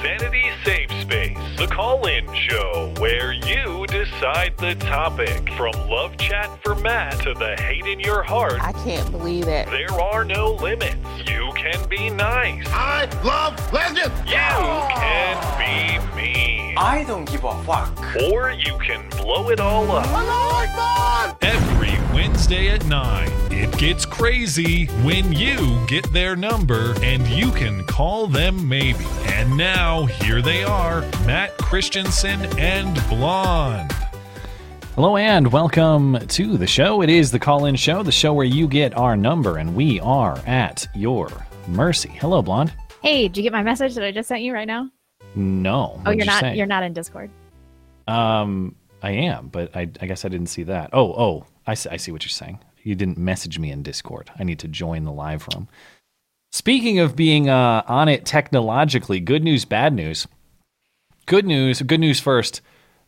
Insanity Safe Space, the call in show where you decide the topic. From love chat for Matt to the hate in your heart, I can't believe it. there are no limits. You can be nice. I love legends. You can be mean. I don't give a fuck. Or you can blow it all up. I like Every Wednesday at 9, it gets crazy when you get their number and you can call them maybe. And now, here they are Matt Christiansen and Blonde. Hello and welcome to the show. It is the call in show, the show where you get our number and we are at your mercy. Hello, Blonde. Hey, did you get my message that I just sent you right now? No. Oh, you're you not say? you're not in Discord. Um, I am, but I, I guess I didn't see that. Oh, oh, I see, I see what you're saying. You didn't message me in Discord. I need to join the live room. Speaking of being uh, on it technologically, good news, bad news. Good news, good news first.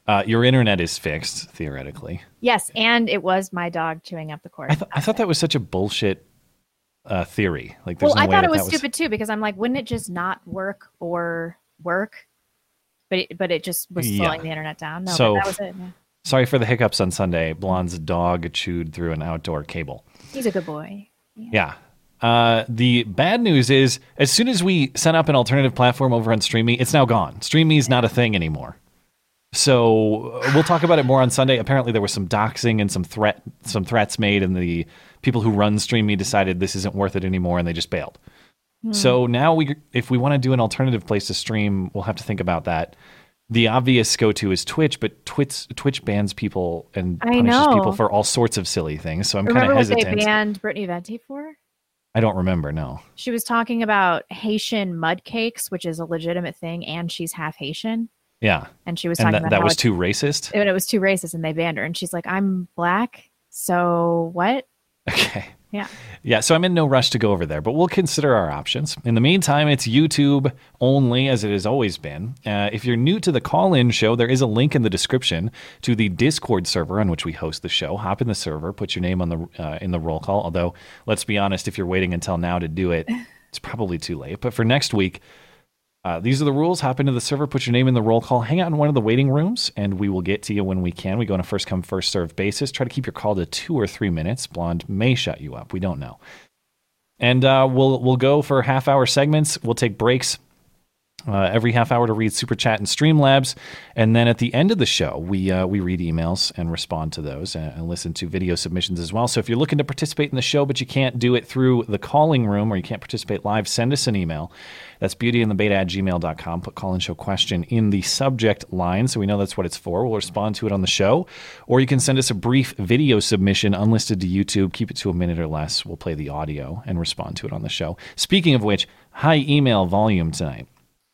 Uh, your internet is fixed, theoretically. Yes, and it was my dog chewing up the cord. I, th- I thought that was such a bullshit uh, theory. Like, there's well, no I thought it was stupid too because I'm like, wouldn't it just not work or work? But it, but it just was Yeah. slowing the internet down. No, So- but that was it. yeah. Sorry for the hiccups on Sunday. Blonde's dog chewed through an outdoor cable. He's a good boy. Yeah. Uh, the bad news is, as soon as we set up an alternative platform over on Streamy, it's now gone. Streamy is not a thing anymore. So uh, we'll talk about it more on Sunday. Apparently, there was some doxing and some threat, some threats made, and the people who run Streamy decided this isn't worth it anymore, and they just bailed. So now, we, if we want to do an alternative place to stream, we'll have to think about that. The obvious go-to is Twitch, but Twitch Twitch bans people and I punishes know. people for all sorts of silly things. So I'm kind Remember of what hesitant. they banned Brittany Venti for? I don't remember. No. She was talking about Haitian mud cakes, which is a legitimate thing, and she's half Haitian. Yeah, And she was and talking that, about that was it- too racist. and it was too racist, and they banned her. And she's like, "I'm black, so what?" Okay. Yeah. Yeah, so I'm in no rush to go over there, but we'll consider our options. In the meantime, it's YouTube only, as it has always been. Uh, if you're new to the call in show, there is a link in the description to the Discord server on which we host the show. Hop in the server, put your name on the uh, in the roll call. Although, let's be honest, if you're waiting until now to do it, it's probably too late. But for next week, uh, these are the rules. Hop into the server, put your name in the roll call, hang out in one of the waiting rooms, and we will get to you when we can. We go on a first come, first serve basis. Try to keep your call to two or three minutes. Blonde may shut you up. We don't know. And uh, we'll we'll go for half hour segments. We'll take breaks uh, every half hour to read super chat and Streamlabs, and then at the end of the show, we uh, we read emails and respond to those and, and listen to video submissions as well. So if you're looking to participate in the show, but you can't do it through the calling room or you can't participate live, send us an email. That's beautyandthebeta at gmail.com. Put call and show question in the subject line so we know that's what it's for. We'll respond to it on the show. Or you can send us a brief video submission unlisted to YouTube. Keep it to a minute or less. We'll play the audio and respond to it on the show. Speaking of which, high email volume tonight.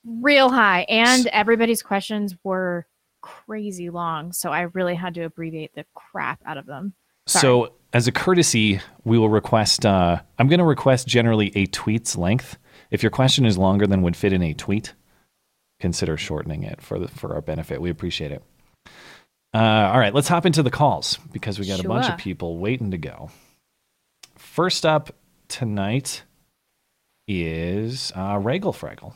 real high and everybody's questions were crazy long so i really had to abbreviate the crap out of them Sorry. So, as a courtesy, we will request. Uh, I'm going to request generally a tweet's length. If your question is longer than would fit in a tweet, consider shortening it for the, for our benefit. We appreciate it. Uh, all right, let's hop into the calls because we got a bunch of people waiting to go. First up tonight is uh, Regal Fraggle.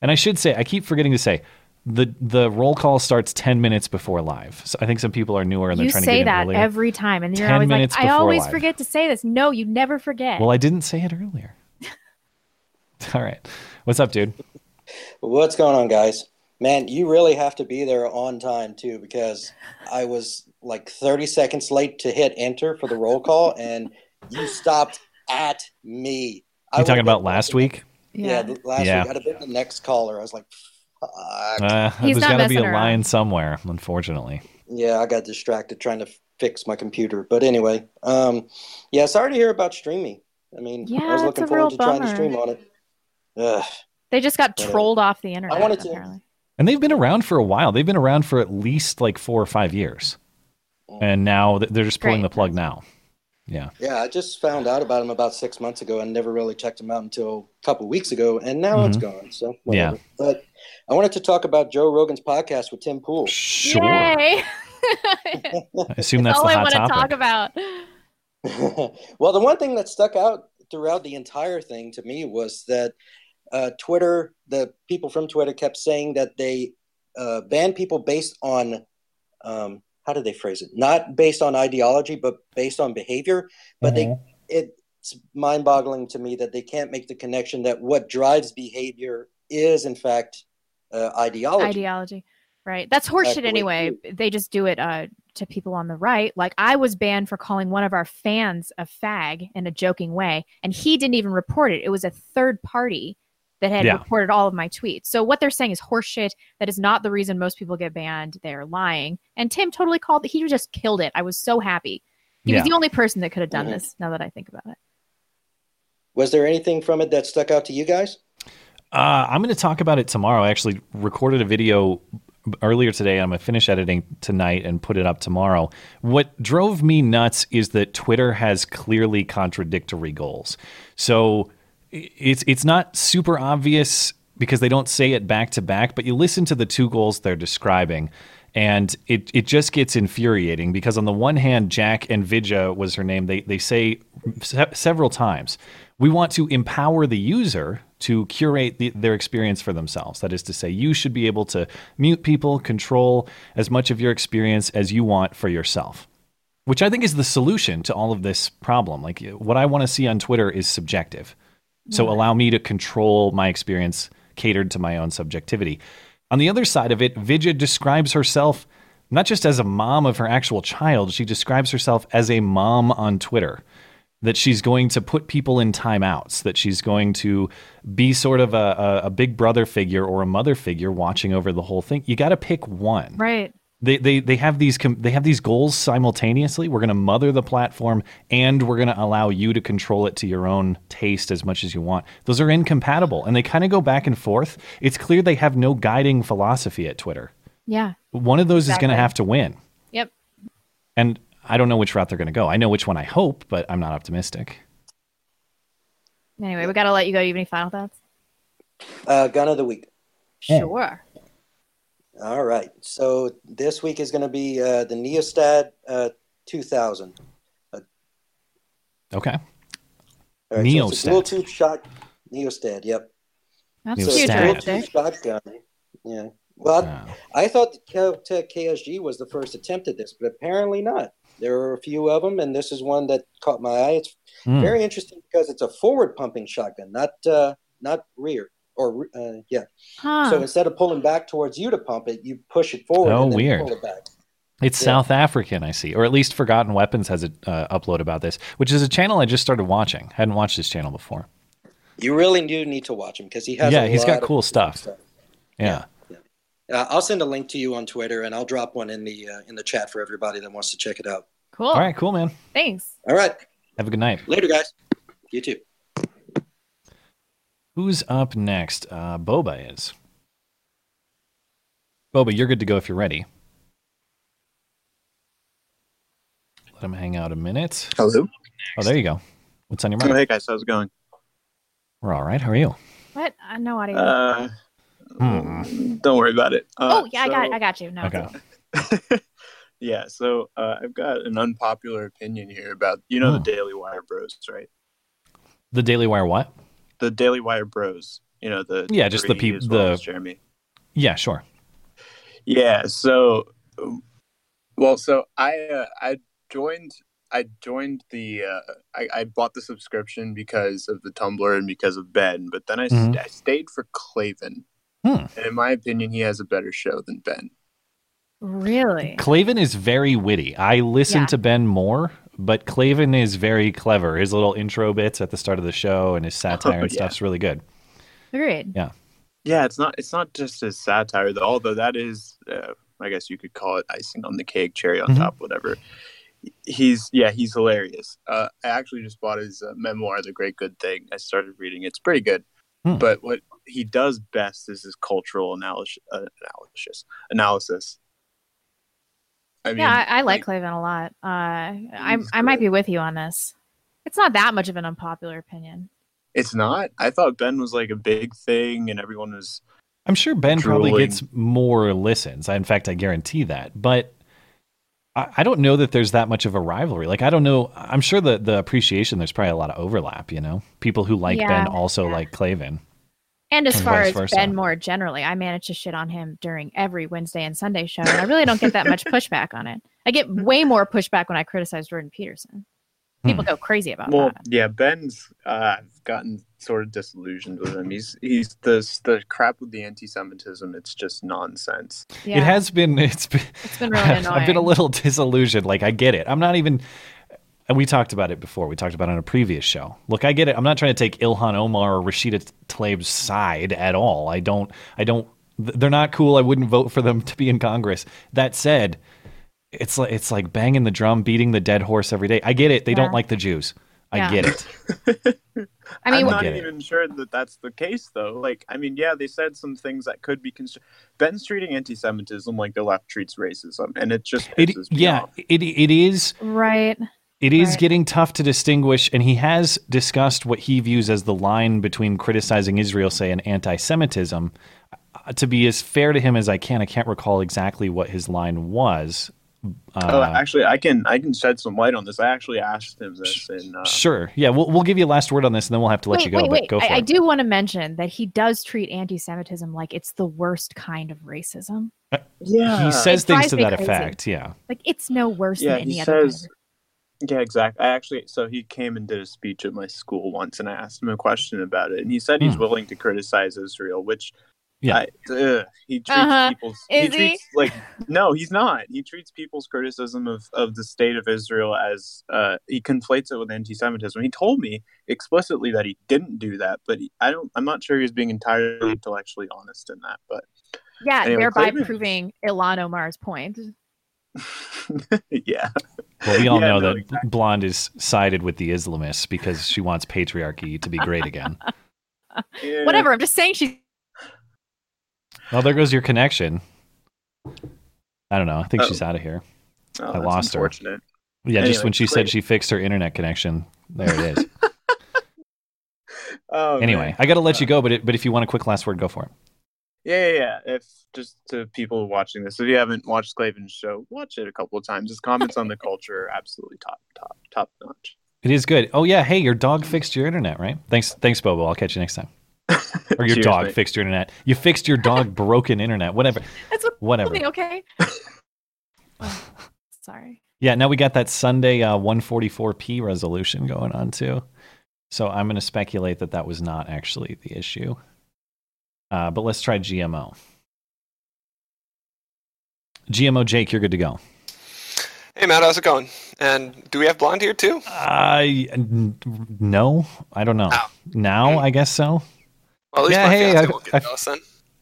And I should say, I keep forgetting to say, the the roll call starts 10 minutes before live. So I think some people are newer and they're you trying to say that every time and you're 10 always like i always live. forget to say this no you never forget Well, I didn't say it earlier. All right. What's up, dude? What's going on, guys? Man, you really have to be there on time too, because I was like 30 seconds late to hit enter for the roll call, and you stopped at me. I You talking about last week? Yeah, the- last Yeah. week. I'd have been the next caller. I was like, fuck. Uh, He's there's not got to be a messing around. line somewhere, unfortunately. yeah, I got distracted trying to fix my computer. But anyway, um, yeah, sorry to hear about streaming. I mean, I was looking forward real to trying to stream on it. Ugh. they just got Whatever. trolled off the internet I wanted to- And they've been around for a while. They've been around for at least like four or five years. Mm. And now they're just pulling Great. the plug now. Yeah. Yeah, I just found out about them about six months ago and never really checked them out until a couple weeks ago, and now it's mm-hmm. gone. So whatever. Yeah. But I wanted to talk about Joe Rogan's podcast with Tim Pool. Sure. Yay! I assume that's all the I hot want to topic. talk about. well, the one thing that stuck out throughout the entire thing to me was that uh, Twitter, the people from Twitter kept saying that they uh, ban people based on um, how did they phrase it? Not based on ideology, but based on behavior. But Mhm. they it's mind-boggling to me that they can't make the connection that what drives behavior is in fact uh, ideology. ideology. Right. That's That's horseshit the way anyway. They just do it uh, to people on the right. Like I was banned for calling one of our fans a fag in a joking way, and he didn't even report it. It was a third party that had Yeah. reported all of my tweets. So what they're saying is horseshit. That is not the reason most people get banned. They're lying. And Tim totally called. He just killed it. I was so happy. He Yeah. was the only person that could have done Mhm. this. Now that I think about it. Was there anything from it that stuck out to you guys? Uh, I'm going to talk about it tomorrow. I actually recorded a video earlier today. I'm going to finish editing tonight and put it up tomorrow. What drove me nuts is that Twitter has clearly contradictory goals. So i- it's it's not super obvious because they don't say it back to back, but you listen to the two goals they're describing. And it, it just gets infuriating because on the one hand, Jack and Vidya was her name. They they say se- several times, we want to empower the user to curate the, their experience for themselves. That is to say, you should be able to mute people, control as much of your experience as you want for yourself. Which I think is the solution to all of this problem. Like what I want to see on Twitter is subjective. So allow me to control my experience catered to my own subjectivity. On the other side of it, Vidya describes herself not just as a mom of her actual child, she describes herself as a mom on Twitter. That she's going to put people in timeouts, that she's going to be sort of a, a, a big brother figure or a mother figure watching over the whole thing. You got to pick one Right. They they they have these com- they have these goals simultaneously. We're going to mother the platform, and we're going to allow you to control it to your own taste as much as you want. Those are incompatible, and they kind of go back and forth. It's clear they have no guiding philosophy at Twitter. Yeah. One of those is going to have to win, Yep. and I don't know which route they're going to go. I know which one I hope, but I'm not optimistic. Anyway, we got to let you go. Do You have any final thoughts? Uh, gun of the week. Sure. All right. So this week is going to be uh, the Neostead uh, 2000. Okay, All right, so it's dual tube shot. Neostead. Yep. That's So it's a dual tube futuristic. shotgun. Yeah. Well, Uh, I thought the Kel-Tec KSG was the first attempt at this, but apparently not. There are a few of them, and this is one that caught my eye. It's hmm. very interesting because it's a forward pumping shotgun, not uh, not rear or uh, yeah. Huh. So instead of pulling back towards you to pump it, you push it forward. Oh, and then weird. Pull it back. It's Yeah. South African, I see, or at least Forgotten Weapons has a uh, upload about this, which is a channel I just started watching. I Hadn't watched this channel before. You really do need to watch him because he has. Yeah, a he's got of cool stuff. Yeah. Uh, I'll send a link to you on Twitter, and I'll drop one in the uh, in the chat for everybody that wants to check it out. cool. All right, cool, man. Thanks. All right, Have a good night. later, guys. You too. Who's up next? Uh, Boba is. Boba, you're good to go if you're ready. Let him hang out a minute. Hello. Oh, there you go. What's on your mind? Oh, mind? hey guys, how's it going? We're all right. How are you? What? Uh, no audio. Uh, Hmm. Don't worry about it. Uh, oh yeah, I got it. I got you. No. Okay. yeah, so uh, I've got an unpopular opinion here about you know Hmm. the Daily Wire Bros, right? The Daily Wire what? The Daily Wire Bros. You know the Yeah, just the people. peop- well the- Jeremy. Yeah, sure. Yeah. So, um, well, so I uh, I joined I joined the uh, I, I bought the subscription because of the tumbler and because of Ben, but then I, s- Mhm. I stayed for Klavan, Hmm. and in my opinion, he has a better show than Ben. Really? Klavan is very witty. I listen Yeah. to Ben more, but Klavan is very clever. His little intro bits at the start of the show and his satire Oh, and yeah. stuff's really good. Agreed. Yeah, Yeah, it's not it's not just his satire though, although that is uh, I guess you could call it icing on the cake, cherry on Mhm. top, whatever. He's yeah, he's hilarious. Uh, I actually just bought his uh, memoir, The Great Good Thing. I started reading. It's pretty good. Hmm. But what he does best is his cultural analysis. Uh, analysis. Analysis. I mean, yeah, I, I like Klavan a lot. Uh, I I might be with you on this. It's not that much of an unpopular opinion. It's not. I thought Ben was like a big thing, and everyone was. I'm sure Ben probably gets more listens. In fact, I guarantee that. But I, I don't know that there's that much of a rivalry. Like, I don't know. I'm sure the the appreciation there's probably a lot of overlap. You know, people who like Yeah, Ben also yeah. like Klavan. And as And far as versa. Ben Moore generally, I manage to shit on him during every Wednesday and Sunday show, and I really don't get that much pushback on it. I get way more pushback when I criticize Jordan Peterson. People Hmm. go crazy about that. Well, that. yeah, Ben's. Uh, I've gotten sort of disillusioned with him. He's he's the the crap with the anti-Semitism. It's just nonsense. Yeah, It has been. It's been. It's been really I've, I've been a little disillusioned. Like I get it. I'm not even. And we talked about it before. We talked about it on a previous show. Look, I get it. I'm not trying to take Ilhan Omar or Rashida Tlaib's side at all. I don't. I don't. They're not cool. I wouldn't vote for them to be in Congress. That said, it's like it's like banging the drum, beating the dead horse every day. I get it. They don't like the Jews. I Yeah. get it. I mean, I'm not get it. even sure that that's the case, though. Like, I mean, yeah, they said some things that could be construed. Ben's treating anti-Semitism like the left treats racism, and it just It, me yeah, off. it it is. right? It is Right. getting tough to distinguish, and he has discussed what he views as the line between criticizing Israel, say, and anti Semitism. Uh, to be as fair to him as I can, I can't recall exactly what his line was. oh, Uh, actually, I can I can shed some light on this. I actually asked him this, and uh, sure. Yeah, we'll, we'll give you a last word on this, and then we'll have to let wait, you go. wait, but wait. go for I, I do want to mention that he does treat anti-Semitism like it's the worst kind of racism. yeah, he says It things to that crazy. effect. Yeah. Like it's no worse yeah, than any he other. kind says. of- Yeah, exactly. I actually, so he came and did a speech at my school once, and I asked him a question about it, and he said he's Hmm. willing to criticize Israel, which Yeah. I, ugh, he treats Uh-huh. people's Is he? treats like no, he's not. He treats people's criticism of, of the state of Israel as uh, he conflates it with anti-Semitism. He told me explicitly that he didn't do that, but he, I don't. I'm not sure he was being entirely intellectually honest in that. But yeah, Anyway, thereby Clayton- proving Ilhan Omar's point. yeah, Well, we all Yeah, know no, that exactly. Blonde is sided with the Islamists because she wants patriarchy to be great again. Yeah. Whatever. I'm just saying she's well, there goes your connection. I don't know. I think Oh. she's out of here. Oh, I lost her. unfortunate. Yeah, just when she said she fixed her internet connection, there it is. Oh, anyway, man. I got to let you uh. go, but it, but if you want a quick last word, go for it. Yeah, yeah, yeah. If just to people watching this, if you haven't watched Klavan's show, watch it a couple of times. His comments on the culture are absolutely top, top, top notch. It is good. Oh yeah, hey, your dog fixed your internet, right? Thanks, thanks, Bobo. I'll catch you next time. Or your Cheers, dog mate. fixed your internet. You fixed your dog broken internet. Whatever, that's what whatever. okay. Oh, sorry. Yeah, now we got that Sunday uh, 144p resolution going on too. So I'm going to speculate that that was not actually the issue. Uh, but let's try GMO. GMO Jake, you're good to go. Hey Matt, how's it going? And do we have blonde here too? I n- no, I don't know. Now Hmm. I guess so. Well, at least Yeah, my hey, I- I-.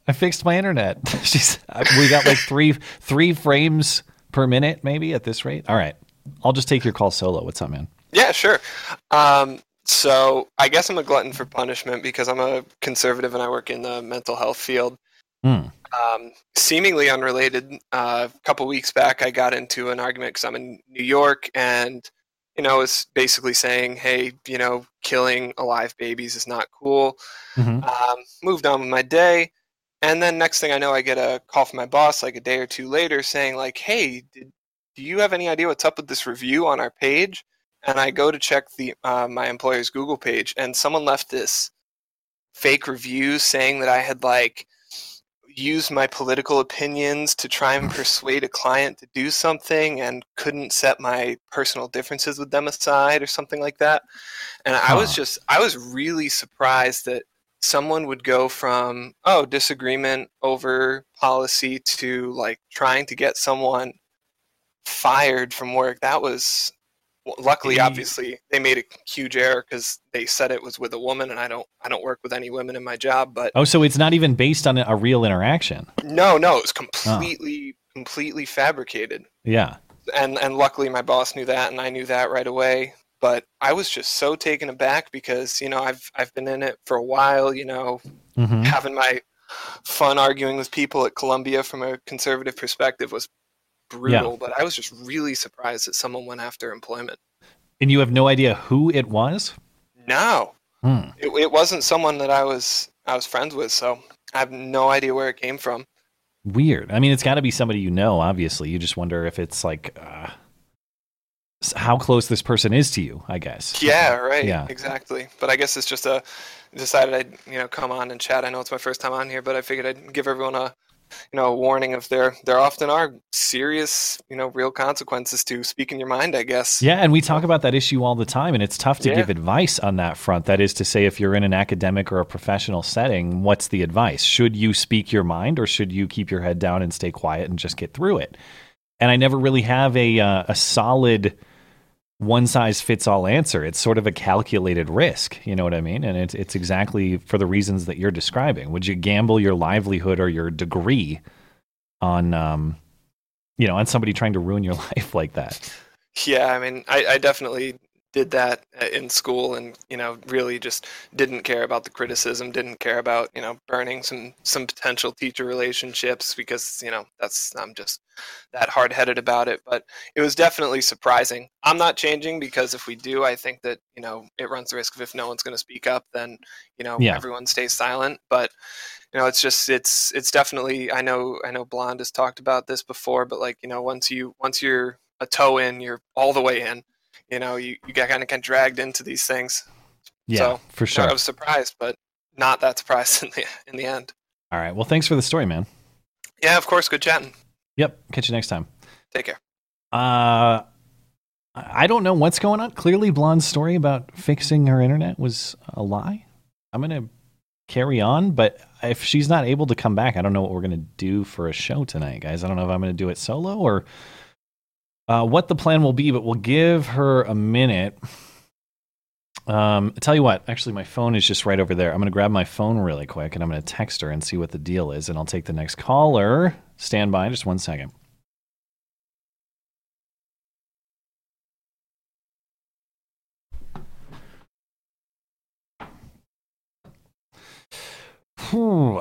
I fixed my internet. She's uh, we got like three three frames per minute maybe at this rate. All right, I'll just take your call solo. What's up, man? Yeah, sure. Um, so I guess I'm a glutton for punishment because I'm a conservative and I work in the mental health field. Hmm. Um, seemingly unrelated. Uh, a couple weeks back, I got into an argument because I'm in New York and you know was basically saying, hey, you know, killing alive babies is not cool. Mhm. Um, moved on with my day. And then next thing I know, I get a call from my boss like a day or two later saying like, "Hey, did, do you have any idea what's up with this review on our page?" And I go to check the uh, my employer's Google page, and someone left this fake review saying that I had like used my political opinions to try and persuade a client to do something and couldn't set my personal differences with them aside or something like that. And I was just I was really surprised that someone would go from oh disagreement over policy to like trying to get someone fired from work. That was well, luckily Ye- obviously they made a huge error because they said it was with a woman and i don't i don't work with any women in my job but Oh, so it's not even based on a, real interaction. no no it was completely completely fabricated Yeah. and and luckily my boss knew that and I knew that right away. But I was just so taken aback because you know I've I've been in it for a while. You know, hmm having my fun arguing with people at Columbia from a conservative perspective was brutal. But I was just really surprised that someone went after employment. And you have no idea who it was. No, Hmm. it, it wasn't someone that I was I was friends with, so I have no idea where it came from. Weird. I mean, it's got to be somebody you know. Obviously, you just wonder if it's like, uh, how close this person is to you. I guess. Yeah, right. Yeah. exactly. But I guess it's just a decided I'd you know come on and chat. I know it's my first time on here, but I figured I'd give everyone a you know a warning of there there often are serious you know real consequences to speaking your mind. I guess. Yeah, and we talk about that issue all the time, and it's tough to Yeah. give advice on that front. That is to say, if you're in an academic or a professional setting, what's the advice? Should you speak your mind, or should you keep your head down and stay quiet and just get through it? And I never really have a uh, a solid one size fits all answer. It's sort of a calculated risk. You know what I mean? And it's it's exactly for the reasons that you're describing. Would you gamble your livelihood or your degree on um, you know, on somebody trying to ruin your life like that? Yeah, I mean, I, I definitely did that uh, in school, and you know, really just didn't care about the criticism, didn't care about you know burning some some potential teacher relationships because you know that's I'm just that hard headed about it. But it was definitely surprising. I'm not changing because if we do, I think that you know it runs the risk of if no one's going to speak up, then you know Yeah. everyone stays silent. But you know, it's just it's it's definitely I know I know Blonde has talked about this before, but like you know once you once you're a toe in, you're all the way in. You know, you, you get kind of get dragged into these things. Yeah, So, for I sure. was surprised, but not that surprised in the in the end. All right. Well, thanks for the story, man. Yeah, of course. Good chatting. Yep. Catch you next time. Take care. Uh, I don't know what's going on. Clearly, Blonde's story about fixing her internet was a lie. I'm going to carry on, but if she's not able to come back, I don't know what we're going to do for a show tonight, guys. I don't know if I'm going to do it solo or uh, what the plan will be, but we'll give her a minute. Um, tell you what, actually, my phone is just right over there. I'm going to grab my phone really quick and I'm going to text her and see what the deal is, and I'll take the next caller. Stand by just one second.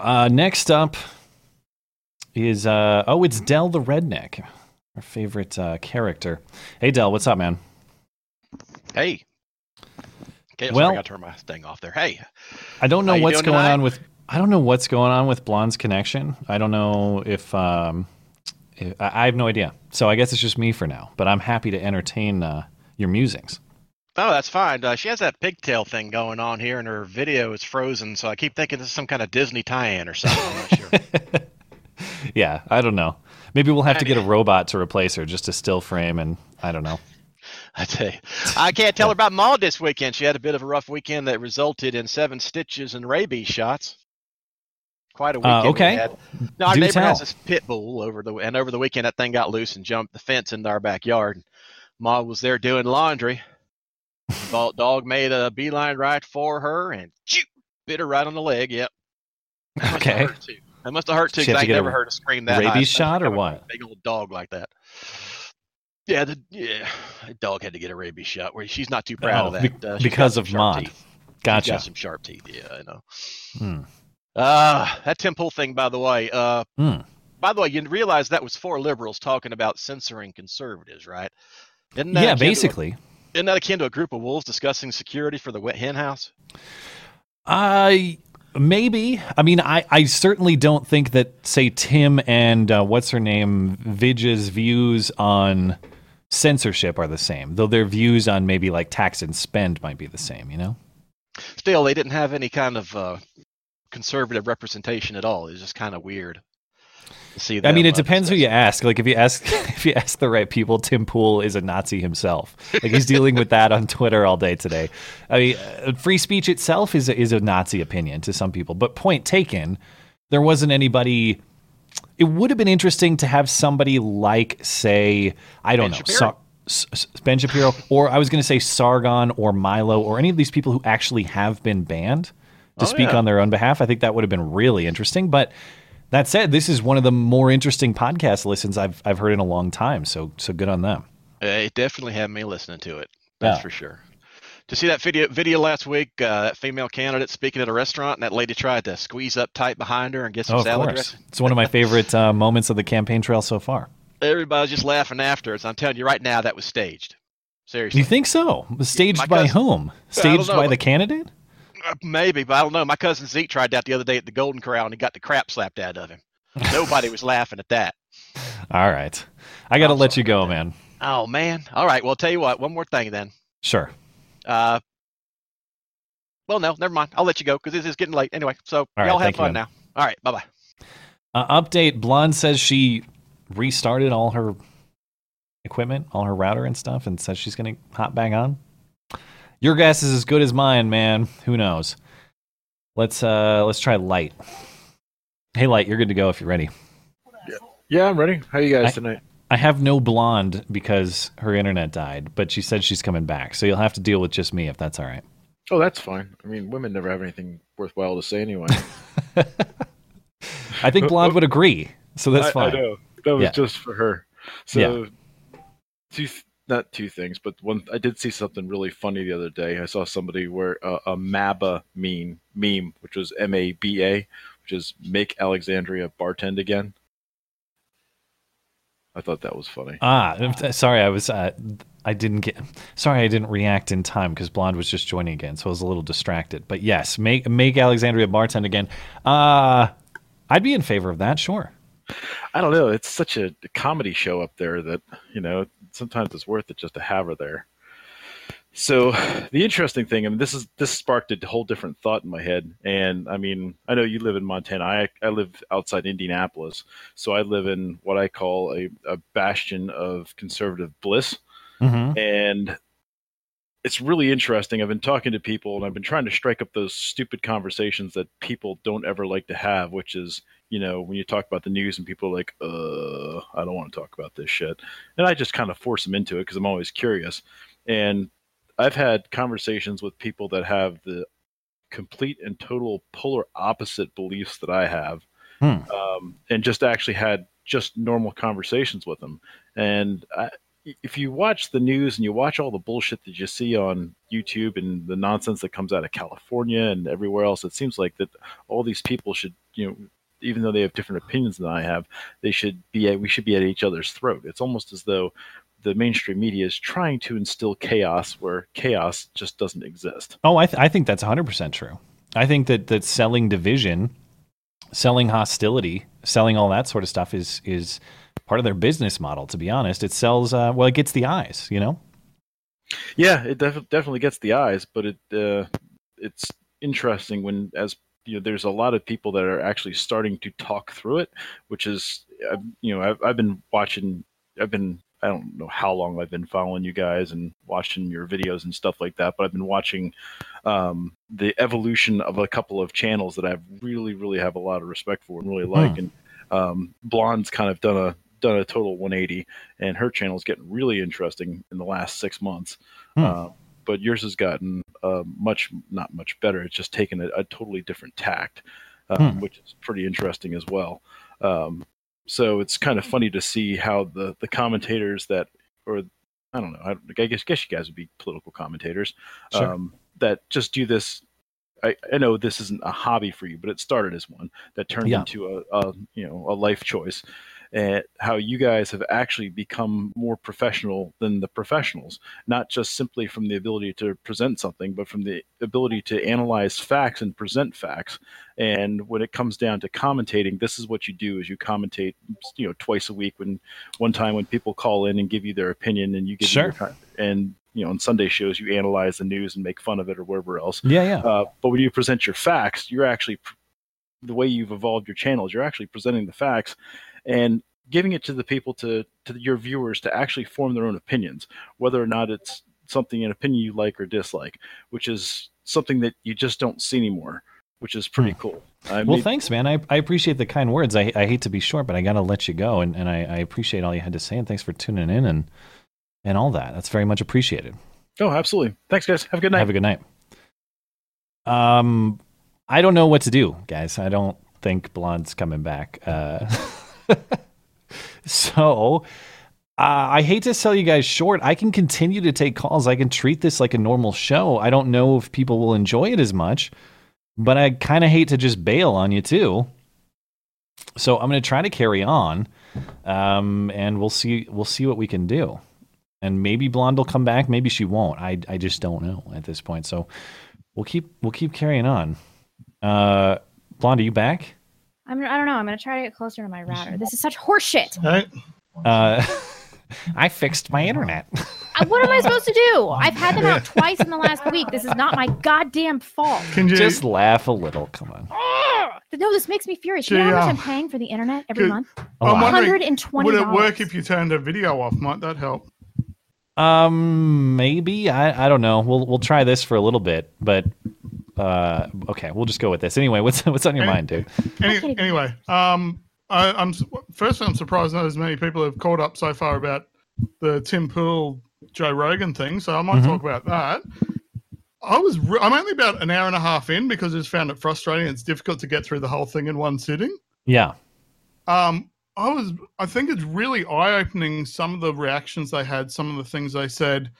Uh, next up is uh, oh, it's Dell the Redneck, our favorite uh, character. Hey, Dell, what's up, man? Hey. Okay, Well- I got to turn my thing off there. Hey, I don't know How what's going tonight? on with I don't know what's going on with Blonde's connection. I don't know if um, if- I I have no idea. So I guess it's just me for now. But I'm happy to entertain uh, your musings. oh, that's fine. Uh, she has that pigtail thing going on here, and her video is frozen, so I keep thinking this is some kind of Disney tie-in or something. I'm not sure. yeah, I don't know. Maybe we'll have to get a robot to replace her, just a still frame, and I don't know. I tell you, I can't tell her about Maud this weekend. She had a bit of a rough weekend that resulted in seven stitches and rabies shots. Quite a Uh, weekend. we okay. had. No, our Do neighbor has tell. this pit bull over the and over the weekend that thing got loose and jumped the fence into our backyard. Maud was there doing laundry. The dog made a beeline right for her and shoot, bit her right on the leg. Yep. That must have Okay. That must have hurt too. I get a never heard a scream that high, rabies especially shot or what? a Big old dog like that. Yeah, the yeah, the dog had to get a rabies shot. Where she's not too proud Oh, of that uh, because of some sharp Maud. teeth. Gotcha. got some sharp teeth. Yeah, I know. Hmm. Uh, that Tim Pool thing, by the way. Uh, Hmm. by the way, you realize that was four liberals talking about censoring conservatives, right? Isn't that Yeah, akin to basically. isn't that akin to a group of wolves discussing security for the wet hen house? I maybe. I mean, I, I certainly don't think that say Tim and uh, what's her name Vidge's views on censorship are the same. Though their views on maybe like tax and spend might be the same. You know. Still, they didn't have any kind of uh, conservative representation at all. It was just kind of weird see. I mean, it depends who you ask. Like if you ask if you ask the right people, Tim Pool is a Nazi himself. Like he's dealing with that on Twitter all day today. I mean, uh, free speech itself is a, is a Nazi opinion to some people. But point taken, there wasn't anybody. It would have been interesting to have somebody like, say, I don't Ben know, Shapiro. Sar- S- S- Ben Shapiro, or I was going to say Sargon or Milo, or any of these people who actually have been banned to Oh, speak yeah. on their own behalf. I think that would have been really interesting. But that said, this is one of the more interesting podcast listens I've I've heard in a long time. So so good on them. Uh, It definitely had me listening to it. That's Yeah. for sure. To see that video video last week, uh, that female candidate speaking at a restaurant, and that lady tried to squeeze up tight behind her and get some Oh, salad dressing. it's one of my favorite uh, moments of the campaign trail so far. Everybody's just laughing afterwards. I'm telling you right now, that was staged. Seriously, You think so? Staged my by cousin- whom? Staged by the candidate? Uh, maybe, but I don't know. My cousin Zeke tried that the other day at the Golden Corral, and he got the crap slapped out of him. Nobody was laughing at that. All right, I got to let you go, man. Oh man. All right. Well, tell you what. One more thing then. Sure. Uh, well, no, never mind. I'll let you go because this is getting late anyway. So All right, y'all have thank you, fun now. All right. Bye bye. Uh, update: Blonde says she restarted all her equipment, all her router and stuff, and says she's going to hop back on. Your guess is as good as mine, man. Who knows? Let's uh let's try light. Hey, light, you're good to go if you're ready. Yeah, yeah I'm ready. How you guys I- tonight? I have no blonde because her internet died, but she said she's coming back, so you'll have to deal with just me if that's all right. Oh, that's fine. I mean, women never have anything worthwhile to say anyway. I think blonde would agree, so that's fine. I know that was Yeah. just for her. So, th- not two things, but one. I did see something really funny the other day. I saw somebody wear a, a MABA meme, meme, which was M A B A, which is make Alexandria bartend again. I thought that was funny. Ah, sorry, I was uh, I didn't get sorry I didn't react in time because Blonde was just joining again, so I was a little distracted. But yes, make make Alexandria bartend again. Uh I'd be in favor of that, sure. I don't know. It's such a comedy show up there that you know sometimes it's worth it just to have her there. So the interesting thing, I mean, this is this sparked a whole different thought in my head. And I mean, I know you live in Montana. I I live outside Indianapolis, so I live in what I call a, a bastion of conservative bliss. Mm-hmm. And it's really interesting. I've been talking to people and I've been trying to strike up those stupid conversations that people don't ever like to have, which is, you know, when you talk about the news and people are like, uh, I don't want to talk about this shit. And I just kind of force them into it because I'm always curious. And I've had conversations with people that have the complete and total polar opposite beliefs that I have. Hmm. Um, and just actually had just normal conversations with them. And I, if you watch the news and you watch all the bullshit that you see on YouTube and the nonsense that comes out of California and everywhere else, it seems like that all these people should, you know, even though they have different opinions than I have, they should be at, we should be at each other's throat. It's almost as though the mainstream media is trying to instill chaos where chaos just doesn't exist. Oh, I, th- I think that's 100% true. I think that, that selling division, selling hostility, selling all that sort of stuff is is part of their business model, to be honest. It sells, uh, well, it gets the eyes, you know? Yeah, it def- definitely gets the eyes, but it uh, it's interesting when as you know, there's a lot of people that are actually starting to talk through it, which is you know I've, I've been watching, I've been I don't know how long I've been following you guys and watching your videos and stuff like that, but I've been watching um, the evolution of a couple of channels that I really really have a lot of respect for and really like, and um, Blonde's kind of done a done a total 180, and her channel's getting really interesting in the last six months. Hmm. Uh, but yours has gotten uh, much not much better. It's just taken a, a totally different tact, um, Hmm. which is pretty interesting as well. Um, so it's kind of funny to see how the the commentators that, or I don't know, I, I guess guess you guys would be political commentators Sure. um, that just do this. I, I know this isn't a hobby for you, but it started as one that turned Yeah. into a, a you know a life choice. And how you guys have actually become more professional than the professionals, not just simply from the ability to present something, but from the ability to analyze facts and present facts. And when it comes down to commentating, this is what you do: is you commentate, you know, twice a week. When one time when people call in and give you their opinion, and you give Sure. your time, and you know, on Sunday shows you analyze the news and make fun of it or wherever else. Yeah, yeah. Uh, but when you present your facts, you're actually the way you've evolved your channels. You're actually presenting the facts and giving it to the people to to your viewers to actually form their own opinions, whether or not it's something an opinion you like or dislike, which is something that you just don't see anymore, which is pretty cool. I well, mean, thanks, man. I, I appreciate the kind words. I, I hate to be short, but I got to let you go. And, and I, I appreciate all you had to say. And thanks for tuning in and, and all that. That's very much appreciated. oh, absolutely. Thanks, guys. Have a good night. Have a good night. Um, I don't know what to do, guys. I don't think Blonde's coming back. Uh, so uh, I hate to sell you guys short. I can continue to take calls. I can treat this like a normal show. I don't know if people will enjoy it as much, but I kind of hate to just bail on you too. So I'm going to try to carry on, um, and we'll see. We'll see what we can do. And maybe Blonde will come back. Maybe she won't. I I just don't know at this point. So we'll keep we'll keep carrying on. Uh, Blonde, are you back? I'm, I don't know. I'm going to try to get closer to my router. This is such horseshit. Uh, I fixed my internet. Uh, what am I supposed to do? I've had them out twice in the last week. This is not my goddamn fault. Can you Just laugh a little. Come on. Ugh. No, this makes me furious. You know how much uh, I'm paying for the internet every Good. month? A I'm wondering, $120. would it work if you turned the video off? Might that help? Um, maybe I I don't know. We'll we'll try this for a little bit, but uh, okay, we'll just go with this anyway. What's what's on your Any- mind, dude? Any, anyway, um, I, I'm s- first. I'm surprised not as many people have caught up so far about the Tim Pool Joe Rogan thing. So I might Mhm. talk about that. I was. Re- I'm only about an hour and a half in because I just found it frustrating. It's difficult to get through the whole thing in one sitting. Yeah, Um, I was. I think it's really eye-opening. Some of the reactions they had, some of the things they said.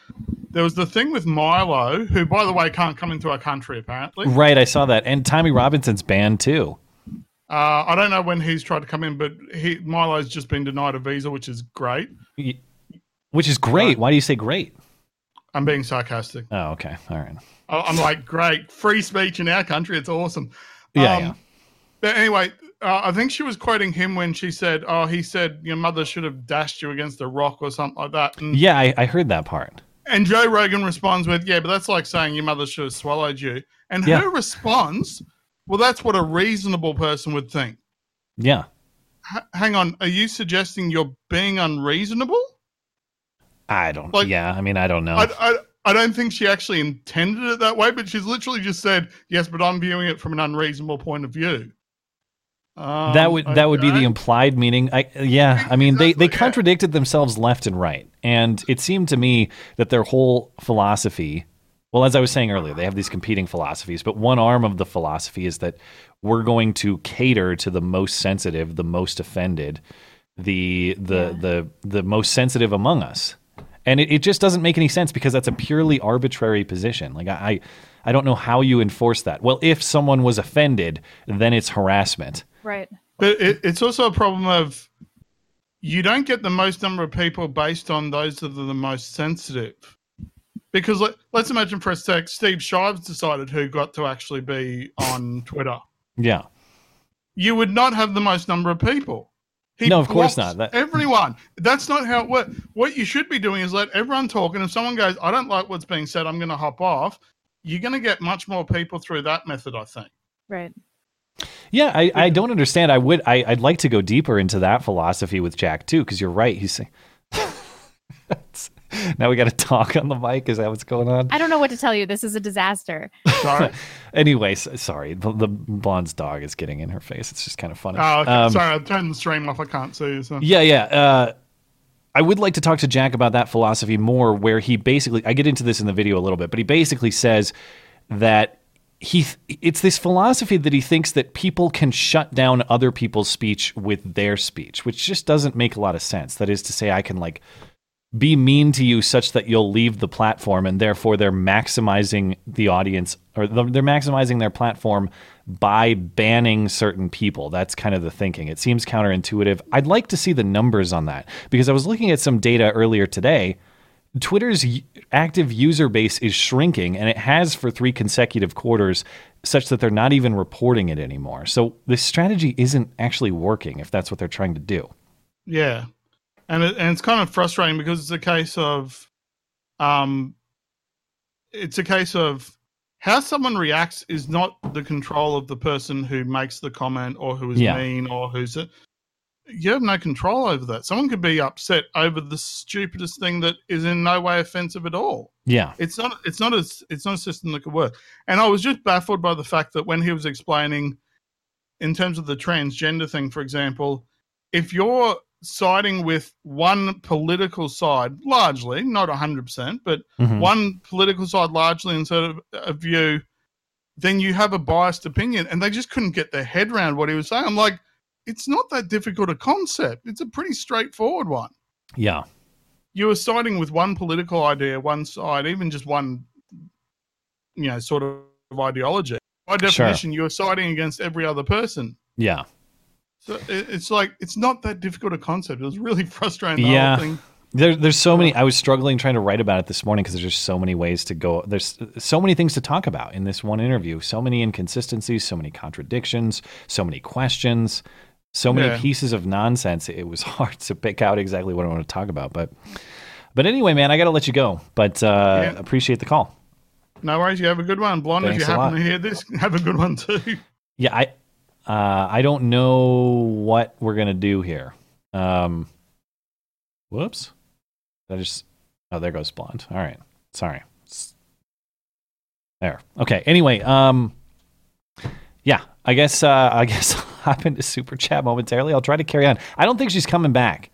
There was the thing with Milo, who, by the way, can't come into our country apparently. right. I saw that, and Tommy Robinson's banned too. Uh, I don't know when he's tried to come in, but he Milo's just been denied a visa, which is great. Which is great. Why do you say great? I'm being sarcastic. Oh, okay. All right. I'm like, great, free speech in our country. It's awesome. Yeah, Um, yeah. But anyway, uh, I think she was quoting him when she said, "Oh, he said your mother should have dashed you against a rock or something like that." And, Yeah, I, I heard that part. and Joe Rogan responds with, "Yeah, but that's like saying your mother should have swallowed you." And Yeah. her response, "Well, that's what a reasonable person would think." Yeah. H- hang on, are you suggesting you're being unreasonable? I don't. Like- yeah, I mean, I don't know. I, I, I don't think she actually intended it that way, but she's literally just said, yes, but I'm viewing it from an unreasonable point of view. Um, that would that would be the implied meaning. I yeah, I mean they they Exactly, yeah. contradicted themselves left and right, and it seemed to me that their whole philosophy. Well, as I was saying earlier, they have these competing philosophies, but one arm of the philosophy is that we're going to cater to the most sensitive, the most offended, the the the the most sensitive among us. And it, it just doesn't make any sense because that's a purely arbitrary position. Like I, I don't know how you enforce that. Well, if someone was offended, then it's harassment. Right. But it, it's also a problem of you don't get the most number of people based on those that are the most sensitive. Because let, let's imagine for a sec, Steve Shives decided who got to actually be on Twitter. Yeah. You would not have the most number of people. He No, of course not. That- everyone. That's not how it works. What you should be doing is let everyone talk. And if someone goes, I don't like what's being said, I'm going to hop off, you're going to get much more people through that method, I think. Right. Yeah, I, I don't understand. I would I, I'd like to go deeper into that philosophy with Jack too, because you're right. He's saying now we got to talk on the mic. Is that what's going on? I don't know what to tell you. This is a disaster. Sorry. anyway, s- sorry. The, the blonde's dog is getting in her face. It's just kind of funny. Oh, okay. Um, Sorry, I turned the stream off. I can't see you. So. Yeah, yeah. Uh, I would like to talk to Jack about that philosophy more, where he basically, I get into this in the video a little bit, but he basically says that he, it's this philosophy that he thinks that people can shut down other people's speech with their speech, which just doesn't make a lot of sense. That is to say, I can like be mean to you such that you'll leave the platform and therefore they're maximizing the audience or they're maximizing their platform by banning certain people. That's kind of the thinking. It seems counterintuitive. I'd like to see the numbers on that because i was looking at some data earlier today twitter's active user base is shrinking and it has for three consecutive quarters such that they're not even reporting it anymore. So this strategy isn't actually working if that's what they're trying to do. Yeah, and it, and it's kind of frustrating because it's a case of, um, it's a case of how someone reacts is not the control of the person who makes the comment or who is Yeah. mean or who's you have no control over that. Someone could be upset over the stupidest thing that is in no way offensive at all. yeah It's not. It's not a. It's not a system that could work. And I was just baffled by the fact that when he was explaining, in terms of the transgender thing, for example, if you're siding with one political side, largely, not hundred percent, but Mhm. one political side largely instead of a view, then you have a biased opinion. And they just couldn't get their head around what he was saying. I'm like, it's not that difficult a concept. It's a pretty straightforward one yeah you were siding with one political idea, one side, even just one, you know, sort of ideology. By Sure. definition, you're siding against every other person. yeah So it's like it's not that difficult a concept. It was really frustrating. The Yeah. whole thing. There, there's so many. I was struggling trying to write about it this morning because there's just so many ways to go. There's so many things to talk about in this one interview. So many inconsistencies, so many contradictions, so many questions, So many Yeah. pieces of nonsense. It was hard to pick out exactly what I want to talk about. But but anyway, man, I got to let you go. But uh, Yeah. appreciate the call. No worries. You have a good one, Blonde. Thanks if you happen lot. to hear this, have a good one too. Yeah, I uh, I don't know what we're gonna do here. Um, whoops. Did I just oh there goes blonde. All right, sorry. There. Okay. Anyway, um, yeah, I guess uh, I guess I'll hop into super chat momentarily. I'll try to carry on. I don't think she's coming back,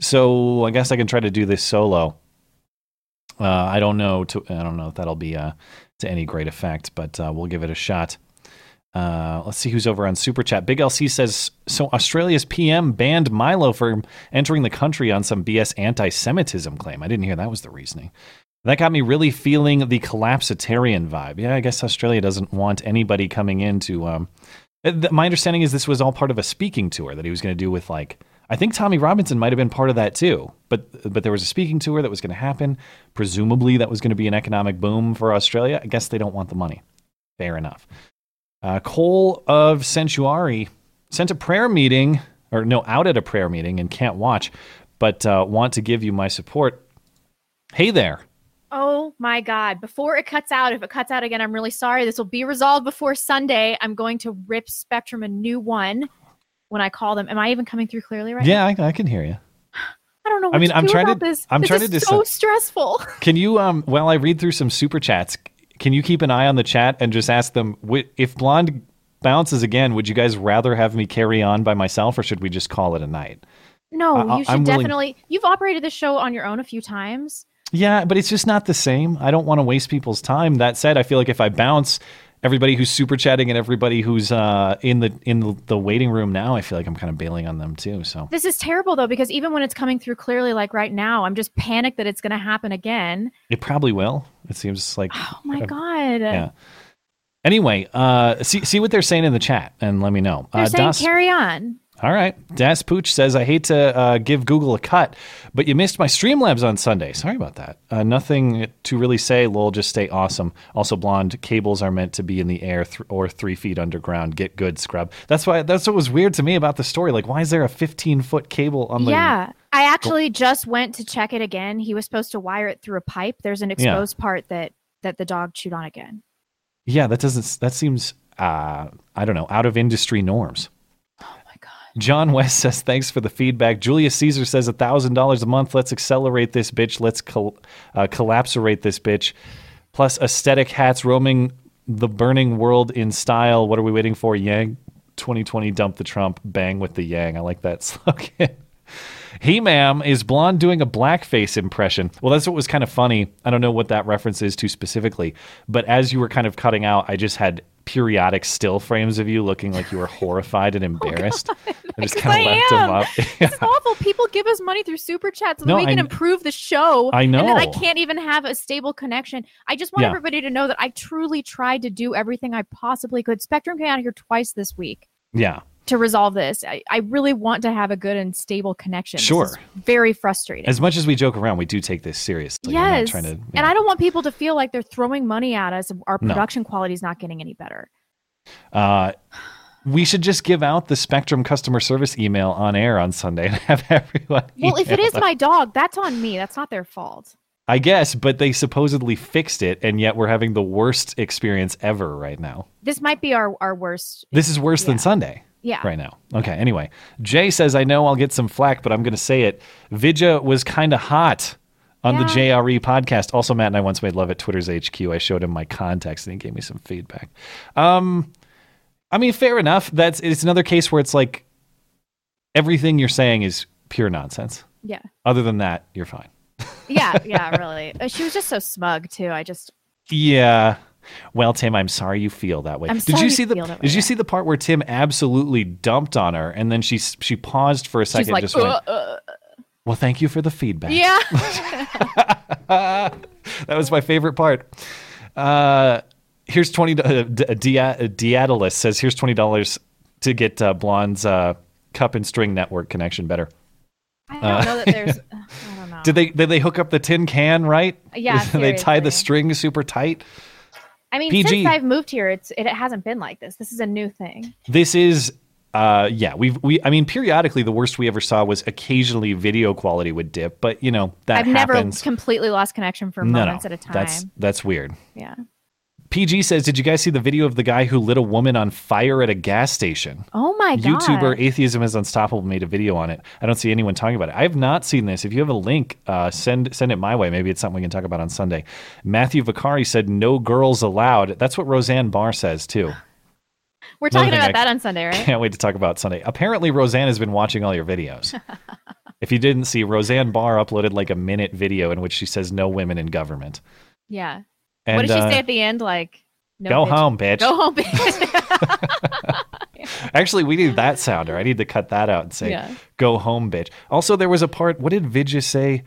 so I guess I can try to do this solo. Uh, I don't know. To, I don't know if that'll be uh, to any great effect, but uh, we'll give it a shot. Uh, let's see who's over on Super Chat. Big LC says so. Australia's PM banned Milo for entering the country on some BS anti-Semitism claim. I didn't hear that was the reasoning. That got me really feeling the collapsitarian vibe. Yeah, I guess Australia doesn't want anybody coming in to. Um, uh, th- my understanding is this was all part of a speaking tour that he was going to do with like. I think Tommy Robinson might have been part of that too, but but there was a speaking tour that was going to happen. Presumably, that was going to be an economic boom for Australia. I guess they don't want the money. Fair enough. Uh, Cole of Sensuari sent a prayer meeting, or no, out at a prayer meeting and can't watch, but uh, want to give you my support. Hey there. Oh my God. Before it cuts out, if it cuts out again, I'm really sorry. This will be resolved before Sunday. I'm going to rip Spectrum a new one when I call them. Am I even coming through clearly right Yeah, I, I can hear you. I don't know what I mean, to I'm do trying to- this. I'm this trying is to so stressful. Can you, um, while I read through some super chats, can you keep an eye on the chat and just ask them "Wi- if Blonde bounces again? Would you guys rather have me carry on by myself, or should we just call it a night? No, I- you should I'm willing- definitely. You've operated the show on your own a few times. Yeah, but it's just not the same. I don't want to waste people's time. That said, I feel like if I bounce everybody who's super chatting and everybody who's uh, in the in the, waiting room now, I feel like I'm kind of bailing on them too. So This is terrible though, because even when it's coming through clearly, like right now, I'm just panicked that it's going to happen again. it probably will. It seems like Oh my God. yeah. Anyway, uh, see see what they're saying in the chat and let me know. They're uh, saying Das- carry on. All right. Das Pooch says, I hate to uh, give Google a cut, but you missed my Streamlabs on Sunday. Sorry about that. Uh, nothing to really say. Lol, just stay awesome. Also, blonde cables are meant to be in the air th- or three feet underground. Get good, scrub. That's why. That's what was weird to me about the story. Like, why is there a 15 foot cable on the? Yeah. I actually just went to check it again. He was supposed to wire it through a pipe. There's an exposed part that that the dog chewed on again. Yeah, that doesn't. That seems. Uh, I don't know. Out of industry norms. Oh. John West says, thanks for the feedback. Julius Caesar says, $1,000 a month. Let's accelerate this bitch. Let's col- uh, collapserate this bitch. Plus, aesthetic hats roaming the burning world in style. What are we waiting for? Yang 2020, dump the Trump, bang with the Yang. I like that slogan. He ma'am is blonde doing a blackface impression. Well, that's what was kind of funny. I don't know what that reference is to specifically, but as you were kind of cutting out, I just had periodic still frames of you looking like you were horrified and oh embarrassed. I just kind of left them up. It's awful. People give us money through super chats so that No, we can I kn- improve the show. I know. And then I can't even have a stable connection. I just want Yeah. everybody to know that I truly tried to do everything I possibly could. Spectrum came out here twice this week yeah. To resolve this. I, I really want to have a good and stable connection. Sure. very frustrating. As much as we joke around, we do take this seriously. Yes. trying to, And know. I don't want people to feel like they're throwing money at us. and Our No. production quality is not getting any better. Uh, we should just give out the Spectrum customer service email on air on Sunday and have everyone. Well, if it is them. my dog, that's on me. That's not their fault. I guess, but they supposedly fixed it, and yet we're having the worst experience ever right now. This might be our, our worst. This is worse than Sunday Yeah. right now. Okay, anyway. Jay says, I know I'll get some flack, but I'm going to say it. Vijaya was kind of hot on the JRE podcast. Also, Matt and I once made love at Twitter's HQ. I showed him my contacts, and he gave me some feedback. Um, I mean, fair enough. That's it's another case where it's like everything you're saying is pure nonsense. Yeah. Other than that, you're fine. Yeah. Yeah. Really. Uh, She was just so smug too. I just. Yeah. Well, Tim, I'm sorry you feel that way. I'm did sorry you see the that way, Did you see the part where Tim absolutely dumped on her, and then she she paused for a second, She's like, just went, "Uh, uh." "Well, thank you for the feedback." yeah. that was my favorite part. Uh, here's twenty. Uh, D- Dia- Diadalis says, "Here's twenty dollars to get uh, Blonde's uh, cup and string network connection better." I don't Uh, know that there's. I don't know. Did they did they hook up the tin can right? Yeah, they tie the string super tight. I mean, PG. since I've moved here, it's it hasn't been like this. This is a new thing. This is Uh, yeah, we've we. I mean, periodically, the worst we ever saw was occasionally video quality would dip, but you know that I've happens. never completely lost connection for no, moments no, at a time. that's that's weird. yeah. PG says, "Did you guys see the video of the guy who lit a woman on fire at a gas station?" Oh my god. YouTuber Atheism is Unstoppable made a video on it. I don't see anyone talking about it. I have not seen this. If you have a link, uh, send send it my way. Maybe it's something we can talk about on Sunday. Matthew Vicari said, "No girls allowed." That's what Roseanne Barr says too. We're talking about I that on Sunday, right? Can't wait to talk about Sunday. Apparently, Roseanne has been watching all your videos. if you didn't see, Roseanne Barr uploaded like a minute video in which she says, "No women in government." Yeah. And, what did she uh, say at the end? Like, no, go bitch. home, bitch. Go home, bitch. Actually, we need that sounder. I need to cut that out and say, Yeah. "Go home, bitch." Also, there was a part. What did Vijaya say?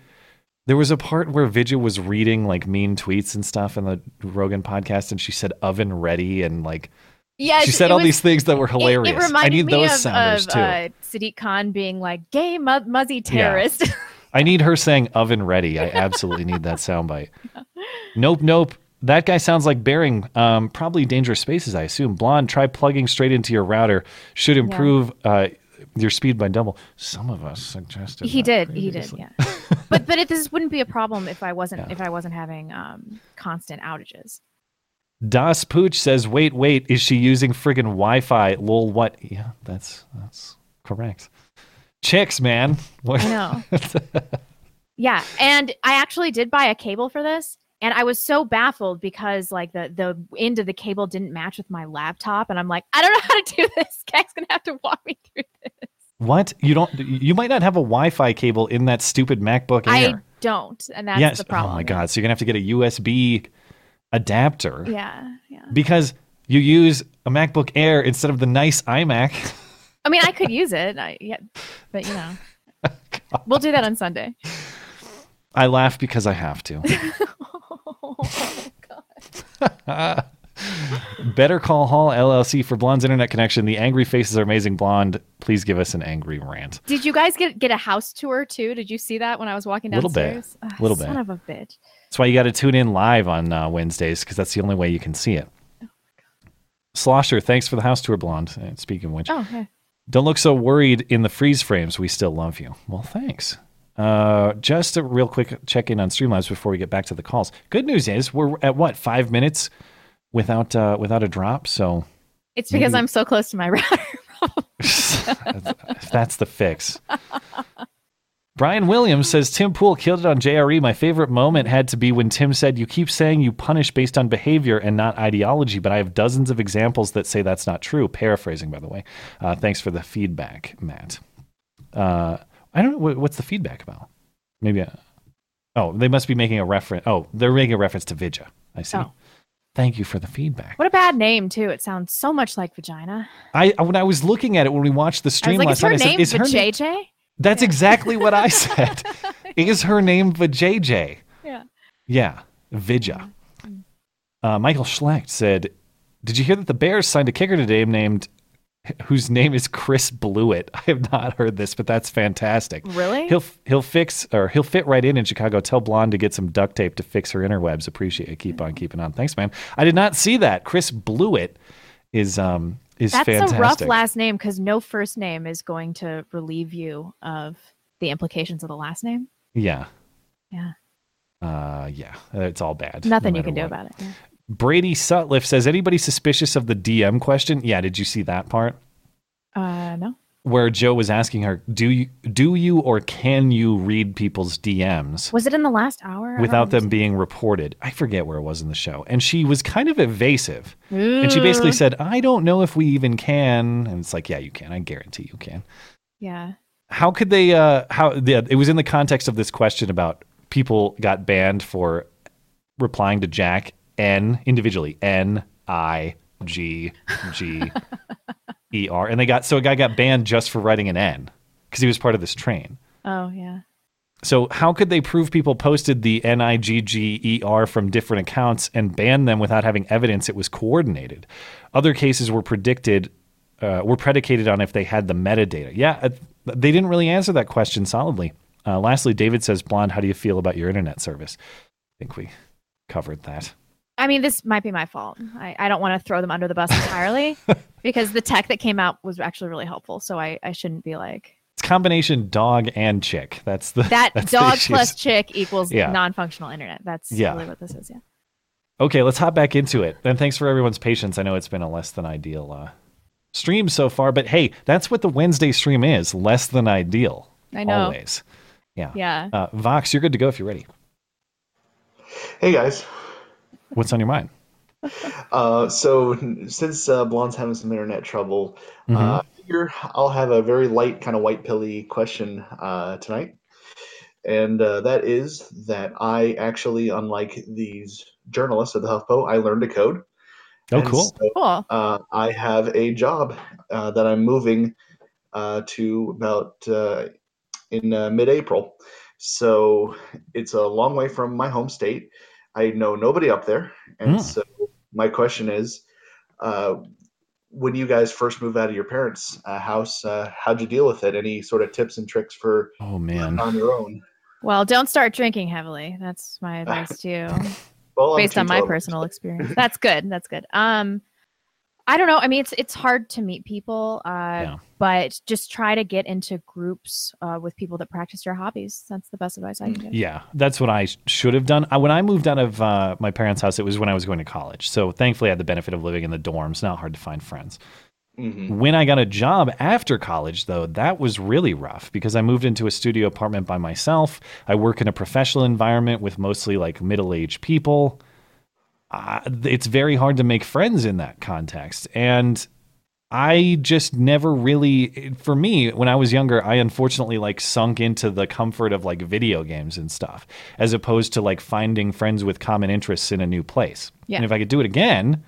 There was a part where Vijaya was reading like mean tweets and stuff in the Rogan podcast, and she said "oven ready" and like yeah. she said all was- these things that were hilarious. it reminded I need me those of, sounders of too. Uh, Sadiq Khan being like, "Gay mu- muzzy terrorist." I need her saying "oven ready." I absolutely need that soundbite. Nope, nope. That guy sounds like Bering. Um, probably dangerous spaces, I assume. Blonde, try plugging straight into your router. Should improve uh, your speed by double. Some of us suggested he did. He did. Yeah. but but it, this wouldn't be a problem if I wasn't if I wasn't having um, constant outages. Das Pooch says, "Wait, wait, is she using friggin' Wi-Fi? Lol, what? Yeah, that's that's correct. Chicks, man. What? I know. Yeah, and I actually did buy a cable for this, and I was so baffled because like the the end of the cable didn't match with my laptop, and I'm like, I don't know how to do this. Guy's gonna have to walk me through this. What? You don't? You might not have a Wi-Fi cable in that stupid MacBook Air. I don't, and that's yes. the problem. Oh my god. So you're gonna have to get a USB adapter Yeah, yeah. because you use a MacBook Air instead of the nice iMac. I mean, I could use it. I yeah, but you know, we'll do that on Sunday. I laugh because I have to. Better Call Hall LLC for Blonde's internet connection. The angry faces are amazing. Blonde, please give us an angry rant. Did you guys get get a house tour too? Did you see that when I was walking downstairs? Little bit. Ugh, Little son bit. of a bitch. That's why you got to tune in live on uh, Wednesdays because that's the only way you can see it. Slosher, thanks for the house tour, Blonde. Uh, Speaking of which, Oh, don't look so worried in the freeze frames. We still love you. Well, thanks. Uh, just a real quick check in on Streamlabs before we get back to the calls. Good news is we're at what five minutes without uh, without a drop. So It's because Maybe- I'm so close to my router. that's the fix. Brian Williams says Tim Pool killed it on JRE. My favorite moment had to be when Tim said, You keep saying you punish based on behavior and not ideology, but I have dozens of examples that say that's not true. Paraphrasing, by the way. Uh, thanks for the feedback, Matt. Uh, I don't know. What's the feedback about? Maybe. uh oh, they must be making a reference. Oh, they're making a reference to Vijaya. I see. Oh. Thank you for the feedback. What a bad name too. It sounds so much like vagina. I when I was looking at it when we watched the stream like, last is her night, I said, "Is her name?" JJ? That's exactly what I said. Is her name Vajayjay? Yeah. Yeah, Vijaya. Uh, Michael Schlecht said, "Did you hear that the Bears signed a kicker today named whose name is Chris Blewitt? I have not heard this, but that's fantastic. Really? He'll he'll fix or he'll fit right in in Chicago. Tell Blonde to get some duct tape to fix her interwebs. Appreciate it. Keep on keeping on. Thanks, man. I did not see that. Chris Blewitt is um is That's fantastic. a rough last name because no first name is going to relieve you of the implications of the last name. Yeah. Yeah. Uh, yeah, it's all bad. Nothing no you can do what. about it. yeah. Brady Sutliff says, anybody suspicious of the DM question? Yeah, did you see that part Uh, no. where Joe was asking her, do you do you or can you read people's DMs Was it in the last hour? Without them being reported? I forget where it was in the show, and she was kind of evasive, and she basically Ooh. said, I don't know if we even can, and it's like, yeah, you can. I guarantee you can. Yeah. how could they uh how the, it was in the context of this question about people got banned for replying to jack n individually n i g g e r and they got so a guy got banned just for writing an n because he was part of this train Oh, yeah. so how could they prove people posted the N-I-G-G-E-R from different accounts and ban them without having evidence it was coordinated? Other cases were predicted, uh, were predicated on if they had the metadata. Yeah, uh, they didn't really answer that question solidly. Uh, lastly, David says, "Blonde, how do you feel about your internet service?" I think we covered that. I mean, this might be my fault. I, I don't want to throw them under the bus entirely because the tech that came out was actually really helpful. So I, I shouldn't be like It's combination dog and chick. That's the that that's dog issues. plus chick equals Yeah. non-functional internet. That's Yeah. really what this is. Yeah. Okay, let's hop back into it. And thanks for everyone's patience. I know it's been a less than ideal uh, stream so far, but hey, that's what the Wednesday stream is less than ideal. I know. Always. Yeah. Yeah. Uh, Vox, you're good to go if you're ready. Hey guys. What's on your mind? Uh, so since uh, Blonde's having some internet trouble, uh, I figure I'll have a very light kind of white pilly question uh, tonight, and uh, that is that I actually, unlike these journalists at the HuffPo, I learned to code. Oh, And cool. so, Cool. uh, I have a job uh, that I'm moving uh, to about uh, in uh, mid-April. So it's a long way from my home state. I know nobody up there, and Hmm. so my question is, uh, when you guys first moved out of your parents' uh, house, uh, how'd you deal with it? Any sort of tips and tricks for Oh, man. on your own? Well, don't start drinking heavily. That's my advice to you. Well, based on my teetotal, personal experience. That's good. That's good. Um, I don't know. I mean, it's it's hard to meet people, uh, but just try to get into groups uh, with people that practice your hobbies. That's the best advice I can give. Yeah, that's what I should have done. I, when I moved out of uh, my parents' house, it was when I was going to college. So thankfully, I had the benefit of living in the dorms. Not hard to find friends. Mhm. When I got a job after college, though, that was really rough because I moved into a studio apartment by myself. I work in a professional environment with mostly like middle aged people. Uh, it's very hard to make friends in that context. And I just never really, for me, when I was younger, I unfortunately like sunk into the comfort of like video games and stuff, as opposed to like finding friends with common interests in a new place. Yeah. And if I could do it again,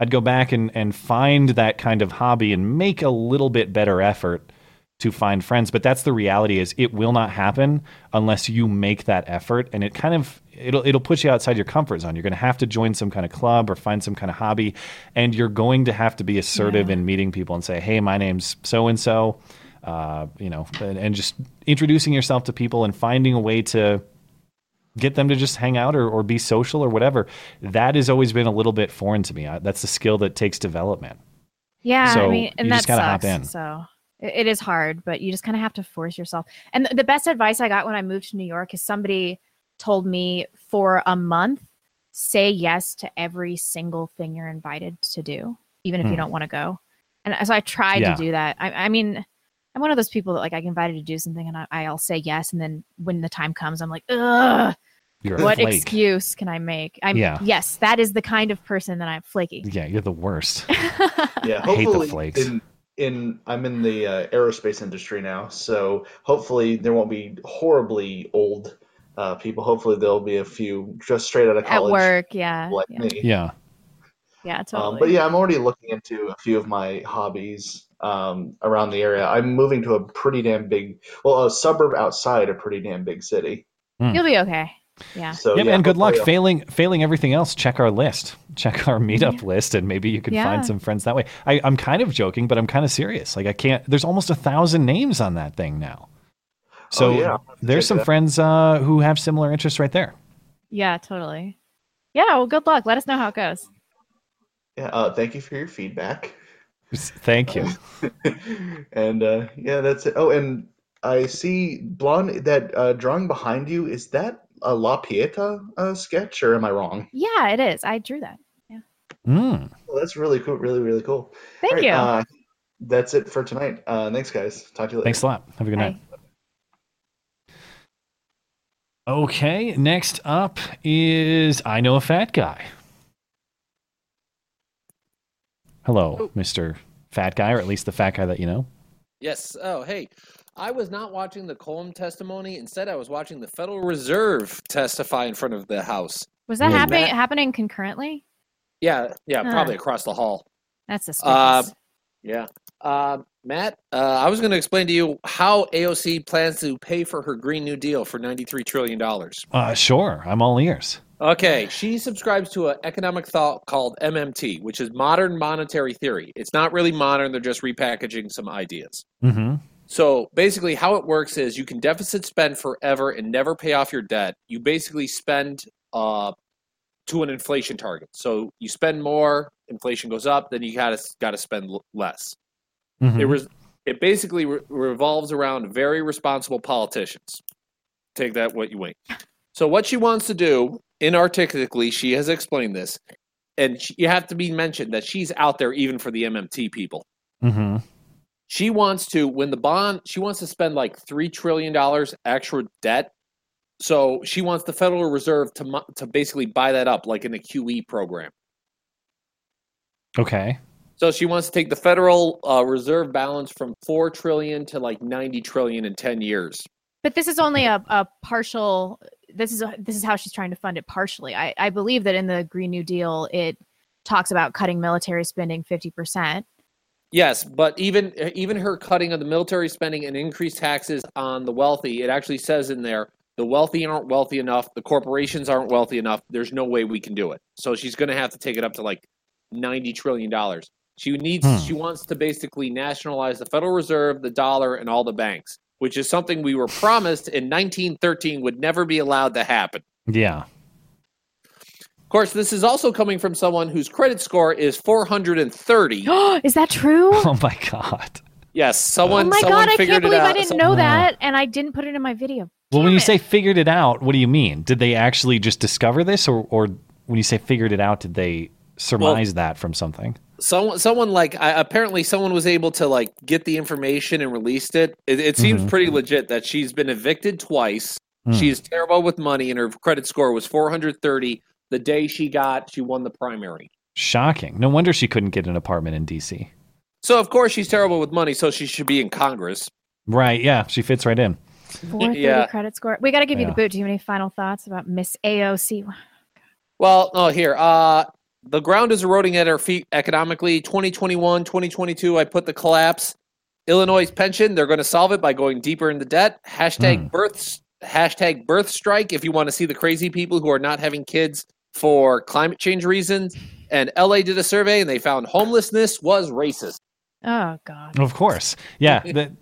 I'd go back and, and find that kind of hobby and make a little bit better effort to find friends. But that's the reality is it will not happen unless you make that effort. And it kind of it'll it'll put you outside your comfort zone. You're gonna have to join some kind of club or find some kind of hobby. And you're going to have to be assertive in meeting people and say, Hey, my name's so and so. Uh, you know, and, and just introducing yourself to people and finding a way to get them to just hang out or, or be social or whatever. That has always been a little bit foreign to me. I, that's a skill that takes development. Yeah, So I mean, and you just gotta hop in. So it, it is hard, but you just kind of have to force yourself. And the, the best advice I got when I moved to New York is somebody told me for a month, say yes to every single thing you're invited to do, even if Hmm. you don't want to go. And so I tried Yeah. to do that. I, I mean, I'm one of those people that like I get invited to do something and I, I'll say yes, and then when the time comes, I'm like, ugh. You're what flake. excuse can I make? I'm Yeah. yes, that is the kind of person that I'm flaky. Yeah, you're the worst. Yeah, I hate the flakes. in in I'm in the uh, aerospace industry now, so hopefully there won't be horribly old uh, people. Hopefully there'll be a few just straight out of college. At college work, yeah. like yeah. me. Yeah. Yeah, Um, totally. but yeah, I'm already looking into a few of my hobbies um, around the area. I'm moving to a pretty damn big, well, a suburb outside a pretty damn big city. You'll be okay. Yeah. So yeah, man. Good luck. I'll- Failing, failing everything else. Check our list. Check our meetup list, and maybe you can Yeah. find some friends that way. I, I'm kind of joking, but I'm kind of serious. Like I can't. There's almost a thousand names on that thing now. So Oh, yeah. there's some it out. friends uh, who have similar interests right there. Yeah, totally. Yeah, well, good luck. Let us know how it goes. Yeah, uh, thank you for your feedback. Thank you. and uh, yeah, that's it. Oh, and I see blonde that uh, drawing behind you. Is that a La Pieta uh, sketch, or am I wrong? Yeah, it is. I drew that. Yeah. Mm. Well, that's really cool. Really, really cool. Thank All right, you. Uh, that's it for tonight. Uh, thanks, guys. Talk to you later. Thanks a lot. Have a good night. Okay, next up is I know a fat guy. Hello, Mr. Fat Guy, or at least the fat guy that you know. Yes. Oh, hey. I was not watching the Cohen testimony. Instead, I was watching the Federal Reserve testify in front of the House. Was that And happening Matt- happening concurrently? Yeah, yeah, Huh. probably across the hall. That's suspicious. Uh, yeah. Uh, Matt, uh, I was going to explain to you how AOC plans to pay for her Green New Deal for $93 trillion. Uh, sure, I'm all ears. Okay, she subscribes to an economic thought called MMT, which is modern monetary theory. It's not really modern, they're just repackaging some ideas. Mm-hmm. So basically, how it works is you can deficit spend forever and never pay off your debt. You basically spend uh, to an inflation target. So you spend more, inflation goes up, then you gotta gotta spend less. Mhm. It was it basically re- revolves around very responsible politicians. Take that what you want. So what she wants to do, inarticulately, she has explained this, and she, you have to be mentioned that she's out there even for the MMT people. Mm-hmm. She wants to when the bond. She wants to spend like three trillion dollars extra debt. So she wants the Federal Reserve to to basically buy that up like in a QE program. Okay. So she wants to take the Federal uh, Reserve balance from four trillion to like ninety trillion in ten years. But this is only a, a partial. This is a, this is how she's trying to fund it partially. I, I believe that in the Green New Deal, it talks about cutting military spending fifty percent. Yes, but even even her cutting of the military spending and increased taxes on the wealthy, it actually says in there the wealthy aren't wealthy enough, the corporations aren't wealthy enough. There's no way we can do it. So she's going to have to take it up to like ninety trillion dollars. She needs Hmm. she wants to basically nationalize the Federal Reserve, the dollar, and all the banks, which is something we were promised in 1913 would never be allowed to happen. Yeah. Of course, this is also coming from someone whose credit score is 430. is that true? Oh my god. Yes, someone. oh my someone god! I figured can't it believe out. I didn't know that, and I didn't put it in my video. Well, when you say figured it out, what do you mean? Did they actually just discover this, or, or when you say figured it out, did they surmise that from something? Someone, someone like I, apparently someone was able to like get the information and released it. It, it seems Mhm. pretty legit that she's been evicted twice. She is terrible with money, and her credit score was 430 the day she got she won the primary. Shocking. No wonder she couldn't get an apartment in D.C. So of course she's terrible with money, so she should be in Congress. Right? Yeah, she fits right in. 430 Yeah. credit score. We got to give you Yeah. the boot. Do you have any final thoughts about Miss AOC? Well, no, here. Uh the ground is eroding at our feet economically. 2021, 2022, I put the collapse. Illinois' pension, they're going to solve it by going deeper into debt. Hashtag Hmm. births, hashtag birth strike if you want to see the crazy people who are not having kids for climate change reasons. And LA did a survey and they found homelessness was racist. Oh God. Of course. Yeah. that-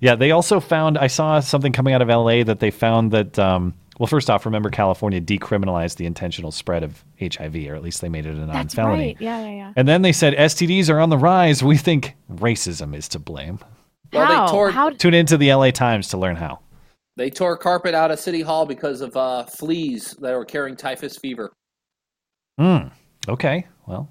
yeah. They also found, I saw something coming out of LA that they found that, um, well, first off, remember California decriminalized the intentional spread of HIV, or at least they made it a non That's felony. right. Yeah, yeah, yeah. And then they said STDs are on the rise. We think racism is to blame. Well, How? they tore How? Tune into the LA Times to learn how. They tore carpet out of City Hall because of uh, fleas that were carrying typhus fever. Hmm. Okay. Well,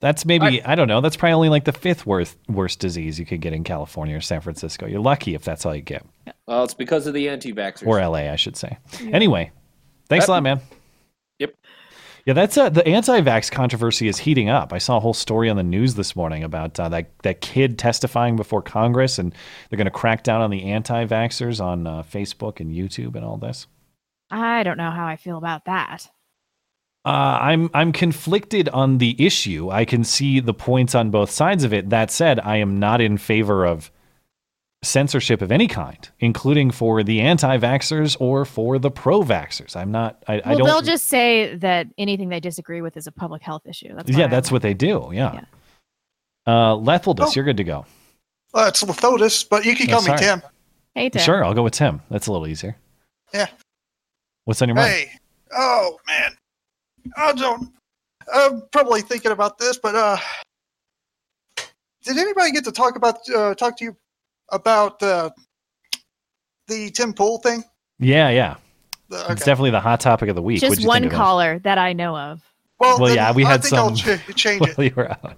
that's maybe, I don't know. That's probably only like the fifth worst, worst disease you could get in California or San Francisco. You're lucky if that's all you get. Well, it's because of the anti-vaxxers. or LA, I should say. Anyway, thanks a lot, man. Yeah, that's uh, the anti-vax controversy is heating up. I saw a whole story on the news this morning about uh, that that kid testifying before Congress, and they're going to crack down on the anti-vaxxers on uh, Facebook and YouTube and all this. I don't know how I feel about that. Uh, I'm I'm conflicted on the issue. I can see the points on both sides of it. That said, I am not in favor of censorship of any kind, including for the anti-vaxxers or for the pro-vaxxers. I'm not. I, I don't. they'll just say that anything they disagree with is a public health issue. That's yeah, why that's I'm what they do. Yeah. Uh, Letheldus, Oh. you're good to go. Uh, it's Lithodus, but you can Oh, call me. Tim. Hey, Tim. Sure, I'll go with Tim. That's a little easier. Yeah. What's on your mind? Hey. Oh man. I don't. I'm probably thinking about this, but uh, did anybody get to talk about uh, talk to you about uh, the Tim Pool thing? Yeah, yeah. The- It's definitely the hot topic of the week. Just you one think of it? caller that I know of. Well, Well, then yeah, we I had think I'll some ch- change it. while you were out.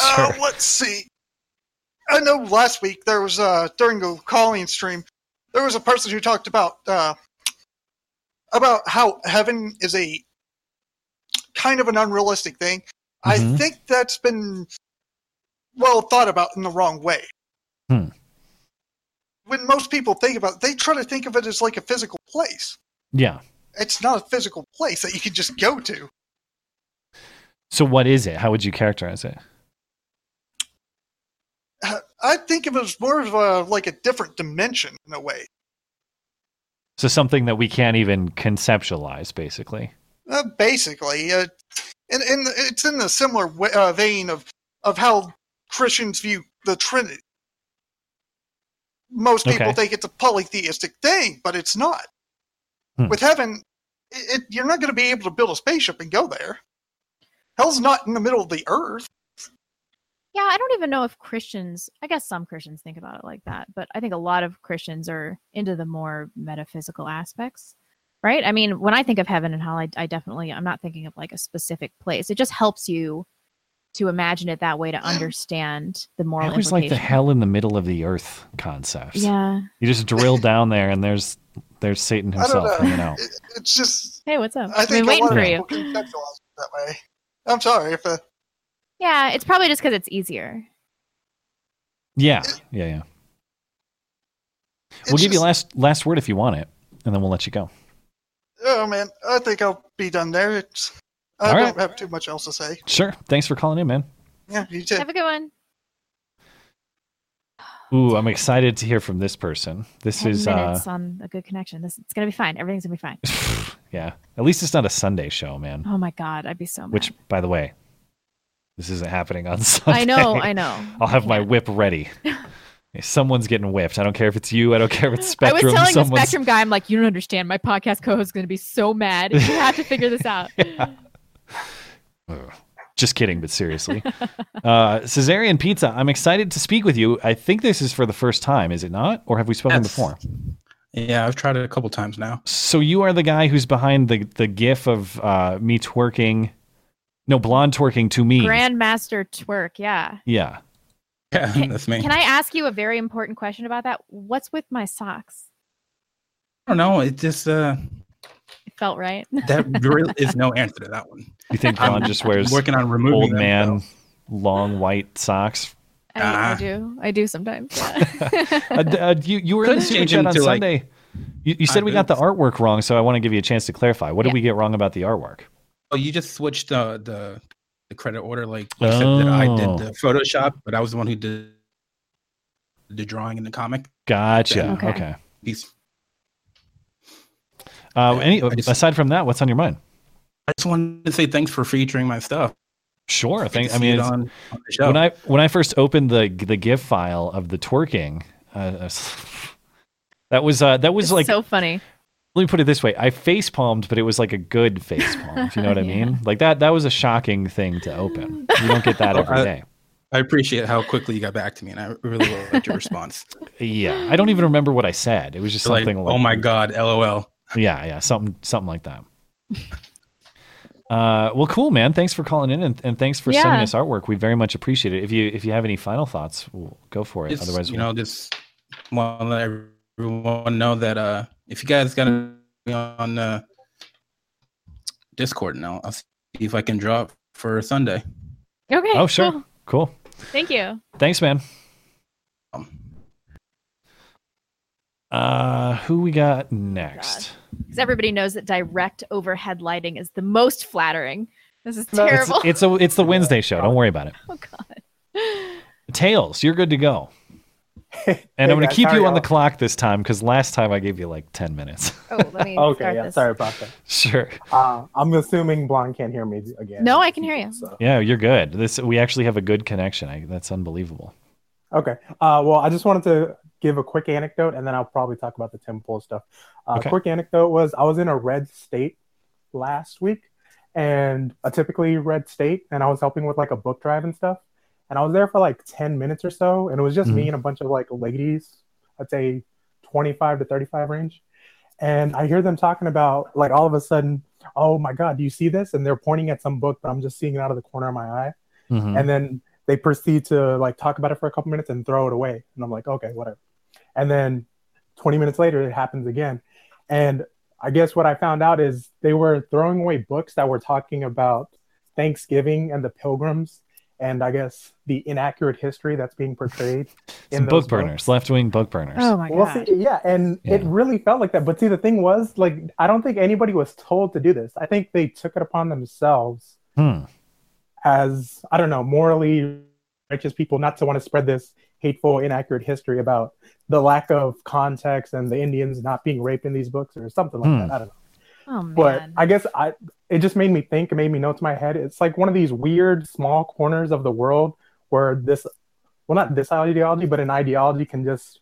Uh, let's see. I know last week there was uh during the calling stream there was a person who talked about uh about how heaven is a kind of an unrealistic thing. I Mhm. think that's been well thought about in the wrong way. Hmm. When most people think about it, they try to think of it as like a physical place. Yeah. It's not a physical place that you can just go to. So what is it? How would you characterize it? Uh, I think of it as more of a like a different dimension in a way. So something that we can't even conceptualize, basically. Uh, basically, uh, and, and it's in the similar wa- uh, vein of of how Christians view the Trinity. Most people Okay. think it's a polytheistic thing, but it's not. Hmm. With heaven, it, you're not going to be able to build a spaceship and go there. Hell's not in the middle of the earth. Yeah, I don't even know if Christians, I guess some Christians think about it like that, but I think a lot of Christians are into the more metaphysical aspects, right? I mean, when I think of heaven and hell, I, I definitely, I'm not thinking of like a specific place. It just helps you to imagine it that way to understand the moral It was like the hell in the middle of the earth concept. Yeah. You just drill down there and there's there's Satan I don't himself know. hanging out. It, it's just, Hey, what's up? I I've been waiting for you. people conceptualize it that way. I'm sorry if uh, Yeah, it's probably just because it's easier. Yeah, yeah, yeah. We'll give you last last word if you want it, and then we'll let you go. Oh man, I think I'll be done there. It's I All don't right. have too much else to say. Sure. Thanks for calling in, man. Yeah, you too. Have a good one. Ooh, I'm excited to hear from this person. This 10 is uh minutes on a good connection. This it's gonna be fine. Everything's gonna be fine. yeah. At least it's not a Sunday show, man. Oh my god, I'd be so mad. Which, by the way, this isn't happening on Sunday. I know, I know. I'll have my whip ready. Someone's getting whipped. I don't care if it's you. I don't care if it's Spectrum. I was telling the Spectrum guy, I'm like, you don't understand. My podcast co-host is gonna be so mad. You have to figure this out. Just kidding, but seriously. uh, Caesarean Pizza, I'm excited to speak with you. I think this is for the first time, is it not? Or have we spoken Yes. before? Yeah, I've tried it a couple times now. So you are the guy who's behind the, the gif of uh, me twerking, no, blonde twerking to me. Grandmaster twerk, yeah. yeah. Yeah, that's me. Can I ask you a very important question about that? What's with my socks? I don't know. It just uh, It felt right. that really is no answer to that one. You think I'm just wears working on removing old them, man long white socks? I, Ah. I do. I do sometimes. yeah. uh, uh, you, you were in Could the super change chat him on to, like, Sunday. you, you said high we got the artwork wrong, so I want to give you a chance to clarify. What did we get wrong about the artwork? Oh, you just switched the the, the credit order. Like you said that I Oh. did the Photoshop, but I was the one who did the drawing in the comic. Gotcha. Okay. Okay. Piece. Uh, any, just- aside from that, what's on your mind? I just wanted to say thanks for featuring my stuff. Sure. Good Thank, I mean, on, on when I when I first opened the the GIF file of the twerking, uh, that was uh, that was It's like so funny. let me put it this way: I face palmed, but it was like a good face palm. If you know what I Yeah. mean? Like that that was a shocking thing to open. You don't get that Well, every I- appreciate how quickly you got back to me, and I really liked your response. Yeah, I don't even remember what I said. It was just You're like, something like, oh my god, lol. Yeah, yeah, something something like that. Uh, well, cool, man. Thanks for calling in and, and thanks for sending Yeah. us artwork. We very much appreciate it. If you if you have any final thoughts, we'll go for it. Just, Otherwise, you we'll- know, just want to let everyone know that uh, if you guys got to be on uh, Discord now, I'll see if I can drop for Sunday. Okay. oh sure, cool. cool. Thank you. Thanks, man. Uh, who we got next? Because everybody knows that direct overhead lighting is the most flattering. This is No, it's- terrible. It's, a it's the Wednesday show. Don't worry about it. oh god. Tails, you're good to go. And Hey, I'm going to guys, keep you on the y'all? clock this time because last time I gave you like 10 minutes. Oh, let me Okay, yeah, this. sorry about that. sure. Uh, I'm assuming Blonde can't hear me again. No, I can hear you. So, Yeah, you're good. This we actually have a good connection. I, that's unbelievable. okay. Uh, well, I just wanted to give a quick anecdote, and then I'll probably talk about the Tim Pool stuff. Uh, Okay. Quick anecdote was I was in a red state last week, and a typically red state, and I was helping with like a book drive and stuff. And I was there for like 10 minutes or so, and it was just me Mhm. and a bunch of like ladies, I'd say 25 to 35 range. And I hear them talking about like all of a sudden, oh my God, do you see this? And they're pointing at some book, but I'm just seeing it out of the corner of my eye. Mhm. And then they proceed to like talk about it for a couple minutes and throw it away. And I'm like, okay, whatever. And then 20 minutes later, it happens again. And I guess what I found out is they were throwing away books that were talking about Thanksgiving and the pilgrims and I guess the inaccurate history that's being portrayed Some in book burners, left wing book burners. Oh my Well, god. see, yeah, and it really felt like that. But see, the thing was, like, I don't think anybody was told to do this. I think they took it upon themselves Hmm. as I don't know, morally righteous people not to want to spread this hateful, inaccurate history about the lack of context and the Indians not being raped in these books or something like Hmm. that. I don't know. Oh man. But I guess I it just made me think, it made me know to my head. It's like one of these weird small corners of the world where this well not this ideology, but an ideology can just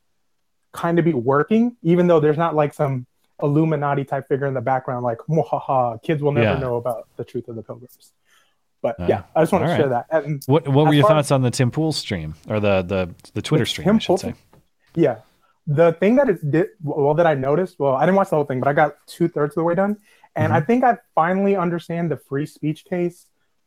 kind of be working, even though there's not like some Illuminati type figure in the background, like "Mwahaha, kids will never Yeah. know about the truth of the pilgrims." But Uh, yeah, I just want to all share that. And What What were your thoughts on the Tim Pool stream or the the the Twitter With stream? Tim I should Pool? say. Yeah. The thing that is did well that I noticed, well, I didn't watch the whole thing, but I got two thirds of the way done. And I think I finally understand the free speech case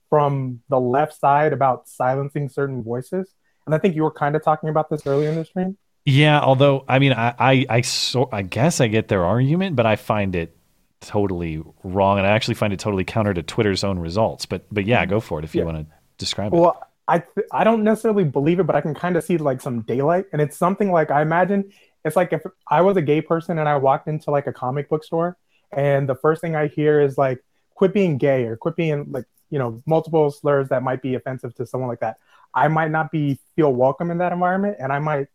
from the left side about silencing certain voices. And I think you were kind of talking about this earlier in the stream. Yeah, although I mean, I I I, so, I guess I get their argument, but I find it totally wrong, and I actually find it totally counter to Twitter's own results. But but yeah, go for it if you Yeah. want to describe it. Well, I th- I don't necessarily believe it, but I can kind of see like some daylight, and it's something like I imagine it's like if I was a gay person and I walked into like a comic book store, and the first thing I hear is like quit being gay or quit being like you know multiple slurs that might be offensive to someone like that. I might not be feel welcome in that environment, and I might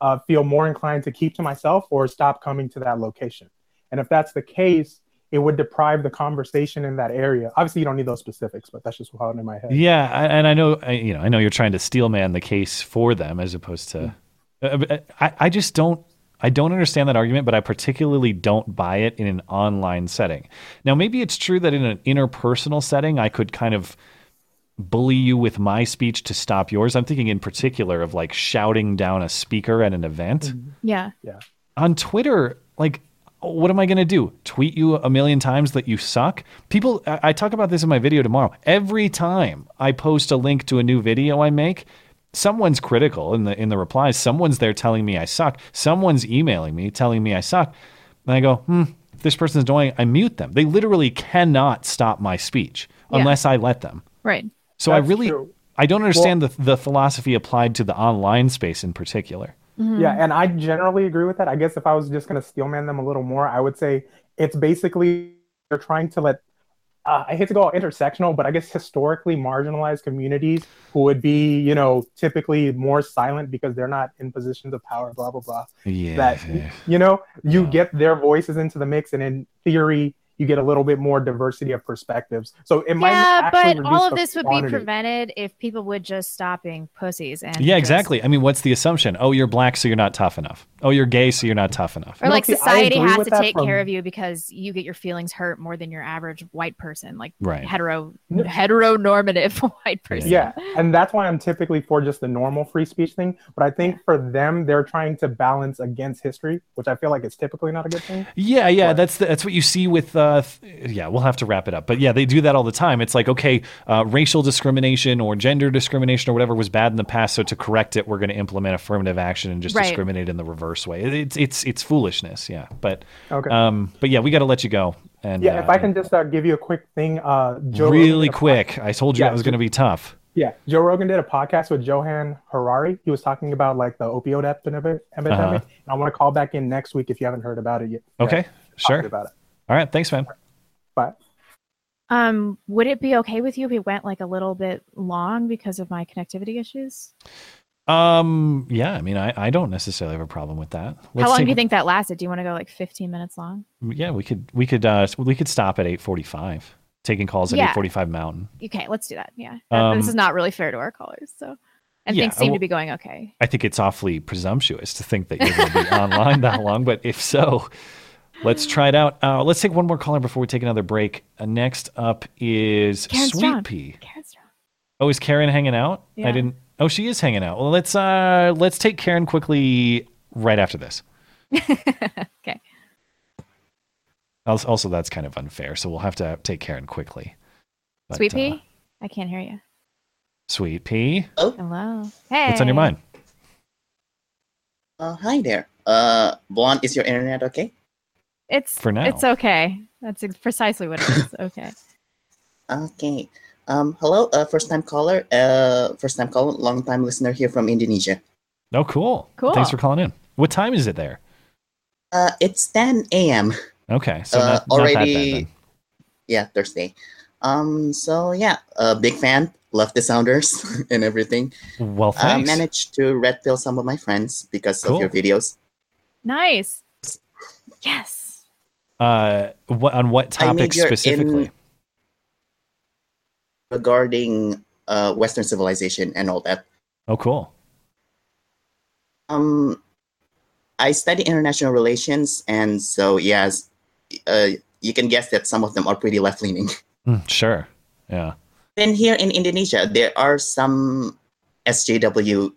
uh, feel more inclined to keep to myself or stop coming to that location. And if that's the case, it would deprive the conversation in that area. Obviously, you don't need those specifics, but that's just how in my head. Yeah, I- and I know I, you know I know you're trying to steelman the case for them as opposed to. Mm-hmm. Uh, but uh, I I just don't I don't understand that argument, but I particularly don't buy it in an online setting. Now, maybe it's true that in an interpersonal setting, I could kind of bully you with my speech to stop yours. I'm thinking in particular of like shouting down a speaker at an event mm-hmm. Yeah. Yeah. on Twitter, like, what am I going to do? Tweet you a million times that you suck? People, I, I talk about this in my video tomorrow. Every time I post a link to a new video I make, someone's critical in the in the replies. Someone's there telling me I suck. Someone's emailing me telling me I suck. And I go, hmm, if this person's annoying. I mute them. They literally cannot stop my speech Yeah. unless I let them. Right. So I really, true. I don't understand the the philosophy applied to the online space in particular. Mm-hmm. Yeah, and I generally agree with that. I guess if I was just going to steelman them a little more, I would say it's basically they're trying to let. Uh, I hate to go all intersectional, but I guess historically marginalized communities who would be, you know, typically more silent because they're not in positions of power, blah blah blah. Yeah. That you know, you get their voices into the mix, and in theory, you get a little bit more diversity of perspectives. So it might actually be Yeah, actually but all of this would quantity. be prevented if people would just stop being pussies and Yeah, just- exactly. I mean, what's the assumption? Oh, you're black, so you're not tough enough. Oh, you're gay, so you're not tough enough. Or like see, society agree has to take from- care of you because you get your feelings hurt more than your average white person, like Right. hetero heteronormative white person. Yeah, and that's why I'm typically for just the normal free speech thing. But I think for them, they're trying to balance against history, which I feel like is typically not a good thing. Yeah, yeah, that's the, that's what you see with. Uh, th- yeah, we'll have to wrap it up, but yeah, they do that all the time. It's like, okay, uh, racial discrimination or gender discrimination or whatever was bad in the past, so to correct it, we're going to implement affirmative action and just Right. discriminate in the reverse way. It's it's it's foolishness. Yeah, but Okay. um, but yeah, we got to let you go. And yeah, uh, if I can just uh, give you a quick thing, uh, Joe really did quick, I told you Yeah, that was going to be tough. Yeah, Joe Rogan did a podcast with Johan Harari. He was talking about like the opioid epidemic. epidemic. Uh-huh. And I want to call back in next week if you haven't heard about it yet. Okay, Yeah, sure. About it. All right, thanks, man. Bye. Um, would it be okay with you if we went like a little bit long because of my connectivity issues? Um, yeah, I mean, I, I don't necessarily have a problem with that. How Let's long take- do you think that lasted? Do you want to go like 15 minutes long? Yeah, we could we could uh we could stop at eight forty five, taking calls at Yeah. eight forty five Mountain. Okay, let's do that. Yeah. Uh, this Um, is not really fair to our callers. So, and yeah, things seem well- to be going okay. I think it's awfully presumptuous to think that you're going to be online that long, but if so, let's try it out. Uh, let's take one more caller before we take another break. Uh, next up is Karen Sweet Strong. Pea. Karen Strong. Oh, is Karen hanging out? Yeah. I didn't. Oh, she is hanging out. Well, let's uh let's take Karen quickly right after this. okay. Also, also, that's kind of unfair, so we'll have to take Karen quickly. But, Sweet uh, pea? I can't hear you. Sweet Pea. Oh. Hello. Hey. What's on your mind? Uh, hi there. Uh, Blonde, is your internet okay? It's For now. It's okay. That's precisely what it is. Okay. Okay. Um, hello, uh, first time caller. Uh, first time caller, long time listener here from Indonesia. Oh, cool. Cool. Thanks for calling in. What time is it there? Uh, it's 10 a.m. Okay, so uh, not, not that bad already. yeah, Thursday. Um, so yeah, uh, big fan. Love the sounders and everything. Well, Uh, thanks. managed to red pill some of my friends because Cool. of your videos. Nice. Yes. Uh, what on what I topic in- specifically? regarding uh, Western civilization and all that. Oh, cool. Um, I study international relations, and so yes, uh, you can guess that some of them are pretty left leaning. Mm, sure. Yeah. Then here in Indonesia, there are some SJW,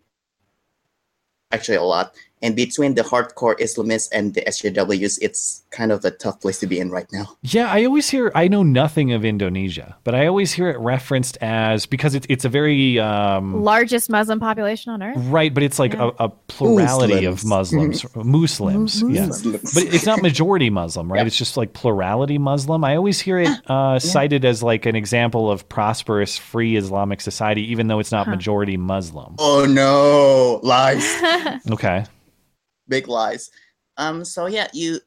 actually a lot. And between the hardcore Islamists and the SJWs, it's kind of a tough place to be in right now. Yeah, I always hear. I know nothing of Indonesia, but I always hear it referenced as because it's it's a very um, Largest Muslim population on earth. right, but it's like a, a plurality of Muslims, Muslims. Yeah, Muslims. but it's not majority Muslim, right? It's just like plurality Muslim. I always hear it uh, cited as like an example of prosperous, free Islamic society, even though it's not majority Muslim. Oh no, lies. Okay. big lies. Um, so yeah, you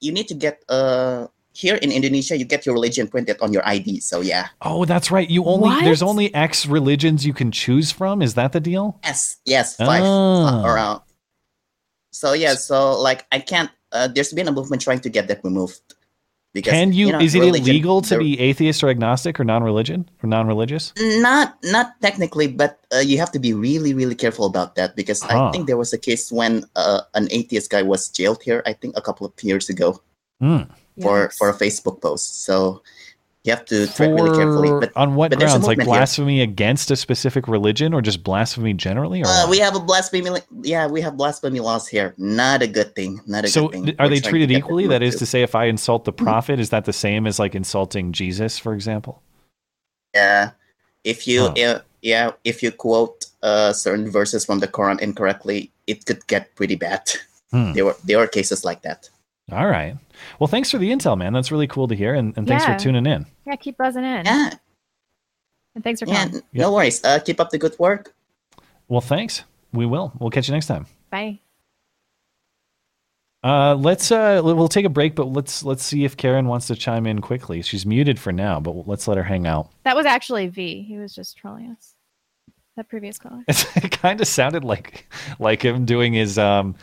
you need to get uh here in Indonesia, you get your religion printed on your ID. So yeah, Oh, that's right. You only What? there's only X religions you can choose from. Is that the deal? yes, yes, five uh, around. So yeah, so like I can't. Uh, there's been a movement trying to get that removed. Because Can you? is it religion- illegal to be atheist or agnostic or non-religion or non-religious? Not not technically, but uh, you have to be really really careful about that because Huh. I think there was a case when uh, an atheist guy was jailed here. I think a couple of years ago Hmm. for for a Facebook post. So you have to tread really carefully. But on what but grounds? Like movement here. blasphemy against a specific religion or just blasphemy generally? Or Uh, we have a blasphemy. Yeah, we have blasphemy laws here. Not a good thing. Not a so good thing. th- are We're they treated equally? That is too. to say, if I insult the prophet, is that the same as like insulting Jesus, for example? Yeah. If you uh, yeah, if you quote uh, certain verses from the Quran incorrectly, it could get pretty bad. Hmm. There were there are cases like that. All right. Well, thanks for the intel, man. That's really cool to hear, and, and thanks Yeah. for tuning in. Yeah, keep buzzing in. Yeah. And thanks for Yeah, calling. n- no worries. Uh, keep up the good work. Well, thanks. We will. We'll catch you next time. Bye. Uh, let's uh, we'll take a break, but let's let's see if Karen wants to chime in quickly. She's muted for now, but let's let her hang out. That was actually V. He was just trolling us. That previous caller. it kind of sounded like like him doing his um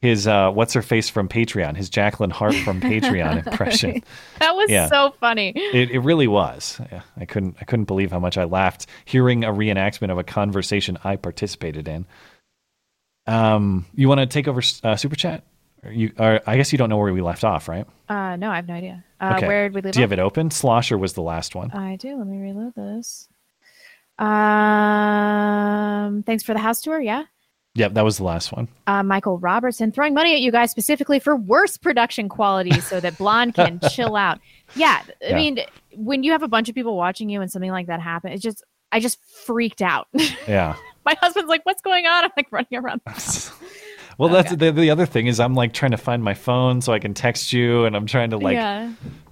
his uh what's her face from Patreon, his Jacqueline Hart from Patreon impression. that was Yeah. so funny. It, it really was. Yeah, I couldn't I couldn't believe how much I laughed hearing a reenactment of a conversation I participated in. Um, you want to take over uh, super chat? You, or I guess you don't know where we left off, right? Uh, no, I have no idea. Uh, Where did we leave Do you off? have it open? Slosher was the last one. I do. Let me reload this. Um, thanks for the house tour. Yeah. Yep, that was the last one. Uh, Michael Robertson throwing money at you guys specifically for worse production quality so that Blonde can chill out. Yeah. I Yeah. mean, when you have a bunch of people watching you and something like that happen, it's just, I just freaked out. Yeah. My husband's like, what's going on? I'm like running around. Well, that's the, the other thing is I'm like trying to find my phone so I can text you, and I'm trying to like yeah.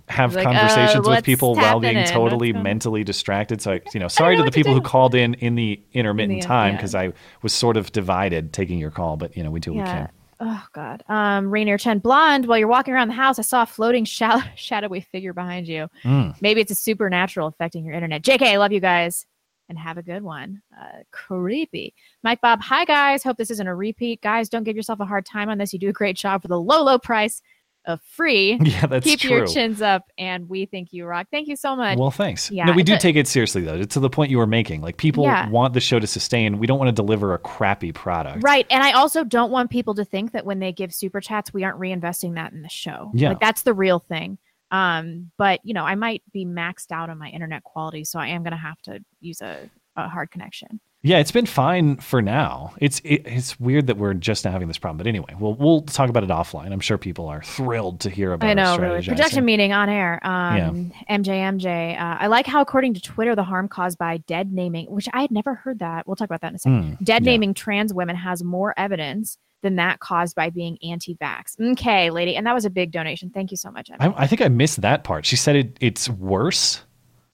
Have Like, uh, conversations with people while being totally What's going mentally distracted. So, I, you know, sorry to the what to people who called in in the intermittent the- time yeah. because I was sort of divided taking your call, but you know, we do what we can. Oh God. Um, Rainier Chen, blonde. While you're walking around the house, I saw a floating shadow- shadowy figure behind you. Mm. Maybe it's a supernatural affecting your internet. JK, I love you guys, and have a good one. Uh, creepy. Mike Bob, hi guys. Hope this isn't a repeat. Guys, don't give yourself a hard time on this. You do a great job for the low, low price of free. Yeah, that's Keep your chins up, and we think you rock. Thank you so much. Well, thanks. Yeah, no, we do the- take it seriously though. To the point you were making, like people Yeah. want the show to sustain. We don't want to deliver a crappy product. Right. And I also don't want people to think that when they give super chats, we aren't reinvesting that in the show. Yeah. Like that's the real thing. Um, but you know, I might be maxed out on my internet quality, so I am gonna have to use a, a hard connection. Yeah, it's been fine for now. It's it, it's weird that we're just now having this problem, but anyway, we'll we'll talk about it offline. I'm sure people are thrilled to hear about. I know, really. Production meeting on air. Um, MJ, MJ. Uh, I like how, according to Twitter, the harm caused by dead naming, which I had never heard that. We'll talk about that in a second. Hmm, dead yeah. naming trans women has more evidence than that caused by being anti-vax. Okay, lady, and that was a big donation. Thank you so much. I, I think I missed that part. She said it, it's worse.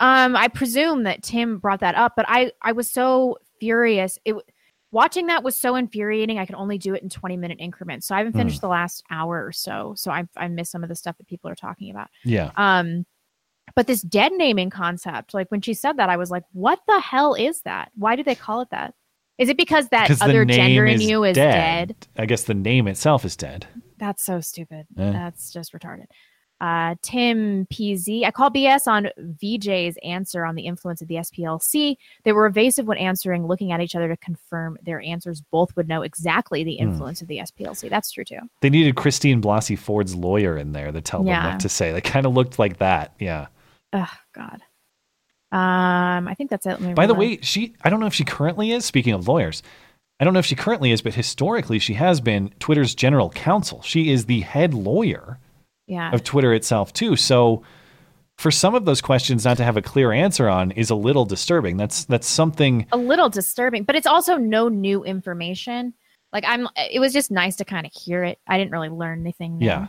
Um, I presume that Tim brought that up, but I I was so furious. It watching that was so infuriating. I could only do it in 20 minute increments. So I haven't finished the last hour or so. So I I missed some of the stuff that people are talking about. Yeah. Um, but this dead naming concept, like when she said that, I was like, what the hell is that? Why do they call it that? Is it because that other gender in you is dead? I guess the name itself is dead. That's so stupid. Eh. That's just retarded. Uh, Tim PZ, I call BS on VJ's answer on the influence of the SPLC. They were evasive when answering, looking at each other to confirm their answers. Both would know exactly the Hmm. influence of the SPLC. That's true too. They needed Christine Blasey Ford's lawyer in there to tell them what to say. They kind of looked like that. Yeah. Oh God. Um, I think that's it. By the way, she I don't know if she currently is, speaking of lawyers, I don't know if she currently is, but historically she has been Twitter's general counsel. She is the head lawyer Yeah. of Twitter itself too. So for some of those questions not to have a clear answer on is a little disturbing. That's that's something a little disturbing, but it's also no new information. Like I'm, it was just nice to kind of hear it. I didn't really learn anything. new. Yeah.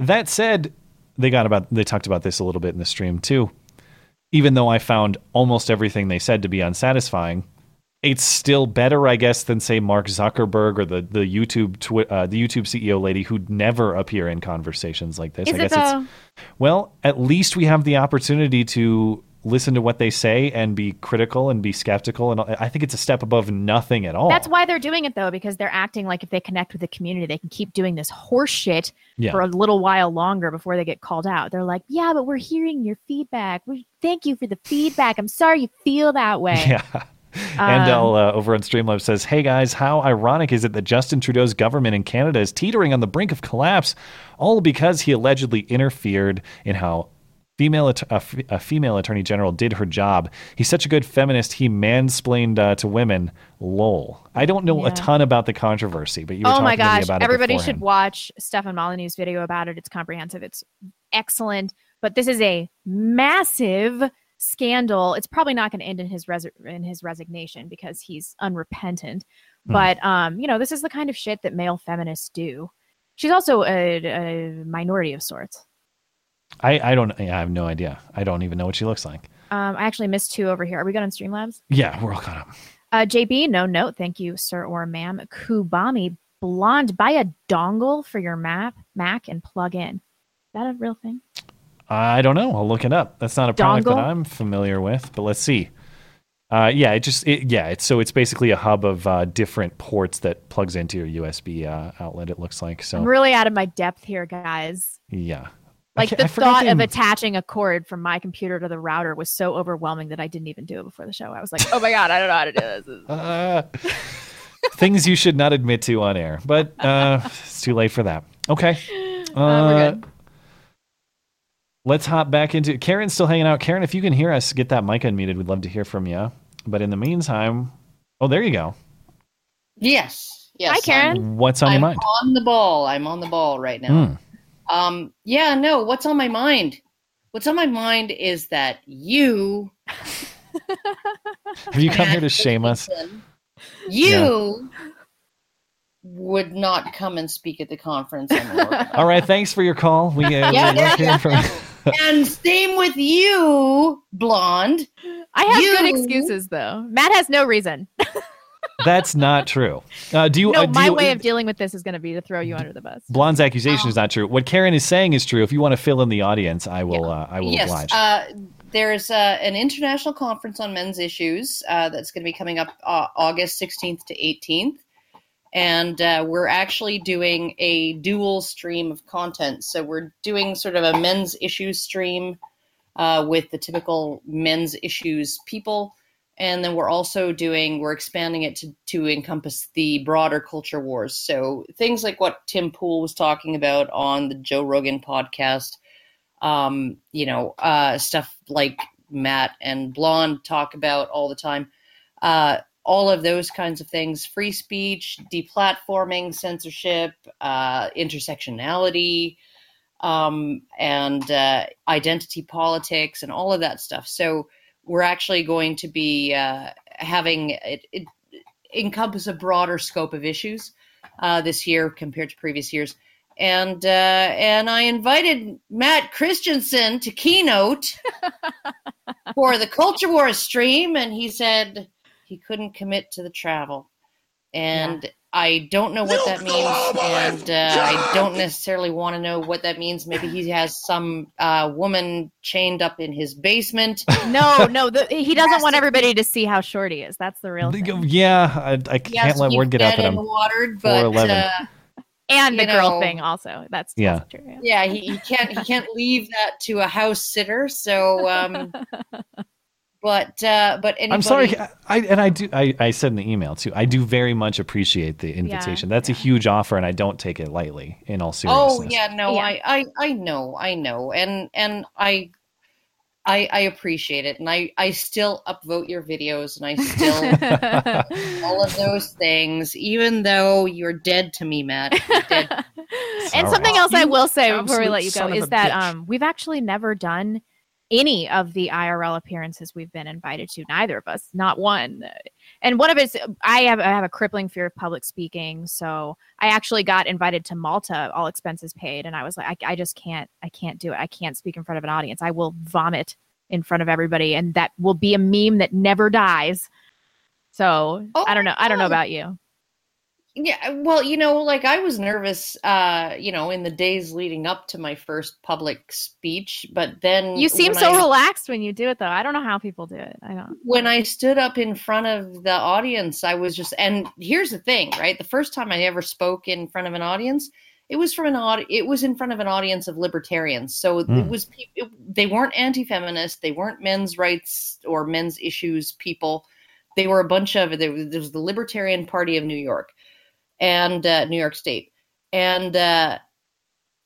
That said, they got about they talked about this a little bit in the stream too. Even though I found almost everything they said to be unsatisfying, it's still better, I guess, than say Mark Zuckerberg or the the YouTube twi- uh, the YouTube CEO lady who'd never appear in conversations like this. Is I it guess though? it's well, at least we have the opportunity to listen to what they say and be critical and be skeptical, and I think it's a step above nothing at all. That's why they're doing it though, because they're acting like if they connect with the community, they can keep doing this horse shit Yeah. for a little while longer before they get called out. They're like, yeah, but we're hearing your feedback. We thank you for the feedback. I'm sorry you feel that way. Yeah. Um, Andel uh, over on Streamlabs says, "Hey guys, how ironic is it that Justin Trudeau's government in Canada is teetering on the brink of collapse, all because he allegedly interfered in how female a, f- a female attorney general did her job. He's such a good feminist. He mansplained uh, to women. Lol. I don't know Yeah. a ton about the controversy, but you were oh talking my to me gosh about it everybody should watch stefan molyneux's video about it it's comprehensive it's excellent but this is a massive scandal it's probably not going to end in his res- in his resignation because he's unrepentant Hmm. but um you know this is the kind of shit that male feminists do she's also a, a minority of sorts I, I don't. Yeah, I have no idea. I don't even know what she looks like. um i actually missed two over here are we going on streamlabs Yeah, we're all caught up. Uh, JB, no note. Thank you, sir or ma'am. Kubami, blonde. Buy a dongle for your map, Mac and plug in. Is that a real thing? I don't know. I'll look it up. That's not a product that I'm familiar with, but let's see. Uh, yeah, it just it, yeah, it's so it's basically a hub of uh, different ports that plugs into your USB uh, outlet. It looks like so. I'm really out of my depth here, guys. yeah, Like the thought of attaching a cord from my computer to the router was so overwhelming that I didn't even do it before the show. I was like, oh my god, I don't know how to do this. Uh, things you should not admit to on air, but uh, it's too late for that. Okay. we're Uh, good. Let's hop back into Karen's still hanging out. Karen, if you can hear us, get that mic unmuted. We'd love to hear from you. But in the meantime, oh, there you go. Yes. Yes. Hi, Karen. I'm- What's on your I'm mind? On the ball. I'm on the ball right now. Hmm. Um, yeah, no, what's on my mind? What's on my mind is that you Have you come here to shame us? you would not come and speak at the conference I'm. All right, thanks for your call. We, uh, Yeah, we yeah, love hearing from and same with you, blonde. I have You- good excuses though. Matt has no reason. That's not true. Uh, do you? no, uh, do my you, way of dealing with this is going to be to throw you under the bus. Blonde's accusation is not true. What Karen is saying is true. If you want to fill in the audience, I will. Uh, I will yes, oblige. Uh, there's uh, an international conference on men's issues uh, that's going to be coming up uh, August 16th to 18th. And uh, we're actually doing a dual stream of content. So we're doing sort of a men's issues stream uh, with the typical men's issues people. And then we're also doing, we're expanding it to, to encompass the broader culture wars. So things like what Tim Pool was talking about on the Joe Rogan podcast um, you know, uh, stuff like Matt and Blonde talk about all the time. Uh, all of those kinds of things free speech, deplatforming, censorship, uh, intersectionality, um, and uh, identity politics, and all of that stuff. So, we're actually going to be uh, having it, it encompass a broader scope of issues uh, this year compared to previous years and uh, and I invited Matt Christiansen to keynote for the Culture War stream, and he said he couldn't commit to the travel, and I don't know what that means, and uh, I don't necessarily want to know what that means. Maybe he has some uh, woman chained up in his basement. No, no, the, he doesn't want everybody to see how short he is. That's the real thing. yeah, I, I can't to let word get out fed that I'm and watered, but 4'11". uh, and the you girl know- thing also. That's Yeah. true. yeah. Yeah, he, he can't he can't leave that to a house sitter. So, um, but uh, but anybody, I'm sorry. I and I do. I, I said in the email too. I do very much appreciate the invitation. Yeah, That's a huge offer, and I don't take it lightly. In all seriousness. Oh yeah, no, I, I I know, I know, and and I. I, I appreciate it, and I, I still upvote your videos, and I still all of those things, even though you're dead to me, Matt. And something right. else I will say before we let you go is that um, we've actually never done any of the IRL appearances we've been invited to. Neither of us, not one. And one of it's I have I have a crippling fear of public speaking, so I actually got invited to Malta, all expenses paid, and I was like, I, I just can't, I can't do it. I can't speak in front of an audience. I will vomit in front of everybody, and that will be a meme that never dies. So I don't know. I don't know oh. about you. Yeah, well, you know, like I was nervous, uh, you know, in the days leading up to my first public speech, but then You seem so I- relaxed when you do it, though. I don't know how people do it. I don't. when I stood up in front of the audience, I was just and here's the thing, right? The first time I ever spoke in front of an audience, it was from an aud- it was in front of an audience of libertarians. So Hmm. it was pe- it, they weren't anti-feminist, they weren't men's rights or men's issues people. They were a bunch of there was the Libertarian Party of New York and uh, New York State. And uh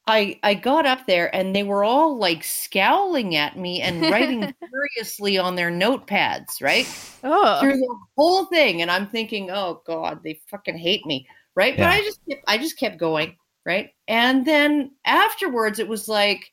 I I got up there and they were all like scowling at me and writing furiously on their notepads, right? Oh. Through the whole thing. And I'm thinking, oh God, they fucking hate me. Right. But I just kept, I just kept going. Right. And then afterwards it was like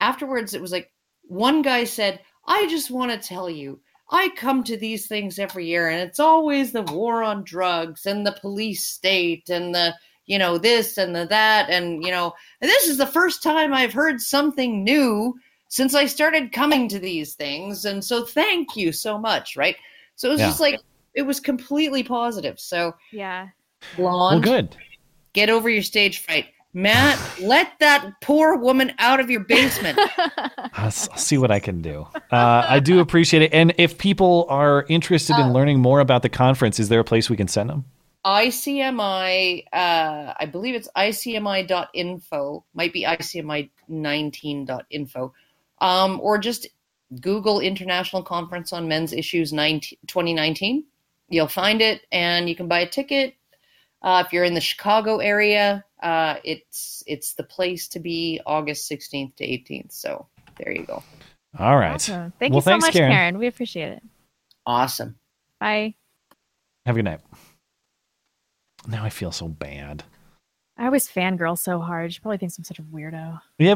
afterwards it was like one guy said, I just want to tell you, I come to these things every year and it's always the war on drugs and the police state and the you know this and the that and you know and this is the first time I've heard something new since I started coming to these things and so thank you so much right so it was Yeah. just like it was completely positive so Yeah. blonde Well, good. get over your stage fright Matt let that poor woman out of your basement I'll, see what I can do. Uh, I do appreciate it. And if people are interested Uh, in learning more about the conference, is there a place we can send them? ICMI, uh, I believe it's ICMI.info, might be ICMI19.info, um, or just Google International Conference on Men's Issues 19, 2019. You'll find it and you can buy a ticket. Uh, if you're in the Chicago area, uh, it's it's the place to be August 16th to 18th. So there you go. All right. Awesome. Thank well, you so thanks, much, Karen. Karen. We appreciate it. Awesome. Bye. Have a good night. Now I feel so bad. I always fangirl so hard. She probably thinks I'm such a weirdo. Yeah,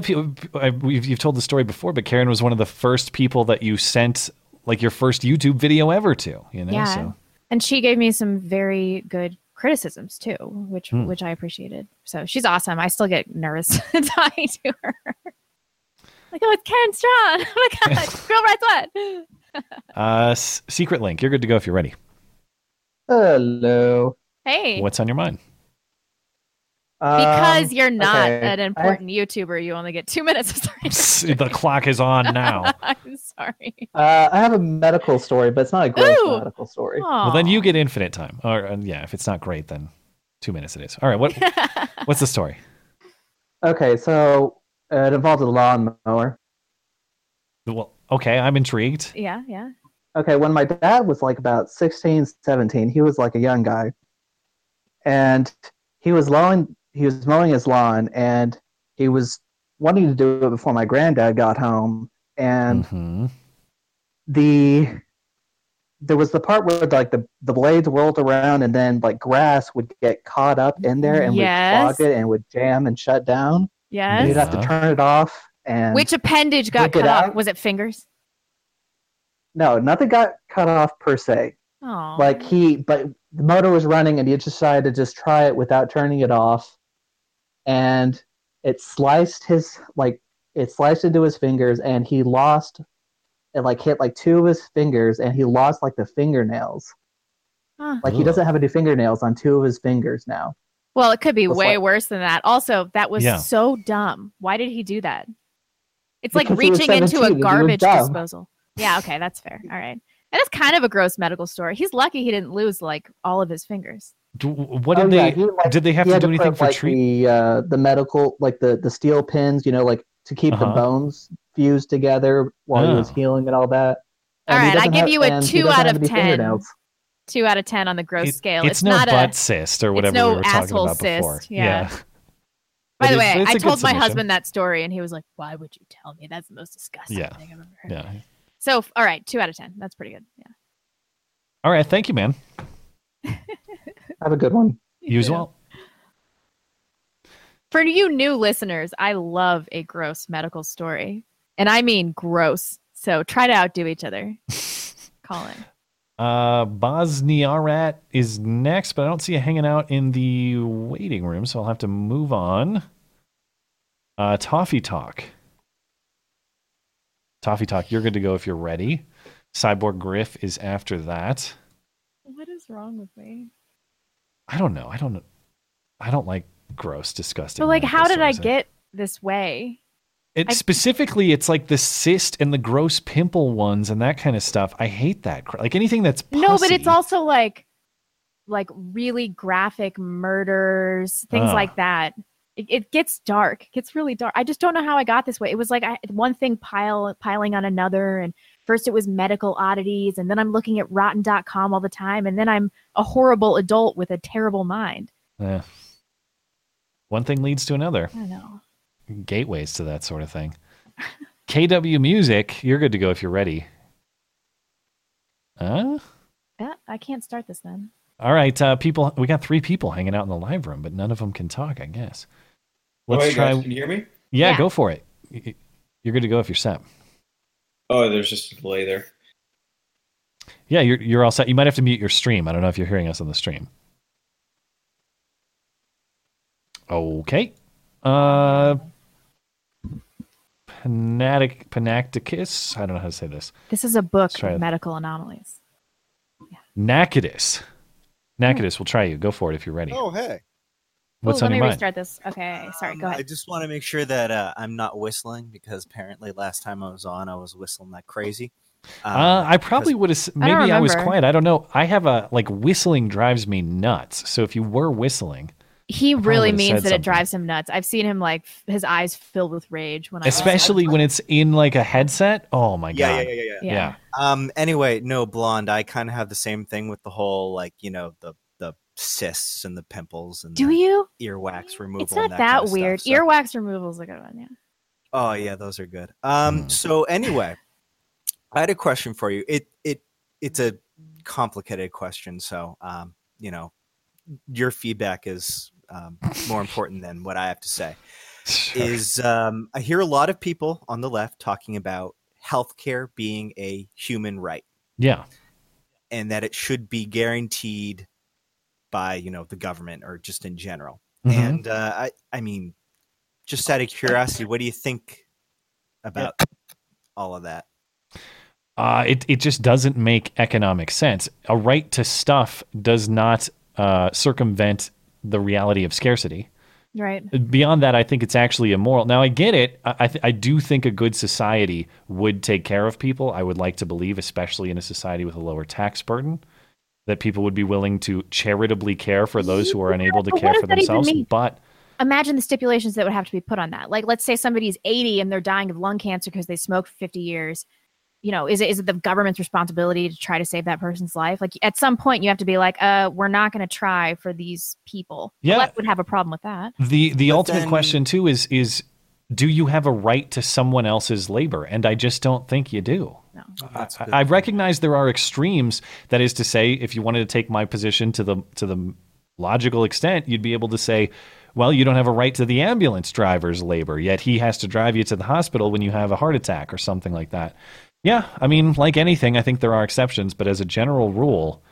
we've, you've told the story before, but Karen was one of the first people that you sent like your first YouTube video ever to. You know, yeah. so And she gave me some very good criticisms too, which Hmm. which I appreciated. So she's awesome. I still get nervous talking to her. Like, oh, it's Karen Straughan. Oh my god, girl writes what? uh, S- Secret Link, you're good to go if you're ready. Hello. Hey. What's on your mind? Because Um, you're not okay. an I- important YouTuber, you only get two minutes of story. the clock is on now. I'm sorry. Uh, I have a medical story, but it's not a gross Ooh. medical story. Well, then you get infinite time. Or uh, yeah, if it's not great, then two minutes it is. All right, what what's the story? Okay, so uh, it involves a lawnmower. Well, okay, I'm intrigued. Yeah, yeah. Okay, when my dad was like about 16, 17, he was like a young guy. And he was mowing he was mowing his lawn and he was wanting to do it before my granddad got home. And Mhm. the there was the part where like the, the blades whirled around and then like grass would get caught up in there and Yes. would clog it and would jam and shut down. And you'd have to turn it off and Which appendage got cut off? out. Was it fingers? no, nothing got cut off per se. Oh. Like he, but the motor was running, and he decided to just try it without turning it off, and it sliced his like it sliced into his fingers, and he lost. It like hit like two of his fingers, and he lost like the fingernails. Huh. Like he doesn't have any fingernails on two of his fingers now. Well, it could be It's way like- worse than that. Also, that was Yeah. so dumb. Why did he do that? It's like Because he reaching into a and he was garbage disposal. Yeah, okay, that's fair. all right and it's kind of a gross medical story. He's lucky he didn't lose like all of his fingers. Do, what did Oh, they? yeah, he, like, did they have to had do anything put, for like, treat? the uh, the medical like the the steel pins, you know, like to keep Uh-huh. the bones fused together while he was Oh. healing and all that. All And he right, I give have- you a and two out of ten. fingernails. Two out of ten on the gross It- scale. it's, no not butt a. cyst or it's whatever no we were talking asshole about before. cyst, yeah. By the way, it's I a good told my submission. husband that story, and he was like, "Why would you tell me? That's the most disgusting Yeah, thing I've ever heard." yeah. So, all right, two out of ten. That's pretty good. Yeah. All right, thank you, man. Have a good one. You as well. For you new listeners, I love a gross medical story, and I mean gross. So try to outdo each other. Colin. Uh, Bosniarat is next, but I don't see you hanging out in the waiting room, so I'll have to move on. Uh, Toffee Talk. Toffee Talk, you're good to go if you're ready. Cyborg Griff is after that. What is wrong with me? I don't know. I don't. I don't like gross, disgusting. But like, how did I get this way? It I- specifically, it's like the cyst and the gross pimple ones and that kind of stuff. I hate that. Like anything that's No, but it's also like, like really graphic murders, things Ah. like that. It, it gets dark. It gets really dark. I just don't know how I got this way. It was like I, one thing pile piling on another, and first it was medical oddities, and then I'm looking at Rotten.com all the time, and then I'm a horrible adult with a terrible mind. Eh. One thing leads to another. I know. Gateways to that sort of thing. KW Music, you're good to go if you're ready. Huh? Yeah, I can't start this then. All right, uh, people. We got three people hanging out in the live room, but none of them can talk. I guess. Let's Oh, hey, try. guys, can you hear me? Yeah, Yeah. go for it. Y- y- You're good to go if you're set. Oh, there's just a delay there. Yeah, you're you're all set. You might have to mute your stream. I don't know if you're hearing us on the stream. Okay. Uh Panatic Panacticus. I don't know how to say this. This is a book of medical anomalies. Nacadus. Nacadus, we'll try you. Go for it if you're ready. Oh, hey. What's Ooh, on let me mind? restart this. Okay, sorry. Go ahead. I just want to make sure that uh, I'm not whistling because apparently last time I was on, I was whistling like crazy. Um, Uh, I probably would have. Maybe I, was quiet. I don't know. I have a like whistling drives me nuts. So if you were whistling, He probably really means that something. it drives him nuts. I've seen him like his eyes filled with rage when I especially when it's in like a headset. Oh my yeah, god. yeah, yeah, yeah, Yeah. Yeah. Um. Anyway, no, blonde. I kind of have the same thing with the whole like you know the the cysts and the pimples and Do the you? earwax removal. It's not and that, that, kind of weird. Stuff, so- Earwax removal is a good one. Yeah. Oh yeah, those are good. Um, so anyway, I had a question for you. It it it's a complicated question, so um, you know, your feedback is um, more important than what I have to say. Is um, I hear a lot of people on the left talking about healthcare being a human right Yeah. and that it should be guaranteed by you know the government or just in general. Mhm. And uh, I I mean, just out of curiosity, what do you think about all of that? Uh, it it just doesn't make economic sense. A right to stuff does not uh, circumvent the reality of scarcity. Right. Beyond that, I think it's actually immoral. Now, I get it. I I, th- I do think a good society would take care of people. I would like to believe, especially in a society with a lower tax burden, that people would be willing to charitably care for those who are unable to but care for does that even themselves. But Imagine the stipulations that would have to be put on that. Like, let's say somebody's 80 and they're dying of lung cancer because they smoked 50 years. You know, is it is it the government's responsibility to try to save that person's life? Like, at some point, you have to be like, uh, we're not going to try for these people. Yeah. left would have a problem with that. The the ultimate then- question too is is do you have a right to someone else's labor? And I just don't think you do. No. I, I recognize there are extremes. That is to say, if you wanted to take my position to the to the logical extent, you'd be able to say, well, you don't have a right to the ambulance driver's labor, yet he has to drive you to the hospital when you have a heart attack or something like that. Yeah, I mean, like anything, I think there are exceptions, but as a general rule,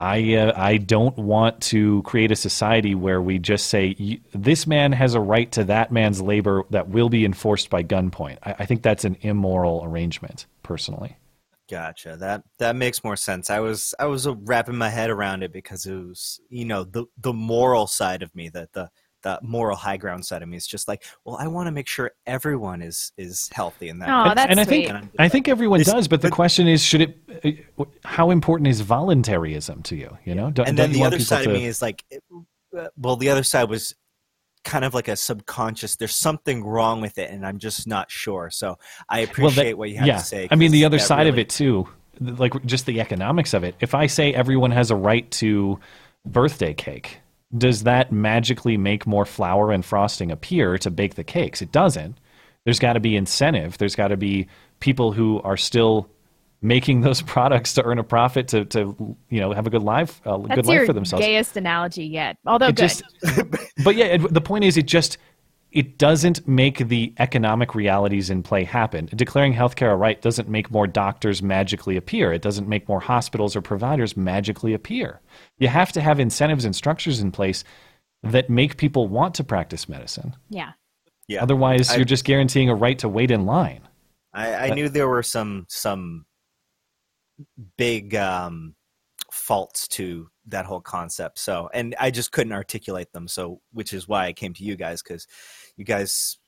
I uh, I don't want to create a society where we just say "Y- this man has a right to that man's labor that will be enforced by gunpoint. I, I think that's an immoral arrangement, personally. Gotcha. That that makes more sense. I was I was uh, wrapping my head around it because it was you know the the moral side of me that the the moral high ground side of me is just like, well, I want to make sure everyone is is healthy in that. Aw, and, that's and I think sweet. I think everyone This- does, but the question is, should it? uh, How important is voluntarism to you? You know, don't, and don't then the other side to- of me is like uh, well the other side was kind of like a subconscious there's something wrong with it and i'm just not sure so i Well, appreciate that- what you have yeah. to say I mean, the other side of it too, like just the economics of it. If I say everyone has a right to birthday cake, does that magically make more flour and frosting appear to bake the cakes? It doesn't. There's got to be incentive. There's got to be people who are still making those products to earn a profit to, to you know have a good life, a That's good your life for themselves. gayest analogy yet. Although It good. just- but yeah, it, the point is, it just it doesn't make the economic realities in play happen. Declaring healthcare a right doesn't make more doctors magically appear. It doesn't make more hospitals or providers magically appear. You have to have incentives and structures in place that make people want to practice medicine. yeah. yeah Otherwise, I- you're just guaranteeing a right to wait in line. I, I But- knew there were some some big um, faults to that whole concept. So, and I just couldn't articulate them. So, which is why I came to you guys because you guys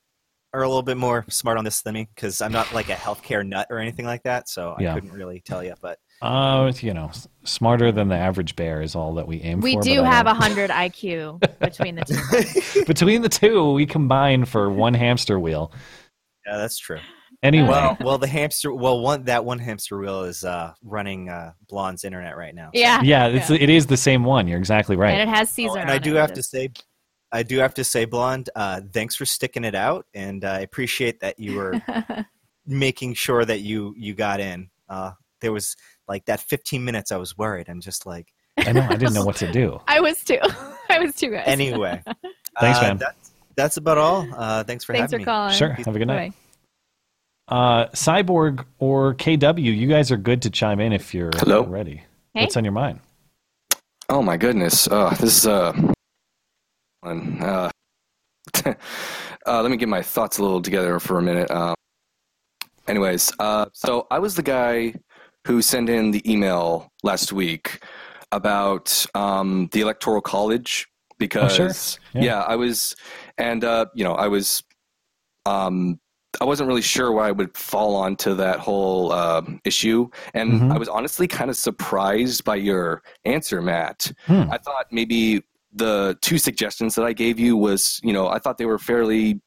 are a little bit more smart on this than me. Because I'm not like a healthcare nut or anything like that. So I Yeah. couldn't really tell you. But Uh, you know, smarter than the average bear is all that we aim We for. We do have a hundred IQ between the two. Between the two, we combine for one hamster wheel. yeah, that's true. Anyway. well, well, the hamster, well, one that one hamster wheel is uh, running uh, Blonde's internet right now. so- Yeah. Yeah, it's, it is the same one. You're exactly right. And it has Caesar. Oh, and on I do it, have which to is- say, I do have to say, Blonde, uh, thanks for sticking it out, and I appreciate that you were making sure that you you got in. Uh, there was like that 15 minutes. I was worried. I'm just like, I know. I didn't know what to do. I was too. I was too. Guys. anyway. Thanks, uh, man. That's, that's about all. Uh, thanks for Thanks having for me. calling. Sure. Have a good night. Uh, Cyborg or KW, you guys are good to chime in if you're Hello. ready. Hey. What's on your mind? Oh my goodness. Uh, this is uh, one. Uh, uh, let me get my thoughts a little together for a minute. Um, anyways, uh, so I was the guy who sent in the email last week about um, the electoral college because Oh, sure. yeah. Yeah. I was, and uh, you know, I was, um, I wasn't really sure where I would fall onto that whole uh, issue, and Mhm. I was honestly kind of surprised by your answer, Matt. Hmm. I thought maybe the two suggestions that I gave you was, you know, I thought they were fairly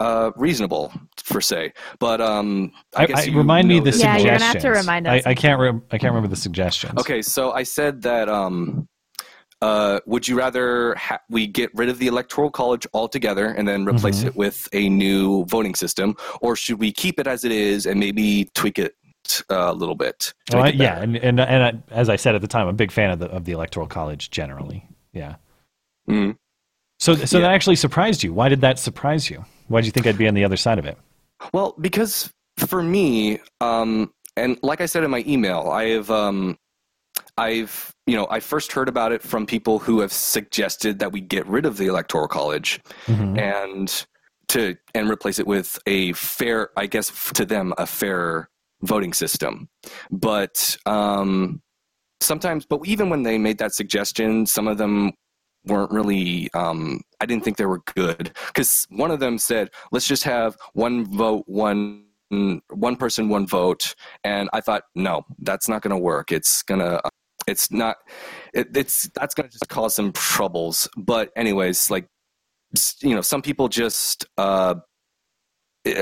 uh, reasonable per se, but um, I, I, guess I- you remind me the this Yeah, suggestions. you're gonna have to remind us. I, I can't. Re- I can't remember the suggestions. Okay, so I said that um, uh, would you rather ha- we get rid of the electoral college altogether and then replace Mhm. it with a new voting system, or should we keep it as it is and maybe tweak it uh, a little bit? Well, yeah, and and, and I, as I said at the time, I'm a big fan of the of the electoral college generally. Yeah. Mhm. So so Yeah. that actually surprised you. Why did that surprise you? Why did you think I'd be on the other side of it? Well, because for me, um, and like I said in my email, I have, um, I've, you know, I first heard about it from people who have suggested that we get rid of the electoral college Mhm. and to and replace it with a fair, I guess, to them, a fair voting system. But um, sometimes, but even when they made that suggestion, some of them weren't really um, i didn't think they were good because one of them said let's just have one vote one one person one vote and i thought no that's not going to work it's going to it's not it, it's that's going to just cause some troubles but anyways like you know some people just uh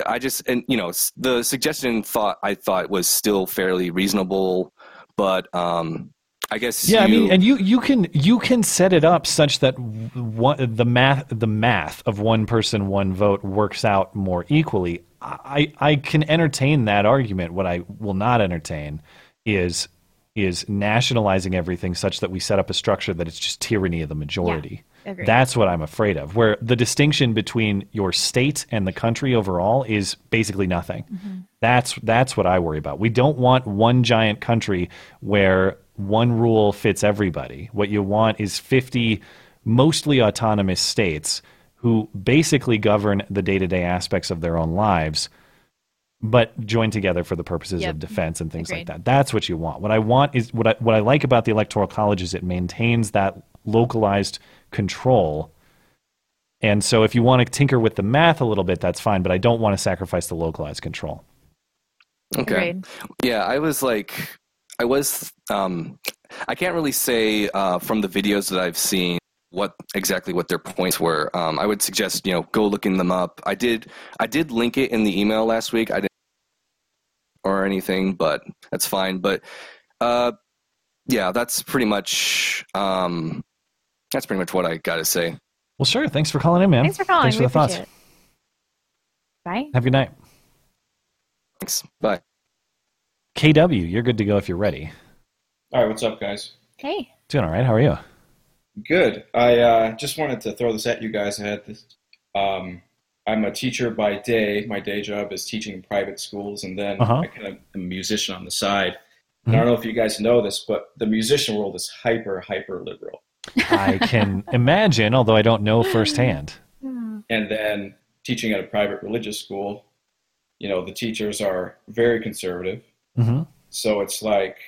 i just and you know the suggestion thought i thought was still fairly reasonable but um i guess Yeah, I mean, and you you can you can set it up such that one, the math the math of one person one vote works out more equally. I I can entertain that argument. What I will not entertain is is nationalizing everything such that we set up a structure that it's just tyranny of the majority. agreed. That's what I'm afraid of. Where the distinction between your state and the country overall is basically nothing. Mm-hmm. That's that's what I worry about. We don't want one giant country where one rule fits everybody. What you want is 50 mostly autonomous states who basically govern the day-to-day aspects of their own lives but join together for the purposes Yep. of defense and things like that. That's what you want. What I want is what I what I like about the electoral college is it maintains that localized control And so if you want to tinker with the math a little bit, that's fine, but I don't want to sacrifice the localized control. Okay. Agreed. Yeah, I was like, I was. Um, I can't really say uh, from the videos that I've seen what exactly what their points were. Um, I would suggest you know go looking them up. I did. I did link it in the email last week. I didn't or anything, but that's fine. But uh, yeah, that's pretty much. Um, that's pretty much what I got to say. Well, sure. Thanks for calling in, man. Thanks for calling. Thanks for we the thoughts. appreciate it. Bye. Have a good night. Thanks. Bye. KW, you're good to go if you're ready. All right, what's up, guys? Hey. Doing all right. How are you? Good. I uh, just wanted to throw this at you guys. I had this. Um, I'm a teacher by day. My day job is teaching private schools, and then Uh-huh. I kind of am a musician on the side. And I don't know if you guys know this, but the musician world is hyper, hyper liberal. I can imagine, although I don't know firsthand. And then teaching at a private religious school, you know, the teachers are very conservative. Mm-hmm. So it's like,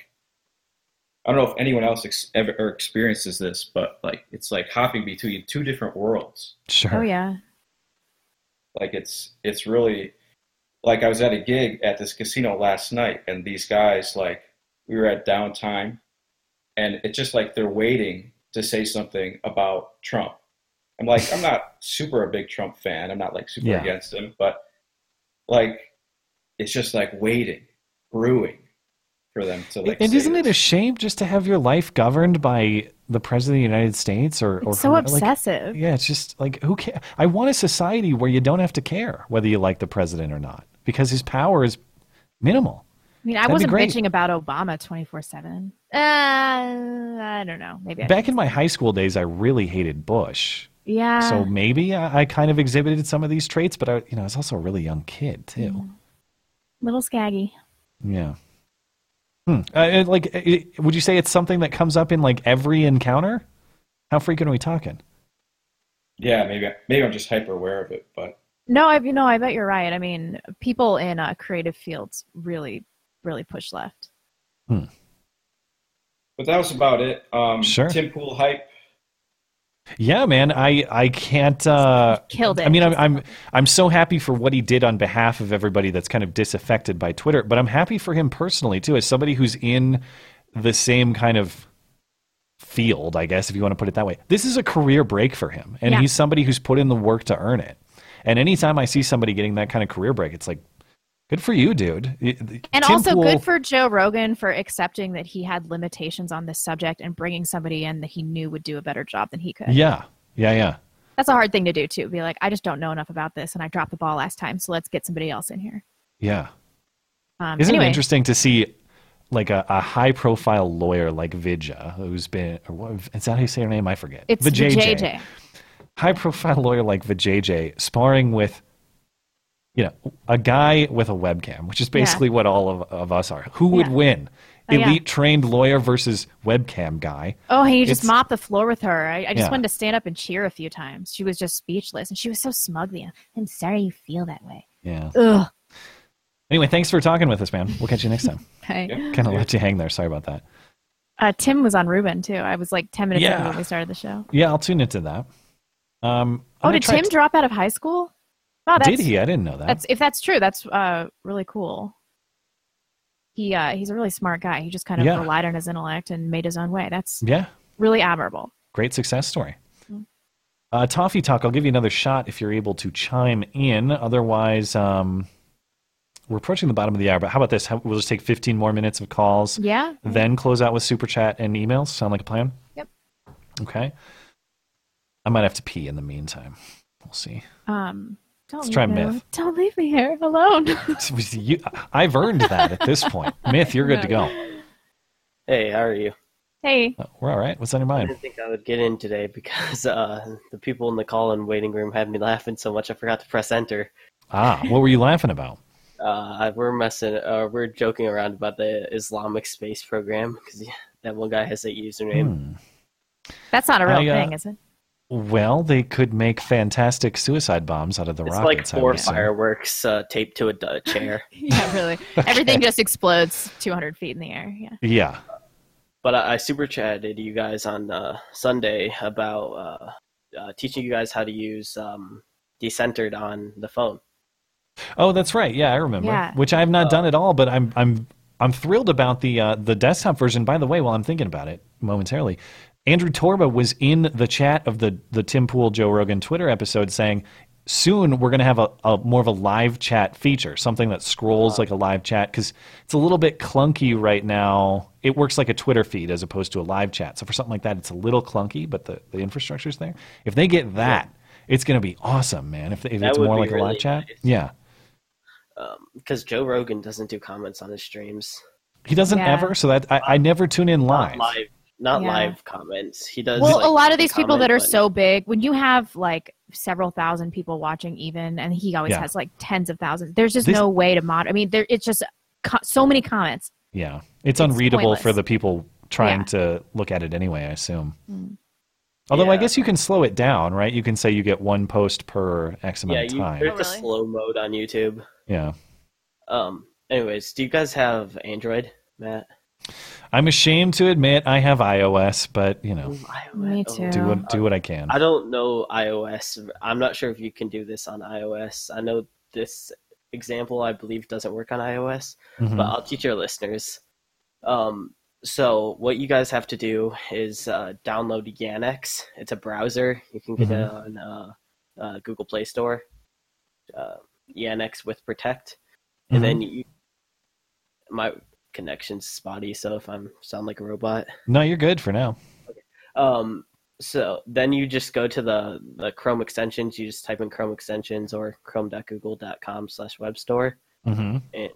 I don't know if anyone else ex- ever experiences this, but like it's like hopping between two different worlds. Sure. Oh yeah. Like it's it's really like I was at a gig at this casino last night, and these guys like we were at downtime, and it's just like they're waiting to say something about Trump. I'm like I'm not super a big Trump fan. I'm not like super Yeah. against him, but like it's just like waiting, brewing for them to like. and isn't it a shame just to have your life governed by the president of the United States or, or It's so who- like- obsessive. yeah, it's just like who care? I want a society where you don't have to care whether you like the president or not because his power is minimal. I mean, I That'd wasn't bitching about Obama 24 7. Uh, I don't know. Maybe I Back in my high school days, I really hated Bush. Yeah. So maybe I, I kind of exhibited some of these traits, but I, you know, I was also a really young kid too. Little scaggy. Yeah. Hmm. Uh, it- like, it, would you say it's something that comes up in like every encounter? How frequent are we talking? Yeah, maybe maybe I'm just hyper aware of it, but No, I, you know, I bet you're right. I mean, people in uh, creative fields really, really push left. Hmm. but that was about it. Um, Sure. Tim Pool hype. Yeah, man. I I can't. Uh, Killed it. I mean, I'm I'm I'm so happy for what he did on behalf of everybody that's kind of disaffected by Twitter, but I'm happy for him personally too, as somebody who's in the same kind of field, I guess, if you want to put it that way. This is a career break for him, and Yeah. he's somebody who's put in the work to earn it. And anytime I see somebody getting that kind of career break, it's like, good for you, dude. And Tim also Pool- good for Joe Rogan for accepting that he had limitations on this subject and bringing somebody in that he knew would do a better job than he could. Yeah, yeah, yeah. That's a hard thing to do too. Be like, I just don't know enough about this and I dropped the ball last time, so let's get somebody else in here. Yeah. Um, Isn't anyway, it interesting to see like a, a high profile lawyer like Vidya, who's been, or what, is that how you say her name? I forget. It's Vijaya. High profile lawyer like Vijaya sparring with, you know, a guy with a webcam, which is Yeah. basically what all of, of us are. Who would Yeah. win? Oh, yeah. Elite trained lawyer versus webcam guy. Oh, he just It's- mopped the floor with her. I, I just Yeah. wanted to stand up and cheer a few times. She was just speechless, and she was so smug. The I'm sorry you feel that way. Yeah. Ugh. Anyway, thanks for talking with us, man. We'll catch you next time. Okay. kind of let you hang there. Sorry about that. Uh, Tim was on Rubin too. I was like ten minutes Yeah. ago when we started the show. Yeah, I'll tune into that. Um, Oh, did Tim to- drop out of high school? Wow, Did he? I didn't know that. That's if that's true. That's uh, really cool. He uh, he's a really smart guy. He just kind of Yeah. relied on his intellect and made his own way. That's Yeah. really admirable. Great success story. Mm. Uh, Toffee Talk, I'll give you another shot if you're able to chime in. Otherwise, um, we're approaching the bottom of the hour, but how about this? How, we'll just take 15 more minutes of calls, Yeah. then close out with super chat and emails. Sound like a plan? Yep. Okay. I might have to pee in the meantime. We'll see. Um, don't Let's leave try me, myth. Don't leave me here alone. You, I've earned that at this point. Myth, you're good to go. Hey, how are you? hey. We're all right. What's on your mind? I didn't think I would get in today because uh, the people in the call-in waiting room had me laughing so much I forgot to press enter. Ah, what were you laughing about? Uh, we're messing, uh, we're joking around about the Islamic space program because that one guy has that username. That's not a real I, uh, thing, is it? Well, they could make fantastic suicide bombs out of the It's rockets. It's like I four fireworks uh, taped to a d- chair. Yeah, really. Everything just explodes 200 feet in the air. Yeah. Yeah. But I, I super chatted you guys on uh, Sunday about uh, uh, teaching you guys how to use um, Dissenter on the phone. Oh, that's right. Yeah, I remember. Yeah. Which I have not done at all, but I'm I'm I'm thrilled about the uh, the desktop version. By the way, while I'm thinking about it momentarily, Andrew Torba was in the chat of the the Tim Pool Joe Rogan Twitter episode saying soon we're going to have a, a more of a live chat feature, something that scrolls like a live chat because it's a little bit clunky right now. It works like a Twitter feed as opposed to a live chat. So for something like that, it's a little clunky, but the the infrastructure's there. If they get that, it's going to be awesome, man. If, if it's more be like a live really chat, yeah. Um, because Joe Rogan doesn't do comments on his streams. He doesn't Yeah. ever, so that I, I uh, never tune in live. Not live, not Yeah. live comments. He does. Well, like, a lot of these people that are button. so big, when you have like several thousand people watching, even, and he always Yeah. has like tens of thousands. There's just This- no way to mod. I mean, there it's just co- so many comments. Yeah, it's, It's unreadable for the people trying Yeah. to look at it anyway. I assume. Mm. Although I guess you can slow it down, right? You can say you get one post per X amount Yeah, of you, time. there's a slow mode on YouTube. Yeah, Um. Anyways, do you guys have Android, Matt? I'm ashamed to admit I have iOS, but you know, Me too. do what do what I can. I don't know iOS. I'm not sure if you can do this on iOS. I know this example, I believe, doesn't work on iOS, Mhm. but I'll teach your listeners. Um, so what you guys have to do is uh, download Yandex. It's a browser. You can get it Mhm. on uh, uh, Google Play Store. Uh, Yandex with Protect, and then Mhm. you. My connection's spotty, so if I'm sound like a robot. No, you're good for now. Um, so then you just go to the, the Chrome extensions. You just type in Chrome extensions or chrome.google.com slash web store. Mhm. And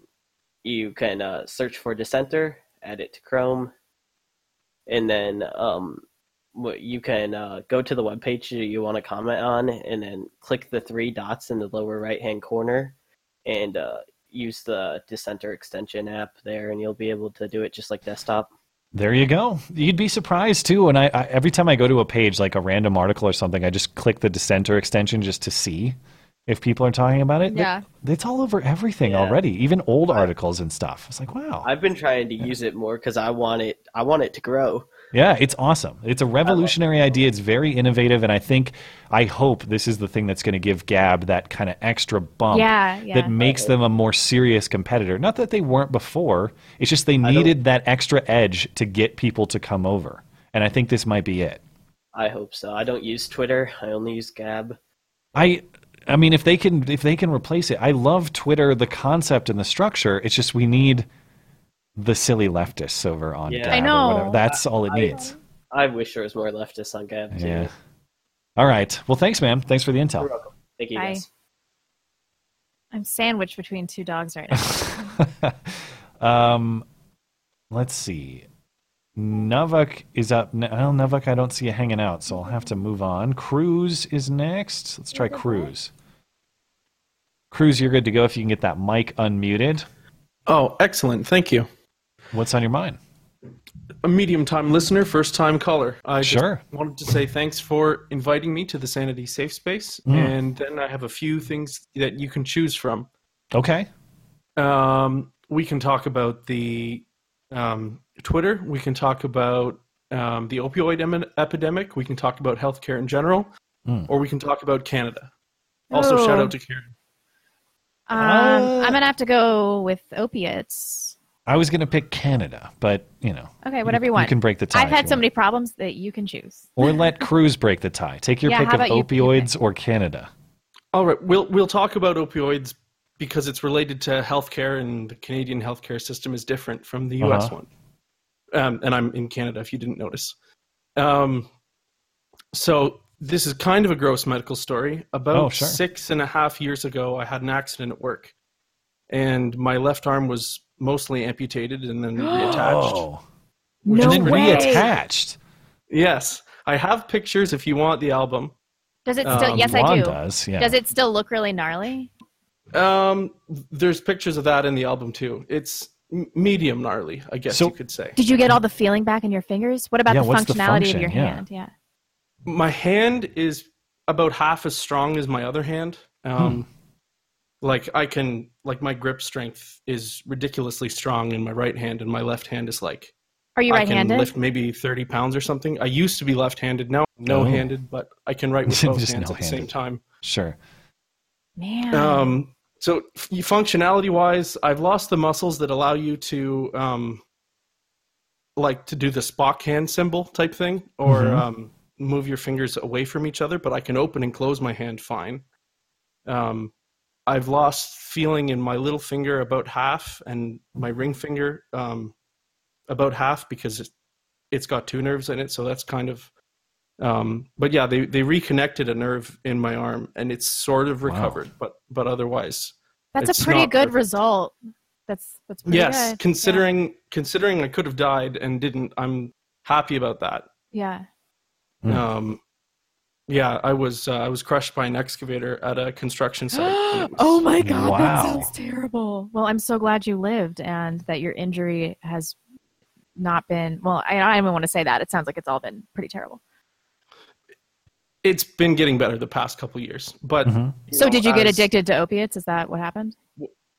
you can uh, search for Dissenter, add it to Chrome. And then um, what you can uh, go to the web page you want to comment on and then click the three dots in the lower right hand corner and uh, use the Dissenter extension app there, and you'll be able to do it just like desktop. There you go. You'd be surprised too. And I, I every time I go to a page like a random article or something, I just click the dissenter extension just to see if people are talking about it. Yeah. it's all over everything Yeah. already, even old articles and stuff. It's like wow. I've been trying to use it more because I want it. I want it to grow. Yeah, it's awesome. It's a revolutionary idea. It's very innovative, and I think, I hope this is the thing that's going to give Gab that kind of extra bump Yeah, yeah. that makes them a more serious competitor. Not that they weren't before. It's just they needed that extra edge to get people to come over, and I think this might be it. I hope so. I don't use Twitter. I only use Gab. I, I mean, if they can, if they can replace it, I love Twitter, the concept and the structure. It's just we need the silly leftists over on Yeah. Gab I or know. whatever. That's all it I- needs. I wish there was more leftists on Gab too. Yeah. All right. Well, thanks, ma'am. Thanks for the intel. You're welcome. Thank you Bye. guys. I'm sandwiched between two dogs right now. Um, let's see. Novak is up. n- Well, Navak, I don't see you hanging out, so I'll have to move on. Cruz is next. Let's try Cruz. Cruz, you're good to go if you can get that mic unmuted. Oh, excellent. Thank you. What's on your mind? A medium time listener, first time caller. I just Sure. wanted to say thanks for inviting me to the Sanity Safe Space. Mm. And then I have a few things that you can choose from. Okay. Um, we can talk about the um, Twitter. We can talk about um, the opioid em- epidemic. We can talk about healthcare in general, Mm. or we can talk about Canada. Also, shout Oh. out to Karen. Um, Uh, I'm gonna have to go with opiates. I was going to pick Canada, but you know, Okay, whatever you want. You can break the tie. I've had so want. many problems that you can choose. Or let Cruz break the tie. Take your Yeah, pick of about you pick opioids or Canada. All right, we'll we'll talk about opioids because it's related to healthcare, and the Canadian healthcare system is different from the U.S. Uh-huh. one. Um, and I'm in Canada, if you didn't notice. Um, so this is kind of a gross medical story. About Oh, sure. six and a half years ago, I had an accident at work, and my left arm was mostly amputated and then reattached. Oh. which and then pretty- reattached. Yes, I have pictures if you want the album. Does it still? Um, yes, I do. does, yeah. Does it still look really gnarly? Um, there's pictures of that in the album too. It's medium gnarly, I guess you could say. Did you get all the feeling back in your fingers? What about Yeah, the what's the functionality function? of your Yeah. hand? Yeah. My hand is about half as strong as my other hand. Um, like I can, like my grip strength is ridiculously strong in my right hand, and my left hand is like. Are you right-handed? I can lift maybe 30 pounds or something. I used to be left-handed. Now I'm Oh. no-handed, but I can write with both Just hands at the same time. Sure. Man. Um, so f- functionality-wise, I've lost the muscles that allow you to um, like to do the Spock hand symbol type thing, or Mhm. um, move your fingers away from each other. But I can open and close my hand fine. Um, I've lost feeling in my little finger about half, and my ring finger um, about half because it, it's got two nerves in it. So that's kind of. Um, but yeah, they, they reconnected a nerve in my arm, and it's sort of Wow. recovered. But but otherwise, That's it's a pretty good perfect. result. That's that's pretty Yes, good. considering considering I could have died and didn't, I'm happy about that. Yeah. Hmm. Um, yeah, I was uh, I was crushed by an excavator at a construction site. was- oh my god, that Wow. sounds terrible. Well, I'm so glad you lived and that your injury has not been. Well, I, I don't even want to say that. It sounds like it's all been pretty terrible. It's been getting better the past couple years, but Mm-hmm. So, know, did you get as- addicted to opiates? Is that what happened?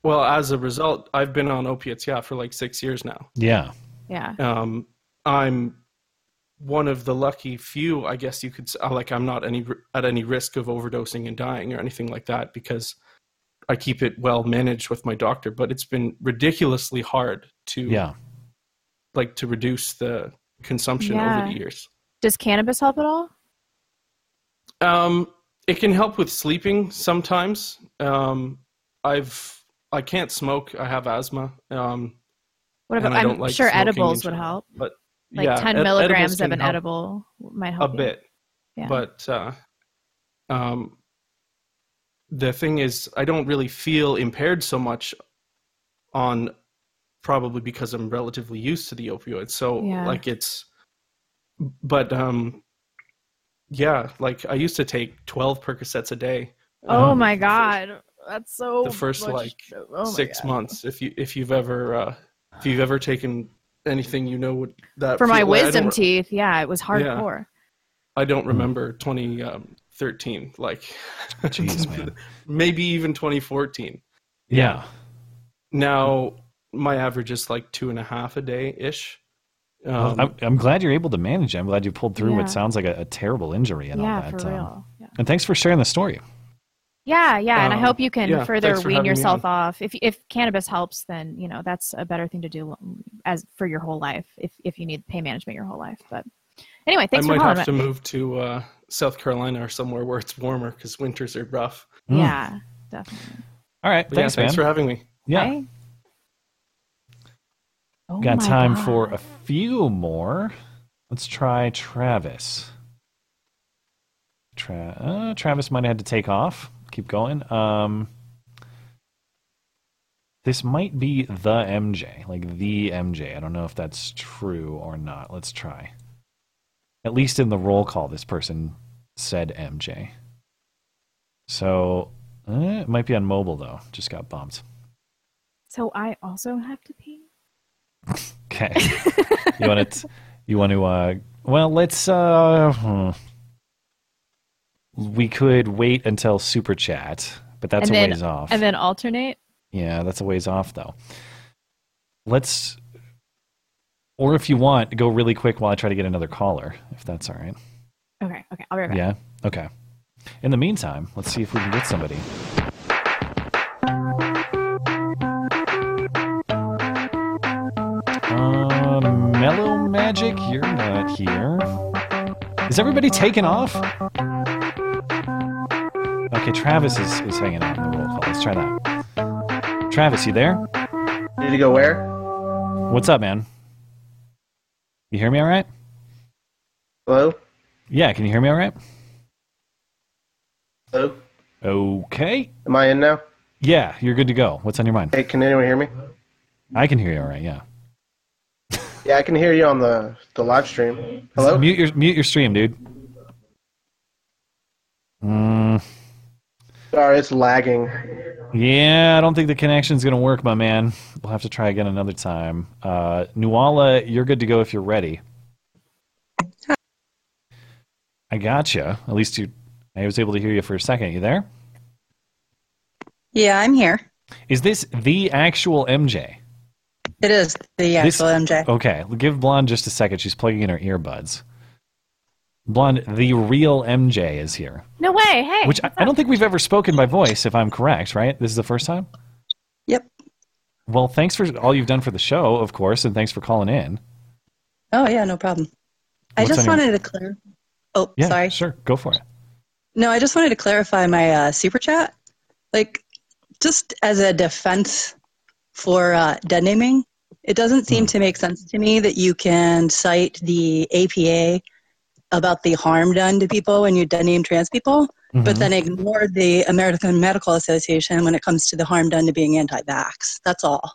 Well, as a result, I've been on opiates, yeah, for like six years now. Yeah. Yeah. um, I'm one of the lucky few, I guess you could say, like I'm not any at any risk of overdosing and dying or anything like that because I keep it well managed with my doctor. But it's been ridiculously hard to Yeah. like to reduce the consumption Yeah. over the years. Does cannabis help at all? Um, it can help with sleeping sometimes. Um, I've I can't smoke. I have asthma. Um, What about? I I'm like sure edibles would help. But Like yeah, 10 ed- milligrams of an help edible might a help. you. bit. Yeah. But uh, um, the thing is, I don't really feel impaired so much on probably because I'm relatively used to the opioids. So Yeah. like it's, but um, yeah, like I used to take 12 Percocets a day. Oh um, my god, that's so. the first much- like oh six God. months. If you if you've ever uh, if you've ever taken anything, you know what that For my feel- like, wisdom teeth, yeah, it was Yeah. hardcore. I Hmm. don't remember 2013, like Jeez, man. maybe even 2014. Yeah. Now my average is like two and a half a day ish. Um, I'm, I'm glad you're able to manage it. I'm glad you pulled through Yeah. what sounds like a, a terrible injury and Yeah, all that. for um, real. Yeah. And thanks for sharing the story. Yeah, yeah, and I Um, hope you can yeah, further wean yourself off. If if cannabis helps, then you know that's a better thing to do as for your whole life. If if you need pain management your whole life, but anyway, thanks I for might calling. have to move to uh, South Carolina or somewhere where it's warmer because winters are rough. Yeah, definitely. All right. But yeah, Thanks, thanks man. for having me. Yeah. Bye. Oh Got time God. for a few more. Let's try Travis. Tra- uh, Travis might have had to take off. Keep going. Um, this might be the MJ, like the MJ. I don't know if that's true or not. Let's try. At least in the roll call, this person said MJ. So uh, it might be on mobile though. Just got bumped. So I also have to pee. Okay. you want to? You want to? Uh, well, let's. Uh, hmm. We could wait until super chat, but that's and a then, ways off. And then alternate. yeah, that's a ways off though. Let's. Or if you want, go really quick while I try to get another caller, if that's all right. Okay, okay, I'll be right back. Yeah. Okay. In the meantime, let's see if we can get somebody. Uh, Mellow Magic, you're not here. Is everybody taking off? Okay, Travis is, is hanging out in the roll call. Let's try that. Travis, you there? Need to go where? What's up, man? You hear me all right? Hello? Yeah, can you hear me all right? Hello? Okay. Am I in now? Yeah, you're good to go. What's on your mind? Hey, can anyone hear me? I can hear you all right, yeah. Yeah, I can hear you on the, the live stream. Hello? Mute your mute your stream, dude. Mm, Sorry, it's lagging. yeah, I don't think the connection's gonna work, my man. We'll have to try again another time. Uh, Nuala, you're good to go if you're ready. I gotcha. At least you, I was able to hear you for a second. You there? Yeah, I'm here. Is this the actual MJ? It is the This- actual MJ. Okay, give Blonde just a second. She's plugging in her earbuds. Blonde, the real MJ is here. No way. Hey. Which I, I don't think we've ever spoken by voice, if I'm correct, right? This is the first time? Yep. Well, thanks for all you've done for the show, of course, and thanks for calling in. Oh yeah, no problem. I just on your- wanted to clear. Oh, Yeah, sorry. sure. Go for it. No, I just wanted to clarify my uh, super chat. Like, just as a defense for uh, dead naming, it doesn't seem to make sense to me that you can cite the APA about the harm done to people when you dead name trans people, but Mhm. then ignore the American Medical Association when it comes to the harm done to being anti-vax. That's all.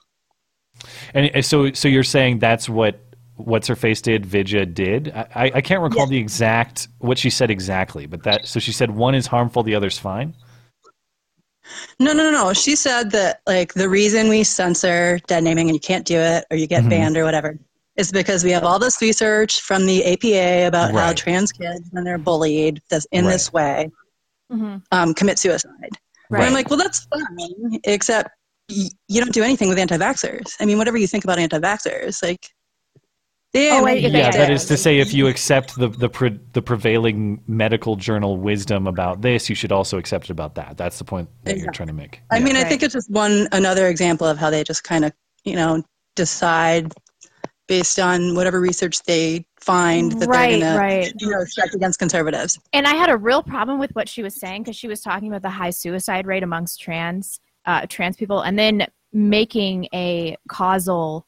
And so, so you're saying that's what what's her face did, Vijaya did. I, I- can't recall the exact what she said exactly, but that so she said one is harmful, the other's fine. No, no, no, no. She said that like the reason we censor dead naming and you can't do it or you get Mhm. banned or whatever is because we have all this research from the APA about how trans kids when they're bullied this, in this way Mm-hmm. um, commit suicide. And Right. I'm like, well, that's fine, except y- you don't do anything with anti-vaxxers. I mean, whatever you think about anti-vaxxers, like they Oh, ain't wait, Yeah, it that dead. is to say, if you accept the the pre, the prevailing medical journal wisdom about this, you should also accept it about that. That's the point that you're trying to make. I mean, I think it's just one another example of how they just kind of, you know, decide based on whatever research they find that Right, they're gonna, right. you know, strike against conservatives. And I had a real problem with what she was saying because she was talking about the high suicide rate amongst trans uh, trans people, and then making a causal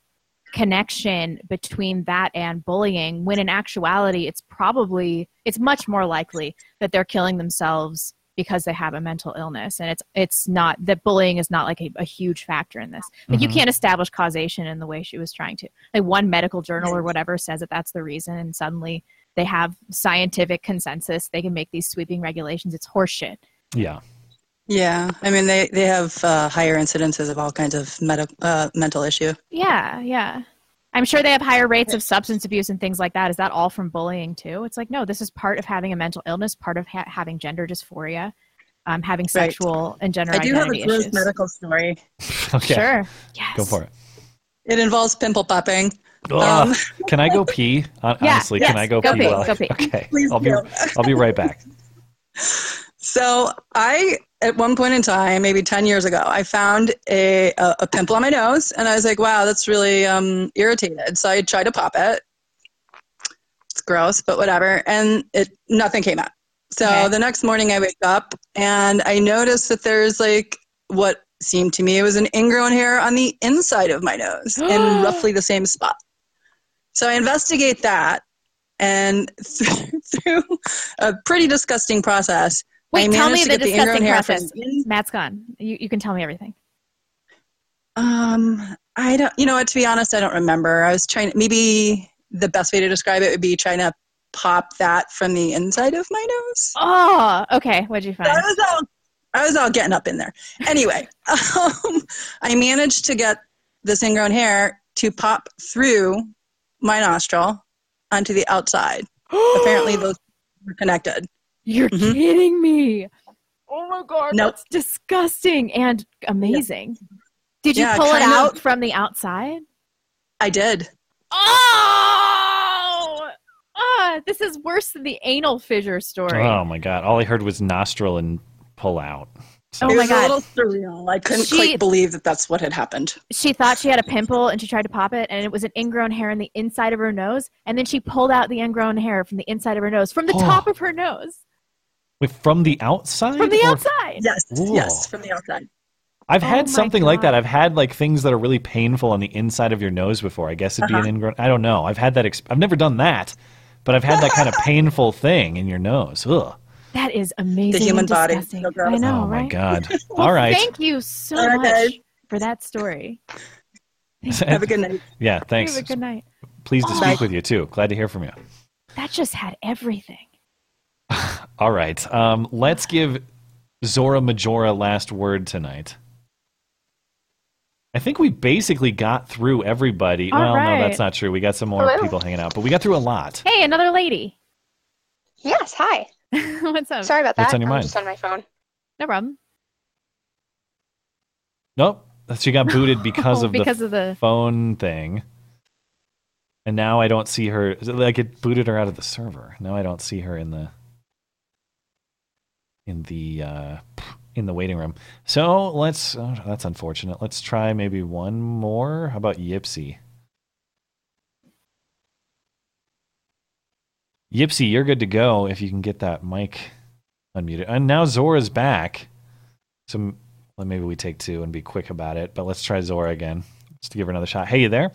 connection between that and bullying. When in actuality, it's probably it's much more likely that they're killing themselves because they have a mental illness, and it's it's not that bullying is not like a, a huge factor in this. Like you Mhm. can't establish causation in the way she was trying to. Like one medical journal or whatever says that that's the reason, and suddenly they have scientific consensus. They can make these sweeping regulations. It's horseshit. Yeah. Yeah, I mean, they they have uh, higher incidences of all kinds of medi- uh, mental issue. Yeah, yeah. I'm sure they have higher rates of substance abuse and things like that. Is that all from bullying too? It's like no, this is part of having a mental illness, part of ha- having gender dysphoria, um, having Right. sexual and gender I do have a identity gross medical story. Okay. Sure. Go for it. It involves pimple popping. Um, can I go pee? Hon- Yeah, Honestly, can yes, I go, go pee? pee, while- go pee. Okay. Please I'll be. I'll be right back. So I, at one point in time, maybe ten years ago, I found a a, a pimple on my nose, and I was like, "Wow, that's really um, irritated." So I tried to pop it. It's gross, but whatever, and it nothing came out. So Okay. the next morning, I wake up and I notice that there's like what seemed to me it was an ingrown hair on the inside of my nose in roughly the same spot. So I investigate that, and through, through a pretty disgusting process, Wait, tell me the get the disgusting process. Matt's gone. You you can tell me everything. Um, I don't. You know what? To be honest, I don't remember. I was trying. Maybe the best way to describe it would be trying to pop that from the inside of my nose. Oh, okay. What'd you find? I was all, I was all getting up in there. Anyway, um, I managed to get this ingrown hair to pop through my nostril onto the outside. Apparently, those were connected. You're kidding me. Oh my god, Nope. that's disgusting and amazing. Did you Yeah, pull it kind of. out from the outside? I did. Oh! Ah, this is worse than the anal fissure story. Oh my god! All I heard was nostril and pull out. Oh it my was God. a little surreal. I couldn't She- quite believe that that's what had happened. She thought she had a pimple and she tried to pop it, and it was an ingrown hair in the inside of her nose. And then she pulled out the ingrown hair from the inside of her nose, from the Oh. top of her nose, Wait, from the outside? from the or- outside. Yes, Whoa. yes, from the outside. I've Oh had my something like that. I've had like things that are really painful on the inside of your nose before. I guess it'd be Uh-huh. an ingrown. I don't know. I've had that. Exp- I've never done that, but I've had that kind of painful thing in your nose. Ugh. That is amazing. The human body. disgusting. So. I know, oh my god. Well, All right. Thank you so All right, much guys. for that story. Have a good night. yeah. Thanks. Have a good night. Pleased to Bye. speak with you too. Glad to hear from you. That just had everything. All right. Um, let's give Zora Majora last word tonight. I think we basically got through everybody. All well, no, that's not true. We got some more Hello. people hanging out, but we got through a lot. Hey, another lady. Yes, hi. What's up? Sorry about that. What's on your I'm mind? just on my phone. No problem. Nope. She got booted because of because the of the- phone thing. And now I don't see her. Like it booted her out of the server. Now I don't see her in the in the uh, in the waiting room. So let's. Oh, that's unfortunate. Let's try maybe one more. How about Yipsy? Yipsy, you're good to go if you can get that mic unmuted. And now Zora's back. So well, maybe we take two and be quick about it. But let's try Zora again. Just to give her another shot. Hey, you there?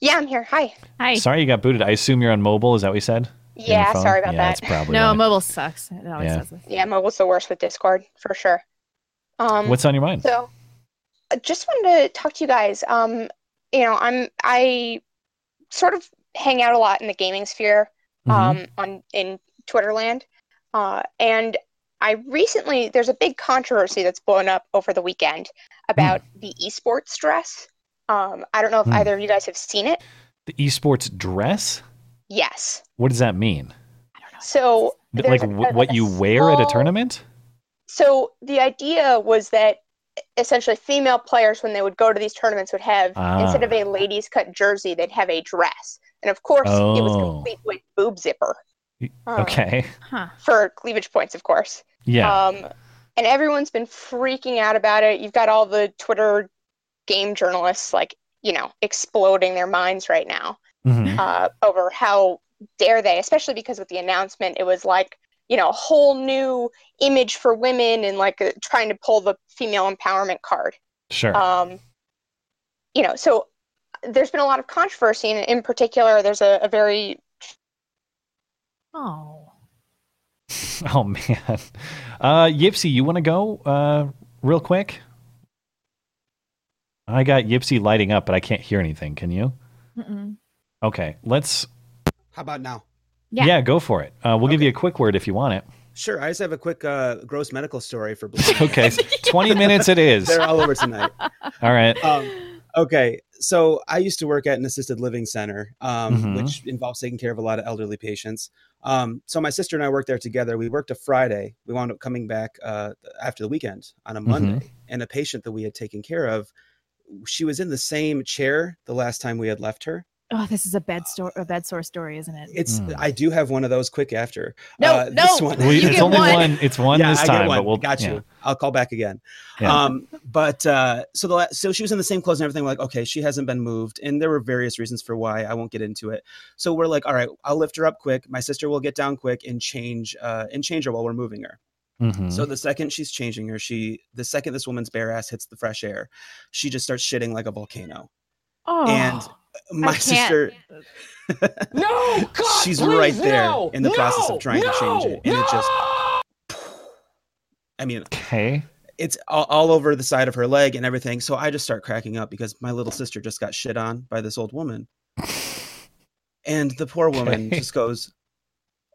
Yeah, I'm here. Hi. Hi. Sorry you got booted. I assume you're on mobile. Is that what you said? On your Yeah, phone? sorry about yeah, that. That's probably no, right. mobile sucks. It always Yeah. says this. Yeah, mobile's the worst with Discord for sure. Um, What's on your mind? So, I just wanted to talk to you guys. Um, you know, I'm I sort of hang out a lot in the gaming sphere, um, on in Twitterland, uh, and I recently there's a big controversy that's blown up over the weekend about the esports dress. Um, I don't know if Hmm. either of you guys have seen it. The esports dress? Yes. What does that mean? So Like a- a- what a you wear at a tournament? So the idea was that essentially female players, when they would go to these tournaments, would have Ah. instead of a ladies' cut jersey, they'd have a dress, and of course, it was Oh. complete with boob zipper Um, Okay. for cleavage points, of course. Yeah. Um, and everyone's been freaking out about it. You've got all the Twitter game journalists, like you know, exploding their minds right now Mhm. uh, over how dare they, especially because with the announcement, it was like, you know, a whole new image for women and like uh, trying to pull the female empowerment card. Sure. Um, you know, so there's been a lot of controversy, and in particular, there's a, a very Oh. Oh man. Uh Yipsy, you want to go uh real quick? I got Yipsy lighting up, but I can't hear anything. Can you? Mm-mm. Okay, let's How about now? Yeah, go for it. Uh, we'll give you a quick word if you want it. Sure. I just have a quick uh, gross medical story for. Okay, 20 minutes it is. They're all over tonight. All right. Um, okay, so I used to work at an assisted living center, um, Mhm. which involves taking care of a lot of elderly patients. Um, so my sister and I worked there together. We worked a Friday. We wound up coming back uh, after the weekend on a Monday, Mhm. and a patient that we had taken care of, she was in the same chair the last time we had left her. Oh, this is a bed store, a bed sore story, isn't it? It's I do have one of those quick after. No, uh, no, this one. We- You it's only one. one- it's one this I get time, one. but we'll- got you. yeah. I'll call back again. Yeah. Um, but uh, so the la- so she was in the same clothes and everything. We're like, okay, she hasn't been moved, and there were various reasons for why. I won't get into it. So we're like, all right, I'll lift her up quick. My sister will get down quick and change uh, and change her while we're moving her. Mhm. So the second she's changing her, she the second this woman's bare ass hits the fresh air, she just starts shitting like a volcano. Oh, and my sister, No, she's please, right there no, in the process of trying to change it, and it just. I mean, okay. It's all, all over the side of her leg and everything. So I just start cracking up because my little sister just got shit on by this old woman. And the poor woman Okay. just goes,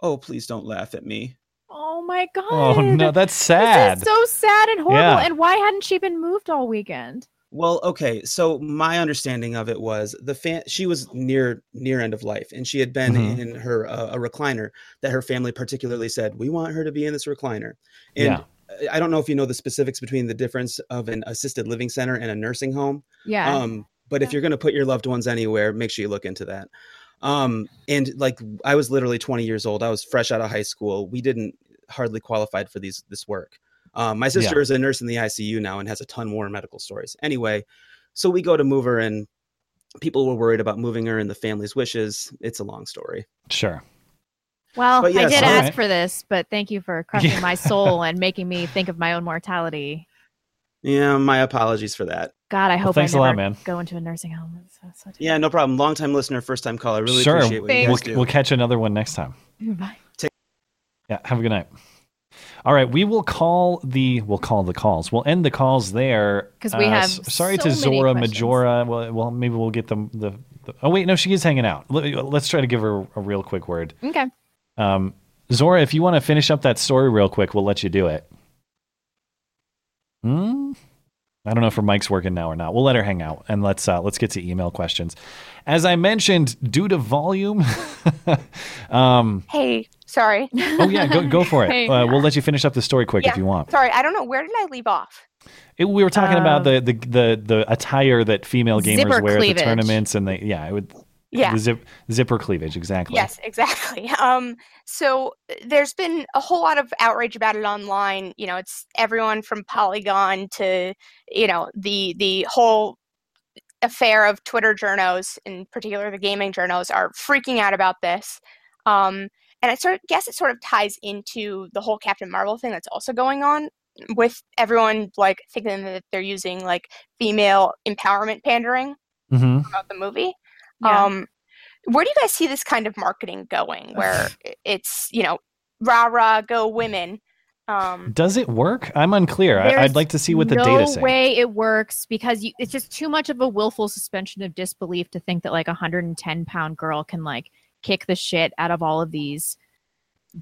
Oh, please don't laugh at me. Oh my god. Oh no, that's sad. This is so sad and horrible. Yeah. And why hadn't she been moved all weekend? Well, okay. So my understanding of it was the fan. She was near near end of life, and she had been Mhm. in her uh, a recliner that her family particularly said we want her to be in this recliner. And Yeah. I don't know if you know the specifics between the difference of an assisted living center and a nursing home. Yeah. Um, but if you're going to put your loved ones anywhere, make sure you look into that. Um, and like I was literally 20 years old. I was fresh out of high school. We didn't hardly qualified for these this work. Um, my sister Yeah. is a nurse in the ICU now and has a ton more medical stories. Anyway, so we go to move her, and people were worried about moving her and the family's wishes. It's a long story. Sure. Well, yes, I did all ask right. for this, but thank you for crushing Yeah. my soul and making me think of my own mortality. Yeah, my apologies for that. God, I Well, hope thanks a I lot, never man. go into a nursing home. It's so- so- Yeah, no problem. Long time listener, first time caller. Really sure. appreciate what you we'll, guys do. we'll catch another one next time. Bye. Yeah, have a good night. All right, we will call the we'll call the calls. We'll end the calls there 'Cause we Uh, have s- sorry so to Zora questions. Majora. Well, well, maybe we'll get them the, the. Oh wait, no, she is hanging out. Let, us try to give her a real quick word. Okay. Um, Zora, if you want to finish up that story real quick, we'll let you do it. Hmm. I don't know if her mic's working now or not. We'll let her hang out and let's uh, let's get to email questions. As I mentioned, due to volume, um, Hey, Sorry. Oh yeah, go go for it. Uh, we'll let you finish up the story quick if you want. Sorry, I don't know. Where did I leave off? It, we were talking about Um, the, the the the attire that female gamers wear at the tournaments, and they yeah, it would Yeah. the zip, zipper cleavage exactly. Yes, exactly. Um, so there's been a whole lot of outrage about it online. You know, it's everyone from Polygon to you know the the whole affair of Twitter journos, in particular the gaming journos, are freaking out about this. Um, and I sort of guess it sort of ties into the whole Captain Marvel thing that's also going on with everyone like thinking that they're using like female empowerment pandering Mm-hmm. about the movie. Um, where do you guys see this kind of marketing going? Where it's you know, rah rah, go women. Um, Does it work? I'm unclear. I, I'd like to see what the no data say. No way it works because you, it's just too much of a willful suspension of disbelief to think that like a 110 pound girl can like kick the shit out of all of these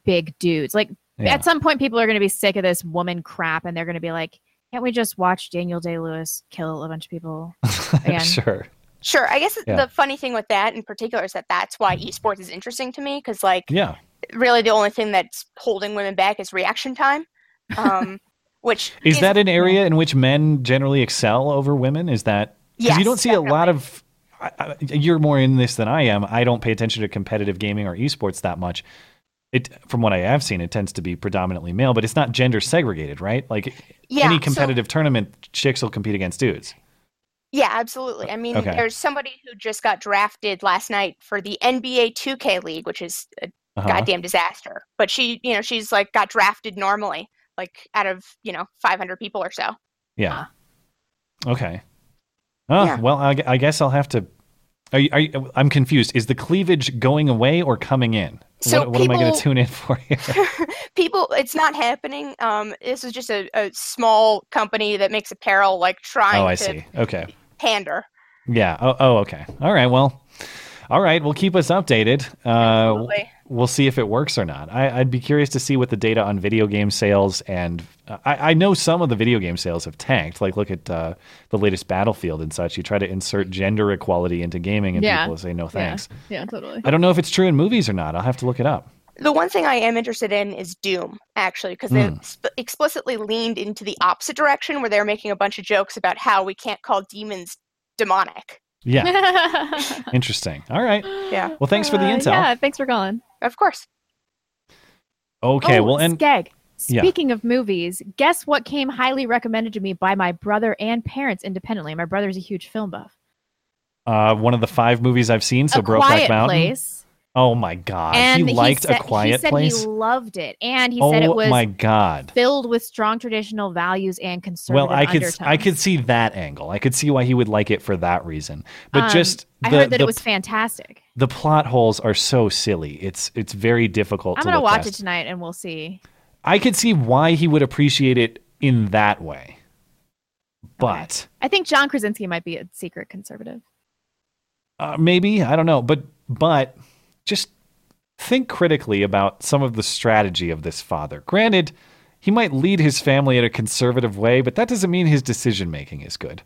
big dudes. Like Yeah. at some point, people are going to be sick of this woman crap, and they're going to be like, "Can't we just watch Daniel Day Lewis kill a bunch of people again?" sure. Sure. I guess Yeah. the funny thing with that in particular is that that's why esports is interesting to me because, like, Yeah. really the only thing that's holding women back is reaction time. Um, which Is that an area in which men generally excel over women? Is that because you don't see a lot of. I, I, you're more in this than I am. I don't pay attention to competitive gaming or esports that much. It, from what I have seen, it tends to be predominantly male, but it's not gender segregated, right? Like Yeah, any so- competitive tournament, chicks will compete against dudes. Yeah, absolutely. I mean, Okay. there's somebody who just got drafted last night for the NBA 2K League, which is a Uh-huh. goddamn disaster. But she, you know, she's like got drafted normally, like out of you know 500 people or so. Yeah. Okay. Oh Yeah. well, I, I guess I'll have to. Are you, are you, I'm confused. Is the cleavage going away or coming in? So what what am I going to tune in for here? People, it's not happening. Um, this is just a, a small company that makes apparel, like trying oh, I to see. Okay. pander. Yeah. Oh, oh, okay. All right. Well, all right. Well, keep us updated. Uh, Absolutely. We'll see if it works or not. I, I'd be curious to see what the data on video game sales and uh, I, I know some of the video game sales have tanked. Like, look at uh, the latest Battlefield and such. You try to insert gender equality into gaming, and Yeah. people say no thanks. Yeah, yeah totally. I don't know if it's true in movies or not. I'll have to look it up. The one thing I am interested in is Doom, actually, because they Hmm. sp- explicitly leaned into the opposite direction, where they're making a bunch of jokes about how we can't call demons demonic. Yeah. Interesting. All right. Yeah. Well, thanks for the Uh, intel. Yeah, thanks for calling. Of course. Okay. oh, well, and Skeg. Yeah. Speaking of movies, guess what came highly recommended to me by my brother and parents independently? My brother's a huge film buff. uh, one of the five movies I've seen, so A Brokeback Quiet Mountain. Place. Oh my god, and he liked said, a Quiet he said Place. He loved it, and he oh said it was my god. filled with strong traditional values and conservative Well, I could undertones. I could see that angle. I could see why he would like it for that reason. But Um, just I heard that the, it was fantastic. the plot holes are so silly. It's it's very difficult I'm to gonna watch past. it tonight, and we'll see. I could see why he would appreciate it in that way. But I think John Krasinski might be a secret conservative. Uh, maybe I don't know, but but just think critically about some of the strategy of this father. Granted, he might lead his family in a conservative way, but that doesn't mean his decision making is good.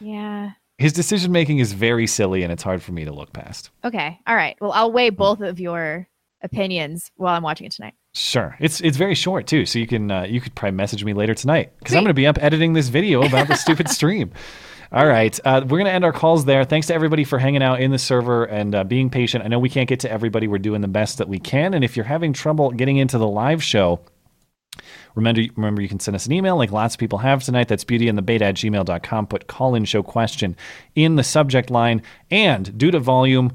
Yeah. His decision making is very silly, and it's hard for me to look past. Okay. All right. Well, I'll weigh both of your opinions while I'm watching it tonight. Sure, it's it's very short too, so you can uh, you could probably message me later tonight because I'm going to be up editing this video about the stupid stream. All right, uh, we're going to end our calls there. Thanks to everybody for hanging out in the server and uh, being patient. I know we can't get to everybody. We're doing the best that we can, and if you're having trouble getting into the live show. Remember, remember, you can send us an email like lots of people have tonight. That's beautyandthebeta at gmail.com. Put call in show question in the subject line. And due to volume,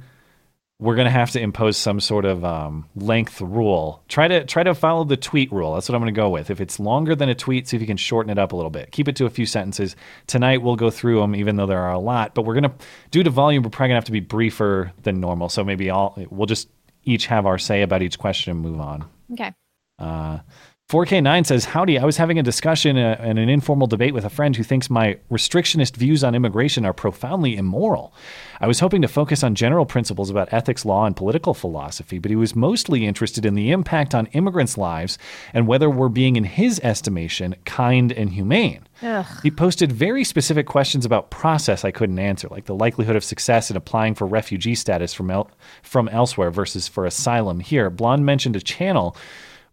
we're going to have to impose some sort of um, length rule. Try to try to follow the tweet rule. That's what I'm going to go with. If it's longer than a tweet, see if you can shorten it up a little bit. Keep it to a few sentences. Tonight we'll go through them, even though there are a lot. But we're going to, due to volume, we're probably going to have to be briefer than normal. So maybe all we'll just each have our say about each question and move on. Okay. Uh, 4K9 says, Howdy, I was having a discussion uh, and an informal debate with a friend who thinks my restrictionist views on immigration are profoundly immoral. I was hoping to focus on general principles about ethics, law, and political philosophy, but he was mostly interested in the impact on immigrants' lives and whether we're being, in his estimation, kind and humane. Ugh. He posted very specific questions about process I couldn't answer, like the likelihood of success in applying for refugee status from el- from elsewhere versus for asylum here. Blonde mentioned a channel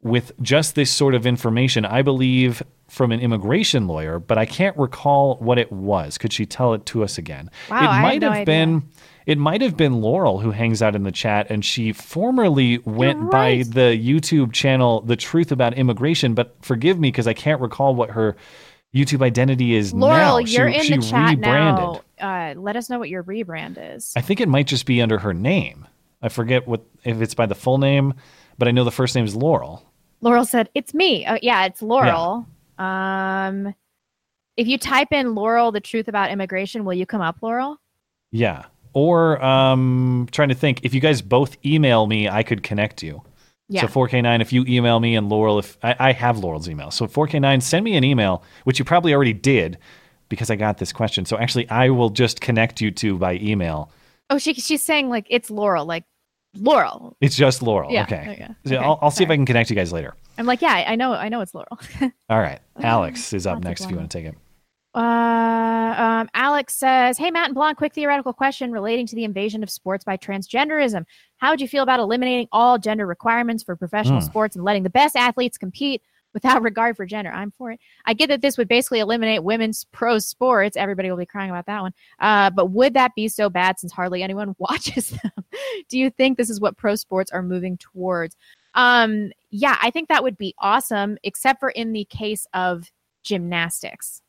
with just this sort of information, I believe from an immigration lawyer, but I can't recall what it was. Could she tell it to us again? Wow, it I might no have been it might have been Laurel who hangs out in the chat and she formerly went by the YouTube channel The Truth About Immigration, but forgive me because I can't recall what her YouTube identity is now. Laurel, now. you're she, in she the chat rebranded. now. Uh, let us know what your rebrand is. I think it might just be under her name. I forget what if it's by the full name, but I know the first name is Laurel. Laurel said, "It's me." Oh, yeah, it's Laurel. Um, if you type in Laurel, the truth about immigration, will you come up, Laurel? Yeah. Or um trying to think if you guys both email me, I could connect you. Yeah. So 4K9, if you email me and Laurel, if I, I have Laurel's email. So 4K9, send me an email, which you probably already did because I got this question. So actually, I will just connect you two by email. Oh, she she's saying like it's Laurel, like Laurel. It's just Laurel. Yeah, okay. okay, So I'll, I'll see if I can connect you guys later. I'm like, yeah, I know, I know it's Laurel. All right. Alex is up next if you want to take it. Uh, um, Alex says, "Hey, Matt and Blonde, quick theoretical question relating to the invasion of sports by transgenderism. How would you feel about eliminating all gender requirements for professional Hmm. sports and letting the best athletes compete without regard for gender? I'm for it. I get that this would basically eliminate women's pro sports. Everybody will be crying about that one. Uh, but would that be so bad since hardly anyone watches them? Do you think this is what pro sports are moving towards? Um, yeah, I think that would be awesome, except for in the case of gymnastics.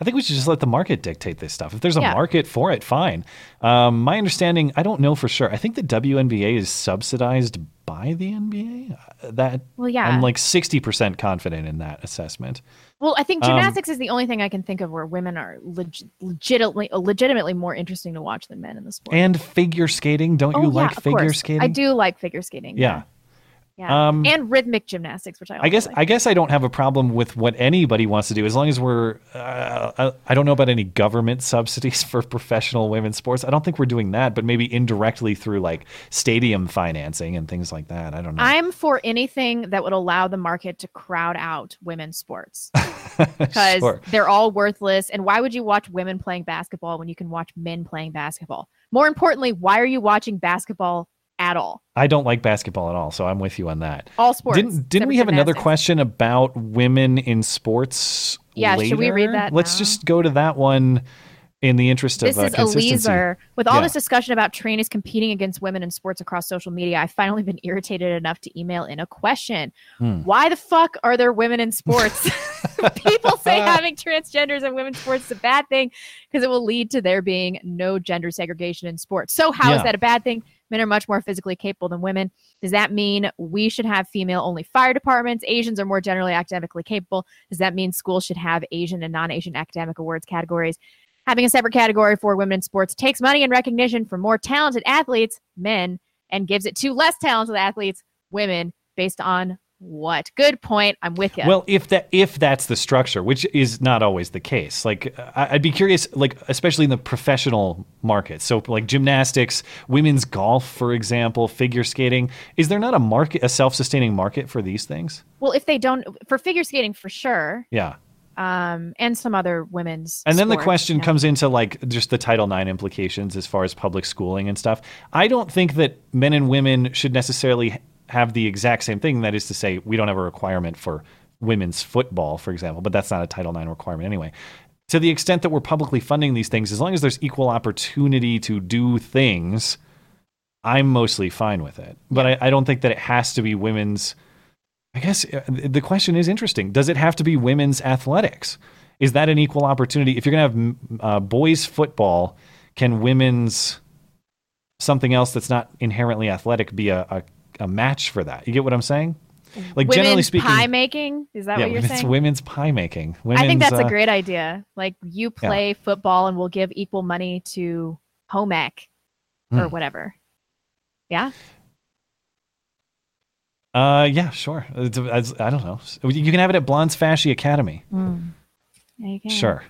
I think we should just let the market dictate this stuff. If there's a Yeah. market for it, fine. Um, my understanding, I don't know for sure. I think the WNBA is subsidized by the NBA. Uh, That Well, yeah. I'm like 60% confident in that assessment. Well, I think Um, gymnastics is the only thing I can think of where women are leg- legitimately legitimately more interesting to watch than men in the sport. And figure skating. Don't oh, you yeah, like figure course. skating? I do like figure skating. Yeah. Yeah. Um, and rhythmic gymnastics, which I I guess like. I guess I don't have a problem with what anybody wants to do as long as we're. Uh, I, I don't know about any government subsidies for professional women's sports. I don't think we're doing that, but maybe indirectly through like stadium financing and things like that. I don't know. I'm for anything that would allow the market to crowd out women's sports because Sure. they're all worthless. And why would you watch women playing basketball when you can watch men playing basketball? More importantly, why are you watching basketball at all? I don't like basketball at all, so I'm with you on that. All sports, Didn't didn't we have another question about women in sports? Yeah, should we read that Let's now? just go to that one in the interest This of uh, is consistency. Eliezer. With all Yeah. this discussion about trainees competing against women in sports across social media, I've finally been irritated enough to email in a question. Hmm. Why the fuck are there women in sports? People say having transgenders in women's sports is a bad thing because it will lead to there being no gender segregation in sports. So, how is Yeah. that a bad thing? Men are much more physically capable than women. Does that mean we should have female only fire departments? Asians are more generally academically capable. Does that mean schools should have Asian and non Asian academic awards categories? Having a separate category for women in sports takes money and recognition from more talented athletes, men, and gives it to less talented athletes, women, based on what? Good point. I'm with you. Well, if that if that's the structure, which is not always the case, like I'd be curious, like especially in the professional market. So, like gymnastics, women's golf, for example, figure skating. Is there not a market, a self-sustaining market for these things? well, if they don't, for figure skating, for sure, Yeah. um, and some other women's. And then the question comes into like just the Title IX implications as far as public schooling and stuff. I don't think that men and women should necessarily have the exact same thing. That is to say, we don't have a requirement for women's football, for example, but that's not a Title IX requirement anyway. To the extent that we're publicly funding these things, as long as there's equal opportunity to do things, I'm mostly fine with it. But I, I don't think that it has to be women's. I guess uh, the question is interesting. Does it have to be women's athletics? Is that an equal opportunity? If you're going to have uh, boys football, can women's something else that's not inherently athletic be a, a, a match for that? You get what I'm saying? Like women's generally speaking, pie making is that yeah, what you're women's, saying? women's pie making. I think that's uh, a great idea. Like you Yeah. play football and we'll give equal money to home ec or Hmm. whatever. Yeah. Uh, yeah, sure. It's, it's- I don't know. You can have it at Blonde's Fashy Academy. Mm. Yeah. Sure.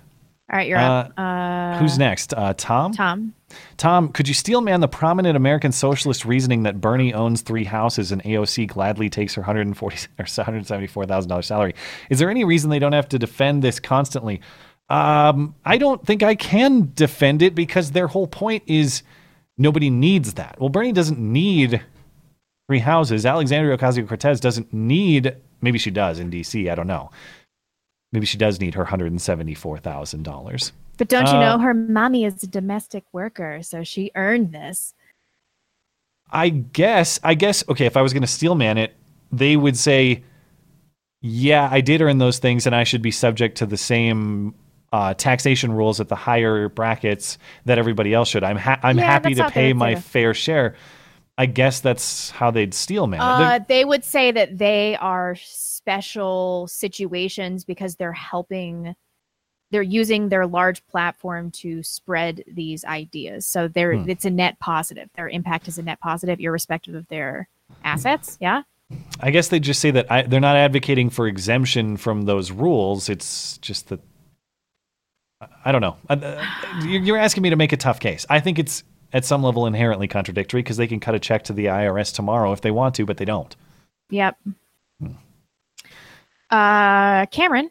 All right, you're up. Uh, Who's next? Uh, Tom? Tom. Tom, could you steel man the prominent American socialist reasoning that Bernie owns three houses and AOC gladly takes her 140 or 174 thousand dollars salary? Is there any reason they don't have to defend this constantly? Um, I don't think I can defend it because their whole point is nobody needs that. Well, Bernie doesn't need three houses. Alexandria Ocasio Cortez doesn't need. Maybe she does in D.C. I don't know. Maybe she does need her 174 thousand dollars. But don't you Uh, know her mommy is a domestic worker, so she earned this. I guess, I guess, okay, if I was going to steel man it, they would say, yeah, I did earn those things and I should be subject to the same uh, taxation rules at the higher brackets that everybody else should. I'm, ha- I'm Yeah, happy to pay my fair share. I guess that's how they'd steel man it. Uh, they would say that they are special situations because they're helping they're using their large platform to spread these ideas so they're Hmm. it's a net positive their impact is a net positive irrespective of their assets yeah I guess they just say that I, they're not advocating for exemption from those rules. It's just that I don't know. Uh, uh, You're you're asking me to make a tough case. I think it's at some level inherently contradictory because they can cut a check to the IRS tomorrow if they want to, but they don't. yep uh cameron.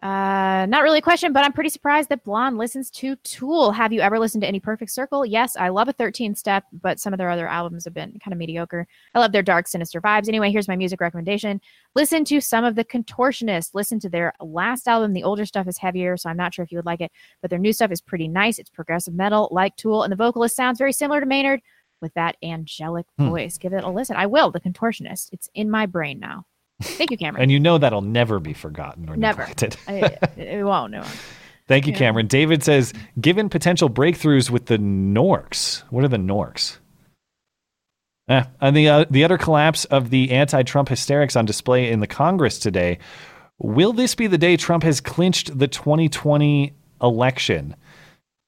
Uh not really a question but i'm pretty surprised that blonde listens to tool. Have you ever listened to any perfect circle? Yes i love a 13 step but some of their other albums have been kind of mediocre. I love their dark sinister vibes. Anyway here's my music recommendation. Listen to some of the contortionists. Listen to their last album. The older stuff is heavier so i'm not sure if you would like it but their new stuff is pretty nice. It's progressive metal like tool and the vocalist sounds very similar to maynard with that angelic Hmm. voice. Give it a listen. I will. The contortionist it's in my brain now thank you cameron And you know that'll never be forgotten or never neglected. I, it won't no Thank you, Yeah. Cameron. David says, given potential breakthroughs with the Norks, what are the Norks? Eh, and the uh, the utter collapse of the anti-Trump hysterics on display in the Congress today. Will this be the day Trump has clinched the 2020 election?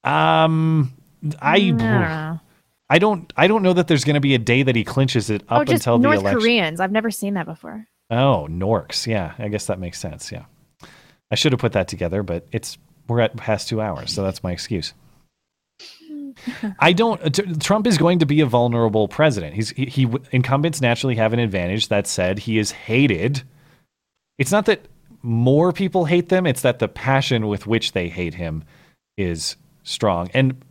Um, I I don't know. I don't I don't know that there's going to be a day that he clinches it up oh just until the north election. koreans i've never seen that before Oh, Norks. Yeah, I guess that makes sense. Yeah. I should have put that together, but it's we're at past 2 hours, so that's my excuse. I don't Trump is going to be a vulnerable president. He's he, he incumbents naturally have an advantage. That said, he is hated. It's not that more people hate them, it's that the passion with which they hate him is strong. And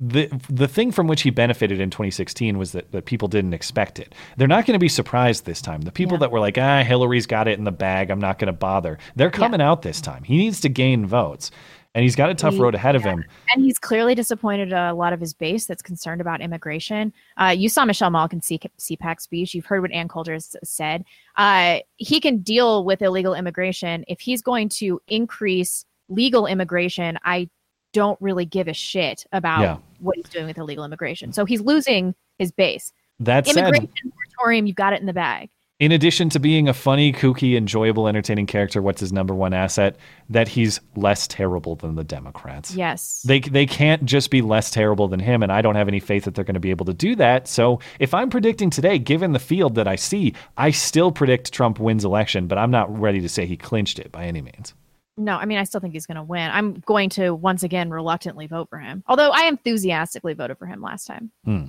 the the thing from which he benefited in 2016 was that, that people didn't expect it. They're not going to be surprised this time. The people that were like, ah, Hillary's got it in the bag. I'm not going to bother. They're coming out this time. He needs to gain votes, and he's got a tough He- road ahead of him. and he's clearly disappointed a lot of his base that's concerned about immigration. Uh, you saw Michelle Malkin's C- CPAC speech. You've heard what Ann Coulter said. Uh, he can deal with illegal immigration. If he's going to increase legal immigration, I don't really give a shit about Yeah. what he's doing with illegal immigration. So he's losing his base. That said, immigration moratorium, you've got it in the bag. in addition to being a funny, kooky, enjoyable, entertaining character, what's his number one asset? That he's less terrible than the Democrats. Yes. They they can't just be less terrible than him, and I don't have any faith that they're going to be able to do that. So if I'm predicting today, given the field that I see, I still predict Trump wins election, but I'm not ready to say he clinched it by any means. No, I mean, I still think he's going to win. I'm going to once again reluctantly vote for him, although I enthusiastically voted for him last time. Hmm.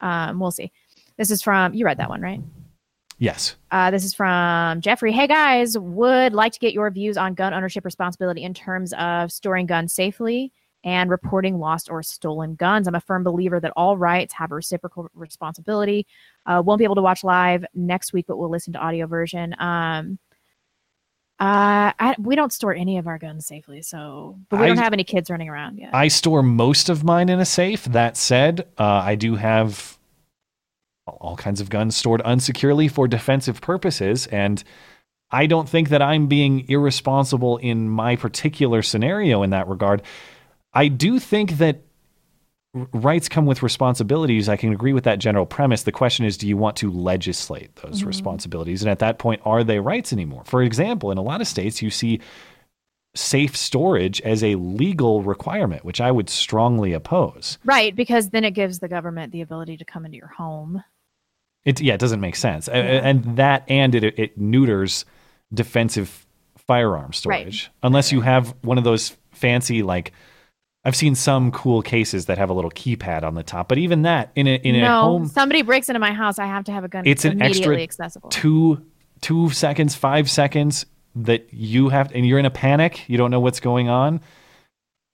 Um, we'll see. This is from you read that one, right? Yes. Uh, this is from Jeffrey. Hey guys, would like to get your views on gun ownership responsibility in terms of storing guns safely and reporting lost or stolen guns. I'm a firm believer that all rights have a reciprocal responsibility. Uh, won't be able to watch live next week, but we'll listen to audio version. Um, uh, I, we don't store any of our guns safely, so but we don't have any kids running around yet. I store most of mine in a safe. That said, uh, I do have all kinds of guns stored unsecurely for defensive purposes, and I don't think that I'm being irresponsible in my particular scenario in that regard. I do think that rights come with responsibilities. I can agree with that general premise. The question is, do you want to legislate those Mhm. responsibilities? And at that point, are they rights anymore? For example, in a lot of states, you see safe storage as a legal requirement, which I would strongly oppose. right, because then it gives the government the ability to come into your home. It yeah, it doesn't make sense, A- and that and it it neuters defensive firearm storage unless you have one of those fancy like. I've seen some cool cases that have a little keypad on the top, but even that in a in a no, home, somebody breaks into my house, I have to have a gun. it's an immediately extra accessible. two two seconds, five seconds that you have, and you're in a panic. You don't know what's going on.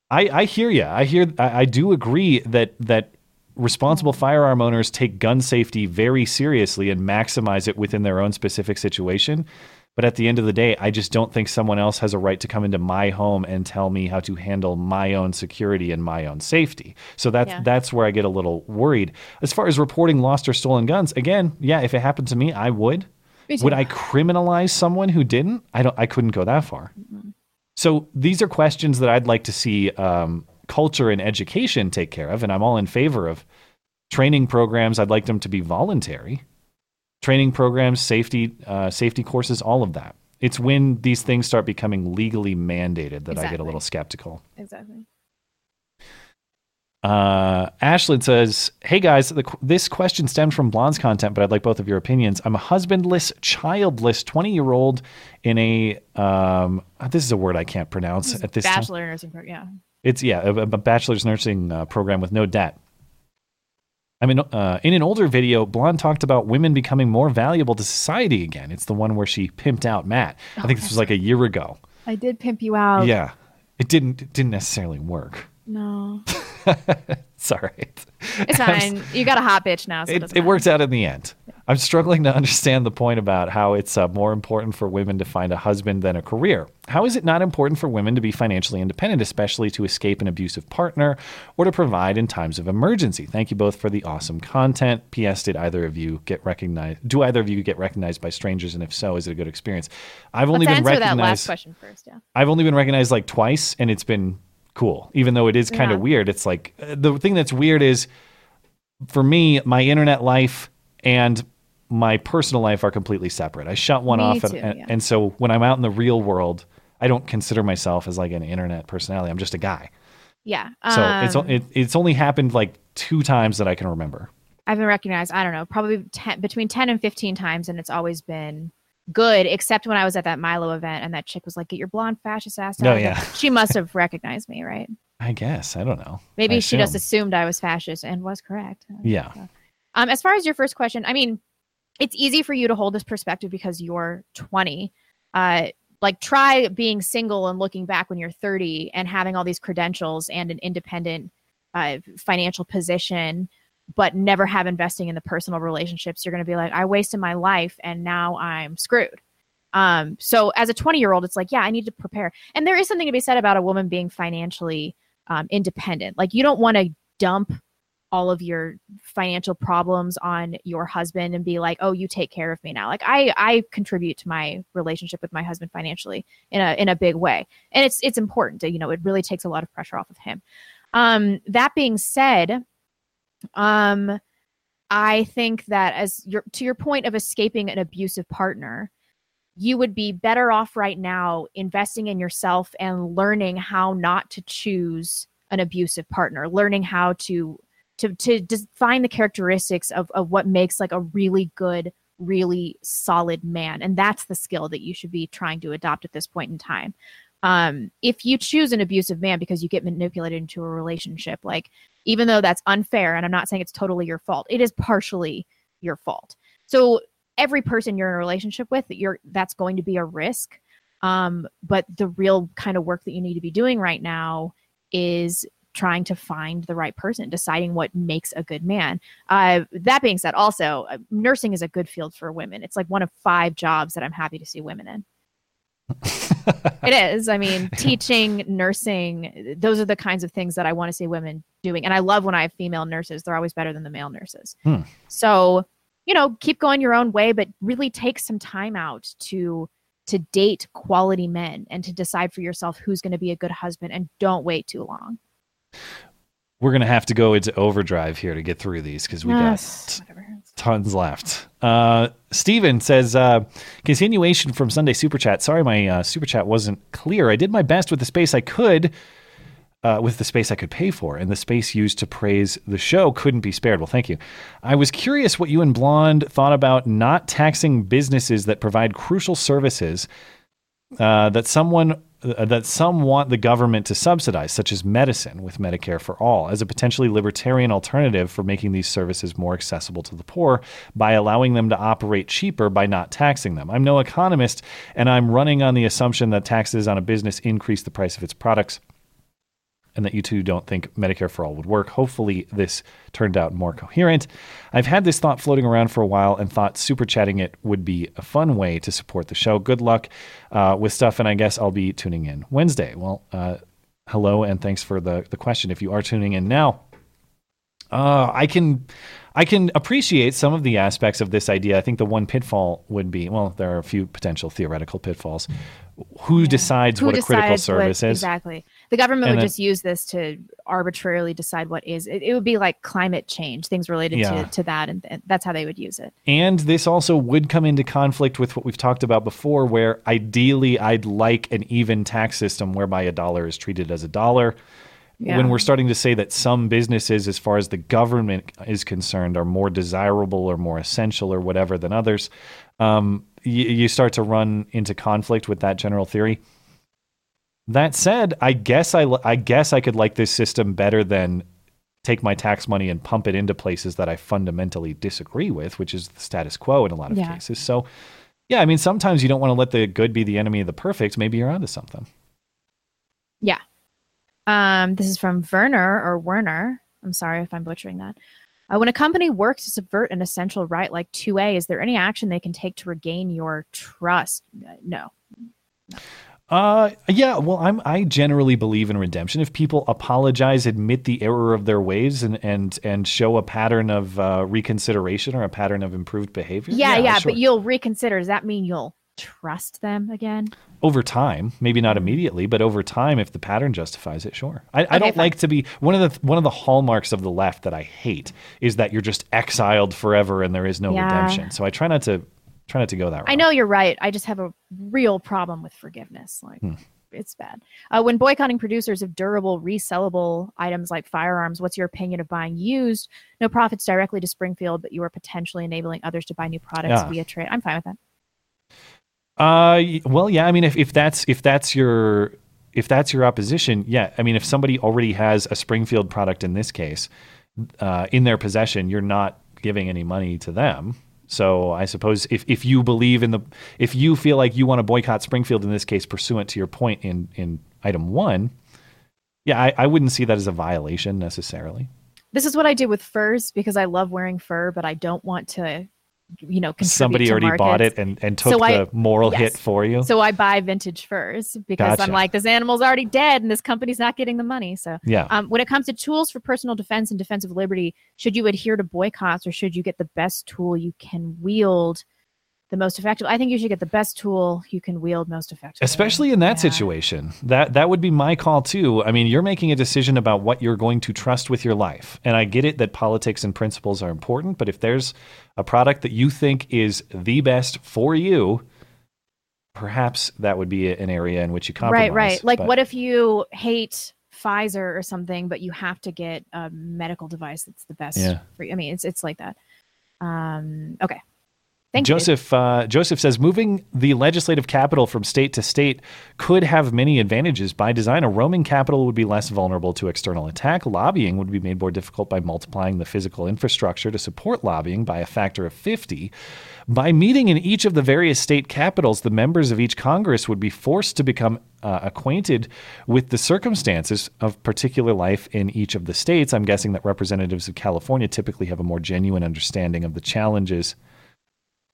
I I hear you. I hear. I, I do agree that that responsible mm-hmm. firearm owners take gun safety very seriously and maximize it within their own specific situation. But at the end of the day, I just don't think someone else has a right to come into my home and tell me how to handle my own security and my own safety. So that's Yeah. that's where I get a little worried. As far as reporting lost or stolen guns, again, yeah, if it happened to me, I would. Would I criminalize someone who didn't? I don't. I couldn't go that far. So these are questions that I'd like to see um, culture and education take care of, and I'm all in favor of training programs. I'd like them to be voluntary. Training programs, safety, uh, safety courses, all of that. It's when these things start becoming legally mandated that I get a little skeptical. Exactly. Uh, Ashlyn says, "Hey guys, the, this question stemmed from Blonde's content, but I'd like both of your opinions. I'm a husbandless, childless, 20 year old in a um, this is a word I can't pronounce at this time. Bachelor nursing program. Yeah. It's yeah, a, a bachelor's nursing uh, program with no debt. I mean, uh, in an older video, Blonde talked about women becoming more valuable to society again. It's the one where she pimped out Matt. I think this was like a year ago. I did pimp you out. Yeah, it didn't it didn't necessarily work. No. it's all right. It's fine. you got a hot bitch now, so it, it, it worked out in the end. I'm struggling to understand the point about how it's uh, more important for women to find a husband than a career. How is it not important for women to be financially independent, especially to escape an abusive partner or to provide in times of emergency? Thank you both for the awesome content. P.S. Did either of you get recognized? Do either of you get recognized by strangers? And if so, is it a good experience? I've only Let's been answer recognized. that last question first. Yeah. I've only been recognized like twice, and it's been cool. Even though it is kind of Yeah. weird. It's like uh, the thing that's weird is for me, my internet life and my personal life are completely separate. I shut one Me off, and, too, and, yeah. and so when I'm out in the real world, I don't consider myself as like an internet personality. I'm just a guy. Yeah. So it's um, o- it, it's only happened like two times that I can remember. I've been recognized, I don't know, probably 10, between 10 and 15 times, and it's always been good, except when I was at that Milo event and that chick was like, get your blonde fascist ass out. Oh, of here." yeah. She must have recognized me, right? I guess I don't know. Maybe I she just assumed I was fascist and was correct. Yeah. Um, as far as your first question, I mean, it's easy for you to hold this perspective because you're 20. Uh, like try being single and looking back when you're 30 and having all these credentials and an independent uh, financial position, but never have investing in the personal relationships. You're going to be like, I wasted my life and now I'm screwed. Um, so as a 20 year old, it's like, yeah, I need to prepare. And there is something to be said about a woman being financially um, independent. Like you don't want to dump all of your financial problems on your husband and be like, "Oh, you take care of me now." Like I I contribute to my relationship with my husband financially in a in a big way. And it's it's important to, you know, it really takes a lot of pressure off of him. Um that being said, um I think that as your to your point of escaping an abusive partner, you would be better off right now investing in yourself and learning how not to choose an abusive partner, learning how to to to define the characteristics of, of what makes like a really good, really solid man. And that's the skill that you should be trying to adopt at this point in time. Um, if you choose an abusive man because you get manipulated into a relationship, like even though that's unfair, and I'm not saying it's totally your fault, it is partially your fault. So every person you're in a relationship with, you're that's going to be a risk. Um, but the real kind of work that you need to be doing right now is trying to find the right person, deciding what makes a good man. Uh, that being said, also uh, nursing is a good field for women. It's like one of five jobs that I'm happy to see women in. it is. I mean, teaching, nursing, those are the kinds of things that I want to see women doing. And I love when I have female nurses. They're always better than the male nurses. Hmm. So, you know, keep going your own way, but really take some time out to to date quality men and to decide for yourself who's going to be a good husband and don't wait too long. We're gonna have to go into overdrive here to get through these because we Yes, got t- tons left. Uh, Steven says, uh, continuation from Sunday Super Chat. Sorry, my uh, Super Chat wasn't clear. I did my best with the space I could. uh, with the space I could pay for, and the space used to praise the show couldn't be spared. Well, thank you. I was curious what you and Blonde thought about not taxing businesses that provide crucial services uh, that someone Uh, that some want the government to subsidize, such as medicine with Medicare for all, as a potentially libertarian alternative for making these services more accessible to the poor by allowing them to operate cheaper by not taxing them. I'm no economist, and I'm running on the assumption that taxes on a business increase the price of its products and that you two don't think Medicare for all would work. Hopefully, this turned out more coherent. I've had this thought floating around for a while and thought super chatting it would be a fun way to support the show. Good luck uh, with stuff, and I guess I'll be tuning in Wednesday. Well, uh, hello, and thanks for the, the question. If you are tuning in now, uh, I can. I can appreciate some of the aspects of this idea. I think the one pitfall would be well, there are a few potential theoretical pitfalls. Who decides Who what a critical service is? Exactly. The government And would just use this to arbitrarily decide what is. It, it would be like climate change, things related Yeah. to, to that, and, and that's how they would use it. And this also would come into conflict with what we've talked about before, where ideally I'd like an even tax system whereby a dollar is treated as a dollar. Yeah. When we're starting to say that some businesses, as far as the government is concerned, are more desirable or more essential or whatever than others, um, you, you start to run into conflict with that general theory. That said, I guess I, I guess I could like this system better than take my tax money and pump it into places that I fundamentally disagree with, which is the status quo in a lot of Yeah. cases. So, yeah, I mean, sometimes you don't want to let the good be the enemy of the perfect. Maybe you're onto something. Yeah. Um, this is from Werner or Werner. I'm sorry if I'm butchering that. Uh, when a company works to subvert an essential right like 2A, is there any action they can take to regain your trust? Uh, No. Uh, yeah. Well, I'm. I generally believe in redemption. If people apologize, admit the error of their ways, and and and show a pattern of uh, reconsideration or a pattern of improved behavior. Yeah, yeah, sure. but you'll reconsider. Does that mean you'll trust them again? over time, maybe not immediately, but over time, if the pattern justifies it, sure. I, I don't fine. like to be one of the one of the hallmarks of the left that I hate is that you're just exiled forever and there is no Yeah. redemption. So I try not to try not to go that route. I know you're right. I just have a real problem with forgiveness. Like, Hmm. it's bad. Uh, when boycotting producers of durable, resellable items like firearms, what's your opinion of buying used? No profits directly to Springfield, but you are potentially enabling others to buy new products Yeah. via trade. I'm fine with that. Uh, well, yeah. I mean, if, if that's if that's your if that's your opposition, yeah. I mean, if somebody already has a Springfield product in this case uh, in their possession, you're not giving any money to them. So I suppose if, if you believe in the if you feel like you want to boycott Springfield in this case, pursuant to your point in in item one, yeah, I, I wouldn't see that as a violation necessarily. This is what I do with furs because I love wearing fur, but I don't want to, you know, Somebody already bought it and, and took So I- the moral yes. hit for you. So I buy vintage furs because Gotcha. I'm like, this animal's already dead and this company's not getting the money. So Yeah. Um, when it comes to tools for personal defense and defense of liberty, should you adhere to boycotts or should you get the best tool you can wield the most effective? I think you should get the best tool you can wield most effectively. especially in that situation that that would be my call too i mean you're making a decision about what you're going to trust with your life and i get it that politics and principles are important but if there's a product that you think is the best for you perhaps that would be an area in which you compromise Right, right. Like, But- what if you hate Pfizer or something, but you have to get a medical device that's the best Yeah. for you? I mean, it's it's like that. Um, okay. Thank. Joseph uh, Joseph says moving the legislative capital from state to state could have many advantages. By design, a roaming capital would be less vulnerable to external attack. Lobbying would be made more difficult by multiplying the physical infrastructure to support lobbying by a factor of 50. By meeting in each of the various state capitals, the members of each Congress would be forced to become uh, acquainted with the circumstances of particular life in each of the states. I'm guessing that representatives of California typically have a more genuine understanding of the challenges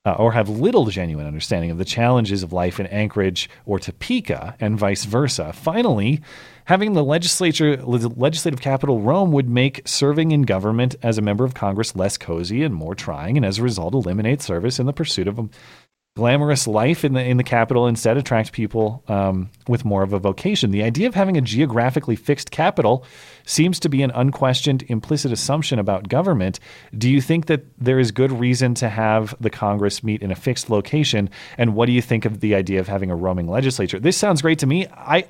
uh, or have little genuine understanding of the challenges of life in Anchorage or Topeka, and vice versa. Finally, having the legislature, legislative capital Rome would make serving in government as a member of Congress less cozy and more trying, and as a result, eliminate service in the pursuit of glamorous life in the in the capital instead attract people um, with more of a vocation. The idea of having a geographically fixed capital seems to be an unquestioned implicit assumption about government. Do you think that there is good reason to have the Congress meet in a fixed location? And what do you think of the idea of having a roaming legislature? This sounds great to me. I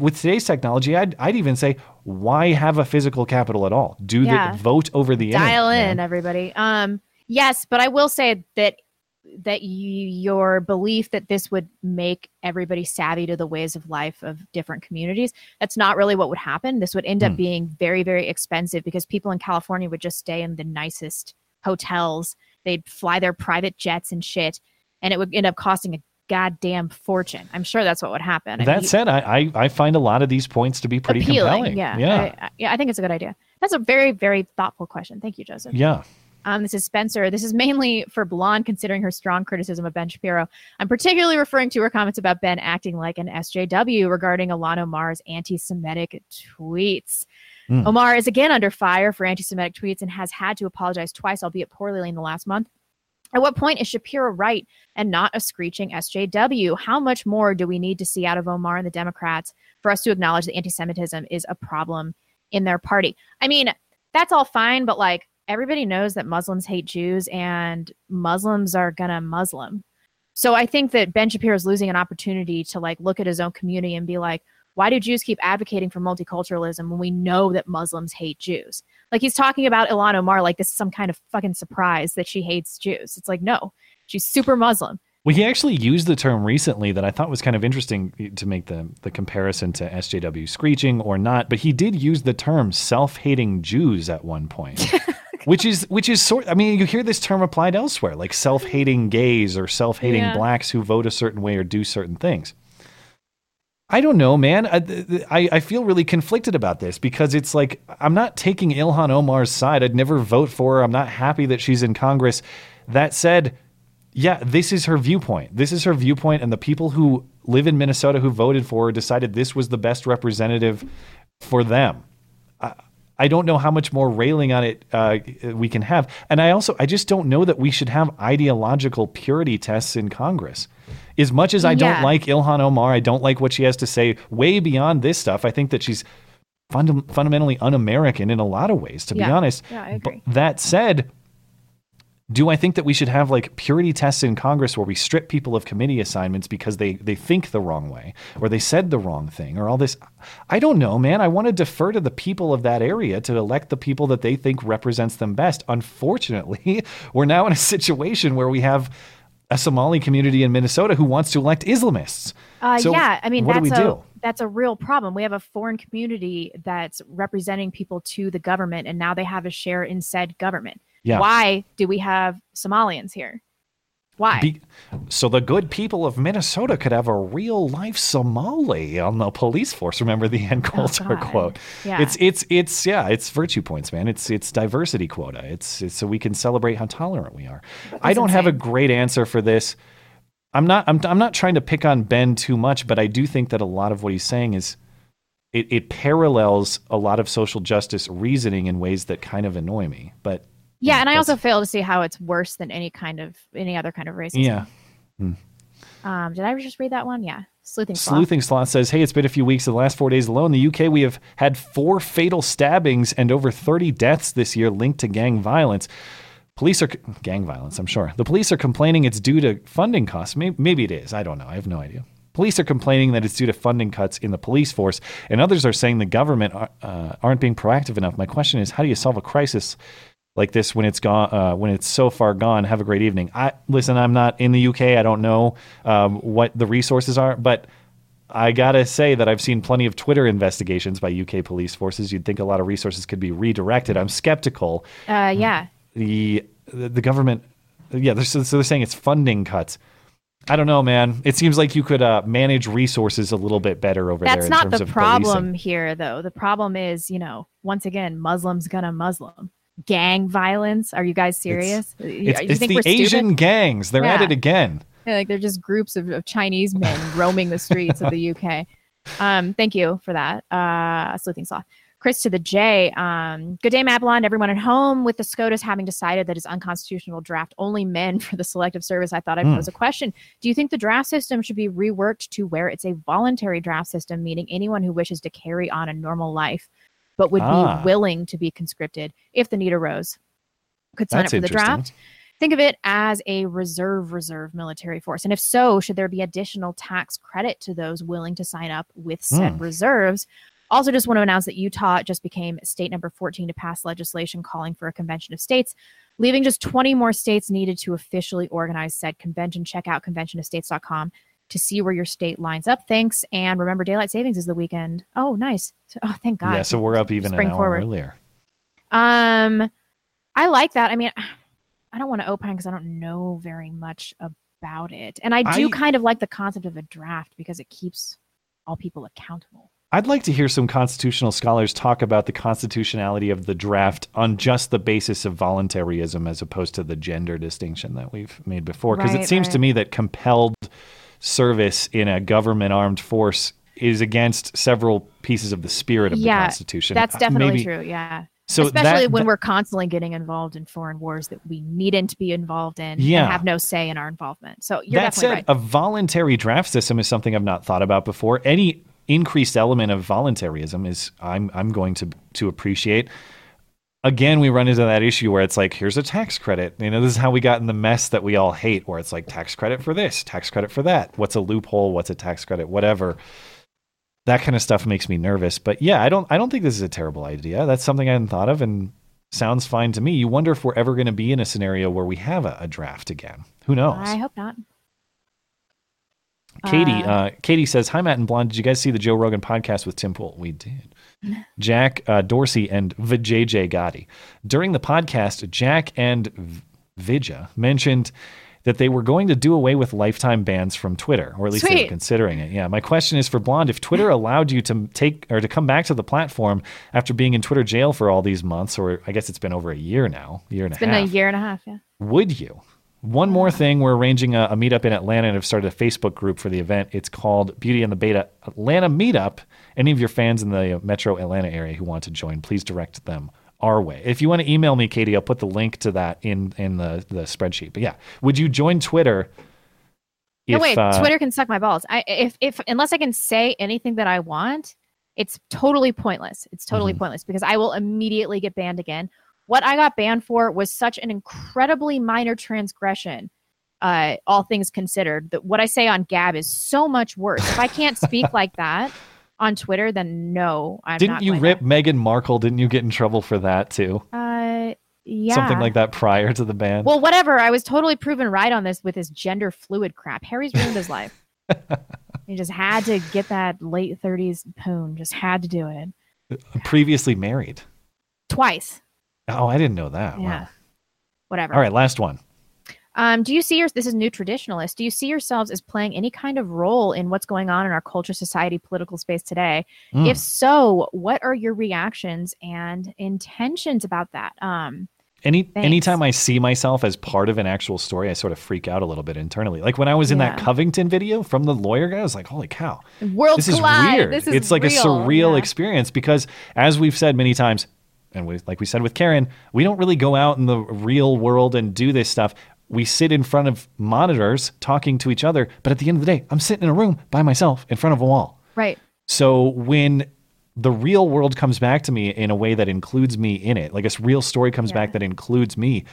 with today's technology, I'd, I'd even say why have a physical capital at all? Do Yeah. the vote over the dial internet, in man. everybody um yes but i will say that that y- your belief that this would make everybody savvy to the ways of life of different communities that's not really what would happen. This would end up Hmm. being very very expensive because people in california would just stay in the nicest hotels. They'd fly their private jets and shit and it would end up costing a goddamn fortune. I'm sure that's what would happen. I mean, That you- said, I, I I find a lot of these points to be pretty appealing compelling. yeah. Yeah, I- yeah i think it's a good idea. That's a very very thoughtful question. Thank you joseph. Yeah. Um, this is Spencer. This is mainly for Blonde, considering her strong criticism of Ben Shapiro. I'm particularly referring to her comments about Ben acting like an SJW regarding Ilhan Omar's anti Semitic tweets. Hmm. Omar is again under fire for anti Semitic tweets and has had to apologize twice, albeit poorly in the last month. At what point is Shapiro right and not a screeching SJW? How much more do we need to see out of Omar and the Democrats for us to acknowledge that anti Semitism is a problem in their party? I mean, that's all fine, but like everybody knows that Muslims hate Jews and Muslims are gonna Muslim. So I think that Ben Shapiro is losing an opportunity to like look at his own community and be like, why do Jews keep advocating for multiculturalism when we know that Muslims hate Jews? Like he's talking about Ilhan Omar like this is some kind of fucking surprise that she hates Jews. It's like, no, she's super Muslim. Well, he actually used the term recently that I thought was kind of interesting eh, to make the the comparison to SJW screeching or not. But he did use the term self-hating Jews at one point, which is which is sort. I mean, you hear this term applied elsewhere, like self-hating gays or self-hating Yeah. blacks who vote a certain way or do certain things. I don't know, man. I, I I feel really conflicted about this because it's like I'm not taking Ilhan Omar's side. I'd never vote for her. I'm not happy that she's in Congress. That said, yeah, this is her viewpoint. This is her viewpoint, and the people who live in Minnesota who voted for her decided this was the best representative for them. I, don't know how much more railing on it uh, we can have, and I also I just don't know that we should have ideological purity tests in Congress. As much as I don't like Ilhan Omar, I don't like what she has to say. Way beyond this stuff, I think that she's funda- fundamentally un-American in a lot of ways. To be honest, Yeah, I But agree. that said, do I think that we should have like purity tests in Congress where we strip people of committee assignments because they they think the wrong way or they said the wrong thing or all this? I don't know, man. I want to defer to the people of that area to elect the people that they think represents them best. Unfortunately, we're now in a situation where we have a Somali community in Minnesota who wants to elect Islamists. Uh, So yeah, I mean what do that's we a do? that's a real problem. We have a foreign community that's representing people to the government, and now they have a share in said government. Yeah. Why do we have Somalians here? Why? Be- so the good people of Minnesota could have a real life Somali on the police force. Remember the Ann Coulter Oh, quote? Yeah. It's it's it's yeah, it's virtue points, man. It's it's diversity quota. It's, it's so we can celebrate how tolerant we are. I don't have a great answer for this. I'm not I'm I'm not trying to pick on Ben too much, but I do think that a lot of what he's saying is it, it parallels a lot of social justice reasoning in ways that kind of annoy me. But yeah, and I also fail to see how it's worse than any kind of any other kind of racism. yeah. Hmm. Um, did I just read that one? Yeah. Sleuthing sloth. Sleuthing Sloth says, Hey, it's been a few weeks. In the last four days alone, in the UK, we have had four fatal stabbings and over 30 deaths this year linked to gang violence. Police are gang violence, I'm sure. The police are complaining it's due to funding costs. Maybe, maybe it is. I don't know. I have no idea. Police are complaining that it's due to funding cuts in the police force, and others are saying the government are, uh, aren't being proactive enough. My question is, how do you solve a crisis like this when it's gone uh, when it's so far gone have a great evening i listen i'm not in the uk i don't know um, what the resources are but i gotta say that i've seen plenty of twitter investigations by uk police forces you'd think a lot of resources could be redirected i'm skeptical Uh, yeah. the the government yeah they're, so they're saying it's funding cuts i don't know man it seems like you could uh, manage resources a little bit better over there That's not the problem policing. here, though. The problem is, you know, once again, Muslims gonna Muslim. Gang violence. Are you guys serious? You- it's, it's think the we're stupid? asian gangs they're at it again Yeah, like they're just groups of, of Chinese men roaming the streets of the UK. Um, thank you for that, uh, sleuthing sloth. Chris to the J. Um, good day, Matt Blonde, everyone at home. With the SCOTUS having decided that it's unconstitutional draft only men for the selective service, I thought I'd Hmm. pose a question. Do you think the draft system should be reworked to where it's a voluntary draft system, meaning anyone who wishes to carry on a normal life but would Ah. be willing to be conscripted if the need arose could sign That's up for the draft? Think of it as a reserve reserve military force. And if so, should there be additional tax credit to those willing to sign up with said Hmm. reserves? Also, just want to announce that Utah just became state number 14 to pass legislation calling for a convention of states, leaving just 20 more states needed to officially organize said convention. Check out conventionofstates.com to see where your state lines up. Thanks. And remember, daylight savings is the weekend. Oh, nice. So, oh, thank God. yeah, so we're up even an hour forward. earlier. Um, I like that. I mean, I don't want to opine because I don't know very much about it, and I do I- kind of like the concept of a draft because it keeps all people accountable. I'd like to hear some constitutional scholars talk about the constitutionality of the draft on just the basis of voluntarism as opposed to the gender distinction that we've made before. Because Right, it seems to me that compelled service in a government armed force is against several pieces of the spirit of yeah, the Constitution. that's Uh, definitely maybe- true. Yeah. So especially that- when that- we're constantly getting involved in foreign wars that we needn't be involved in Yeah. and have no say in our involvement. So you're that definitely said, right. a voluntary draft system is something I've not thought about before. Any increased element of voluntarism is I'm I'm going to to appreciate. Again, we run into that issue where it's like, here's a tax credit. You know, this is how we got in the mess that we all hate, where it's like tax credit for this, tax credit for that. What's a loophole? What's a tax credit? Whatever. That kind of stuff makes me nervous. But yeah, I don't I don't think this is a terrible idea. That's something I hadn't thought of and sounds fine to me. You wonder if we're ever going to be in a scenario where we have a, a draft again. Who knows? I hope not. Katie, Uh, uh, Katie says, "Hi Matt and Blonde. Did you guys see the Joe Rogan podcast with Tim Pool? We did. Jack uh, Dorsey and Vijaya Gadde. During the podcast, Jack and V- Vijaya mentioned that they were going to do away with lifetime bans from Twitter, or at least they were considering it. Yeah. My question is for Blonde: If Twitter allowed you to take or to come back to the platform after being in Twitter jail for all these months, or I guess it's been over a year now, year and It's a been half. a year and a half. Yeah. Would you? One more thing, we're arranging a, a meetup in Atlanta and have started a Facebook group for the event. It's called Beauty and the Beta Atlanta Meetup. Any of your fans in the metro Atlanta area who want to join, please direct them our way. If you want to email me, Katie, I'll put the link to that in in the, the spreadsheet. But yeah, would you join Twitter? No, if, wait. uh, Twitter can suck my balls. I if if unless I can say anything that I want, it's totally pointless. It's totally Mm-hmm. pointless because I will immediately get banned again. What I got banned for was such an incredibly minor transgression. Uh, all things considered, that what I say on Gab is so much worse. If I can't speak like that on Twitter, then no, I'm Didn't you rip Meghan Markle? Didn't you get in trouble for that too? Uh, yeah, Something like that prior to the ban. Well, whatever. I was totally proven right on this with his gender fluid crap. Harry's ruined his life. he just had to get that late 30s poon. Just had to do it Previously married. twice. Oh, I didn't know that. Yeah. Wow. Whatever. All right, last one. Um, do you see your this is new traditionalist? Do you see yourselves as playing any kind of role in what's going on in our culture, society, political space today? Mm. If so, what are your reactions and intentions about that? Um, Any Thanks. anytime I see myself as part of an actual story, I sort of freak out a little bit internally. Like when I was in that Covington video from the lawyer guy, I was like, "Holy cow, Worlds this is weird!" This is it's like a surreal Yeah. experience because, as we've said many times, and we like we said with Karen, we don't really go out in the real world and do this stuff. We sit in front of monitors talking to each other, but at the end of the day, I'm sitting in a room by myself in front of a wall. right. So when the real world comes back to me in a way that includes me in it, like a real story comes back that includes me,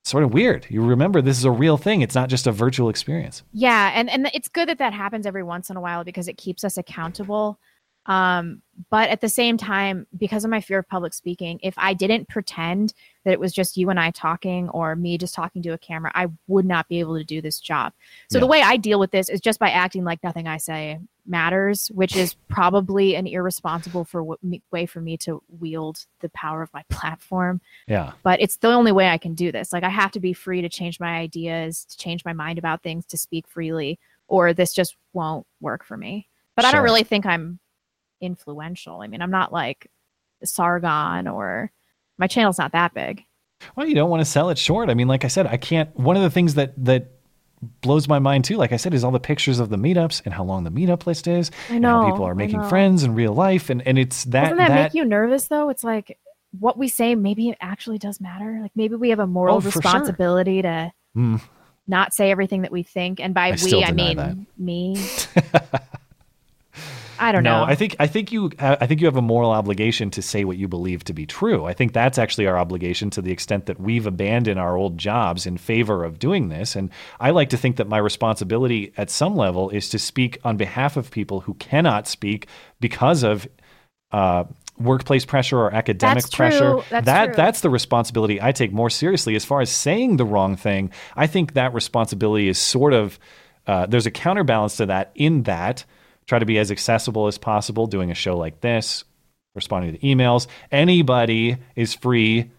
it's sort of weird. You remember this is a real thing. It's not just a virtual experience. Yeah, and and it's good that that happens every once in a while because it keeps us accountable. Um, but at the same time, because of my fear of public speaking, if I didn't pretend that it was just you and I talking or me just talking to a camera, I would not be able to do this job. So the way I deal with this is just by acting like nothing I say matters, which is probably an irresponsible for w- way for me to wield the power of my platform Yeah. but it's the only way I can do this. Like I have to be free to change my ideas, to change my mind about things, to speak freely, or this just won't work for me. But I don't really think I'm influential. I mean, I'm not like Sargon or my channel's not that big. Well, you don't want to sell it short. I mean, like I said, I can't. One of the things that that blows my mind too, like I said, is all the pictures of the meetups and how long the meetup list is. I and how people are making friends in real life, and and it's that Doesn't that, that make you nervous though? It's like what we say maybe it actually does matter. Like maybe we have a moral Oh, for sure. responsibility to Mm. not say everything that we think. And by I we, I mean that. me. I don't no, know. I think I think you I think you have a moral obligation to say what you believe to be true. I think that's actually our obligation to the extent that we've abandoned our old jobs in favor of doing this. And I like to think that my responsibility at some level is to speak on behalf of people who cannot speak because of uh, workplace pressure or academic That's pressure. That's that true. that's the responsibility I take more seriously. As far as saying the wrong thing, I think that responsibility is sort of uh, there's a counterbalance to that in that try to be as accessible as possible doing a show like this responding to emails anybody is free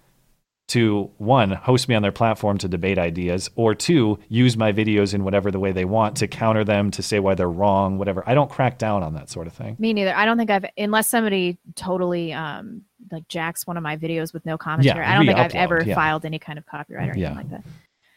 to one host me on their platform to debate ideas or two use my videos in whatever the way they want to counter them to say why they're wrong whatever i don't crack down on that sort of thing Me neither. I don't think I've unless somebody totally um like jacks one of my videos with no commentary. yeah, I don't think I've ever yeah. filed any kind of copyright or anything Yeah. like that.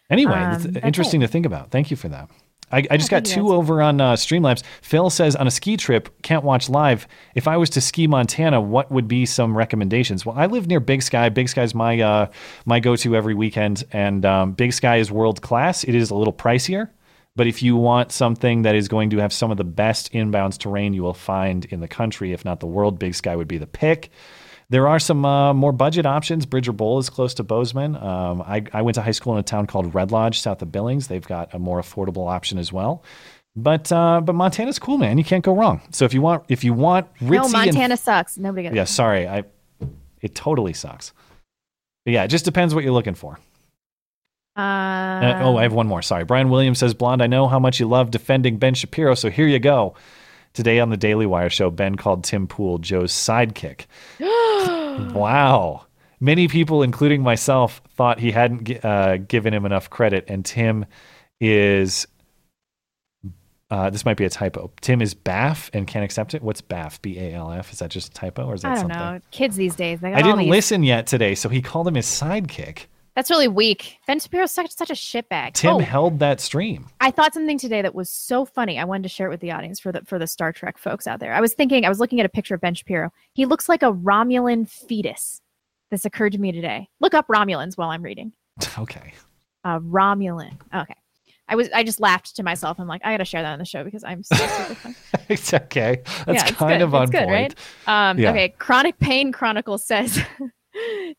Anyway, Um, it's interesting it. to think about. Thank you for that. I, I just got two over on uh, Streamlabs. Phil says on a ski trip, can't watch live. If I was to ski Montana, what would be some recommendations? Well, I live near Big Sky. Big Sky is my uh, my go to every weekend, and um, Big Sky is world class. It is a little pricier, but if you want something that is going to have some of the best inbounds terrain you will find in the country, if not the world, Big Sky would be the pick. There are some uh, more budget options. Bridger Bowl is close to Bozeman. Um, I, I went to high school in a town called Red Lodge, south of Billings. They've got a more affordable option as well. But uh, but Montana's cool, man. You can't go wrong. So if you want if you want ritzy No, and- Montana sucks. Nobody gets yeah, it. sorry, I it totally sucks. But yeah, it just depends what you're looking for. Uh, Uh, oh, I have one more. Sorry. Brian Williams says, Blonde, I know how much you love defending Ben Shapiro, so here you go. Today on the Daily Wire show, Ben called Tim Pool Joe's sidekick. wow. Many people, including myself, thought he hadn't uh, given him enough credit, and Tim is. Uh, this might be a typo. Tim is BAF and can't accept it. What's BAF? B A L F. Is that just a typo or is that I don't something? know. Kids these days, I didn't these- listen yet today, so he called him his sidekick. That's really weak. Ben Shapiro's such such a shitbag. Tim oh, held that stream. I thought something today that was so funny. I wanted to share it with the audience for the for the Star Trek folks out there. I was thinking, I was looking at a picture of Ben Shapiro. He looks like a Romulan fetus. This occurred to me today. Look up Romulans while I'm reading. Okay. Uh, Romulan. Okay. I was I just laughed to myself. I'm like, I gotta share that on the show because I'm so super fun. it's okay. That's yeah, kind good. of on it's good, point. right? Um, Yeah. Okay, Chronic Pain Chronicle says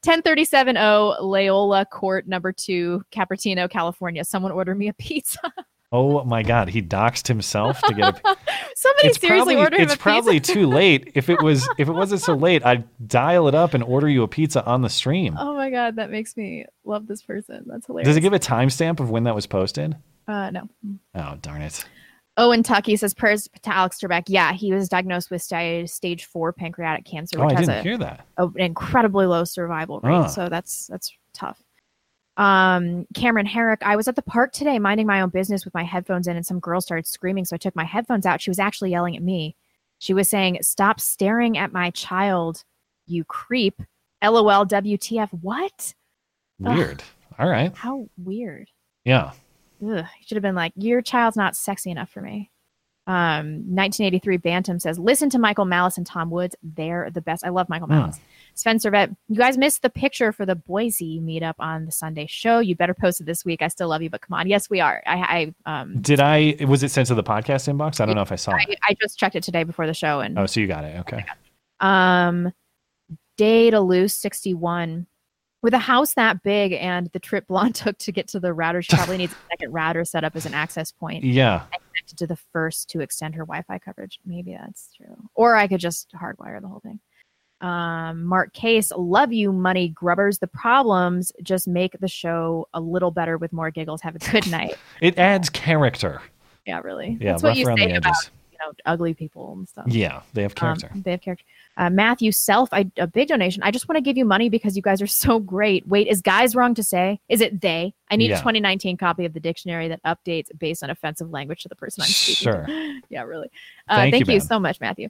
1037O Loyola Court number two, Cupertino, California. Someone order me a pizza. Oh my God, he doxed himself to get a. Pizza. Somebody it's seriously probably, order him it's probably too late. If it was, if it wasn't so late, I'd dial it up and order you a pizza on the stream. Oh my god, that makes me love this person. That's hilarious. Does it give a timestamp of when that was posted? Uh, no. Oh darn it! Owen Tucky says prayers to Alex Trebek. Yeah, he was diagnosed with stage four pancreatic cancer, Oh, which I has didn't a, hear that. a- an incredibly low survival rate. Ah. So that's that's tough. Um, Cameron Herrick, I was at the park today minding my own business with my headphones in, and some girl started screaming. So I took my headphones out. She was actually yelling at me. She was saying, "Stop staring at my child, you creep." LOL. WTF? What? Ugh. Weird. All right. How weird. Yeah. Ugh, should have been like, your child's not sexy enough for me. Um, 1983 Bantam says, listen to Michael Malice and Tom Woods. They're the best. I love Michael. Malice. Sven Servet, you guys missed the picture for the Boise meetup on the Sunday show. You better post it this week. I still love you, but come on. Yes, we are. I, I, um, Did I? Was it sent to the podcast inbox? I don't know if I saw I, it. I just checked it today before the show and Oh, so you got it. Okay. um, Data Loose 61. With a house that big and the trip Blonde took to get to the router, she probably needs a second router set up as an access point. Yeah. And connected to the first to extend her Wi Fi coverage. Maybe that's true. Or I could just hardwire the whole thing. Um, Mark Case, love you, money grubbers. The problems just make the show a little better with more giggles. Have a good night. It adds character. Yeah, really. Yeah, That's what you around say the about know ugly people and stuff. Yeah, they have Um, character. they have character. Uh, Matthew Self, I, a big donation. I just want to give you money because you guys are so great. Wait, is guys wrong to say? Is it they? I need Yeah. a 2019 copy of the dictionary that updates based on offensive language to the person I'm speaking Sure. to. yeah, really. Uh, Thank thank you, you, so much, Matthew.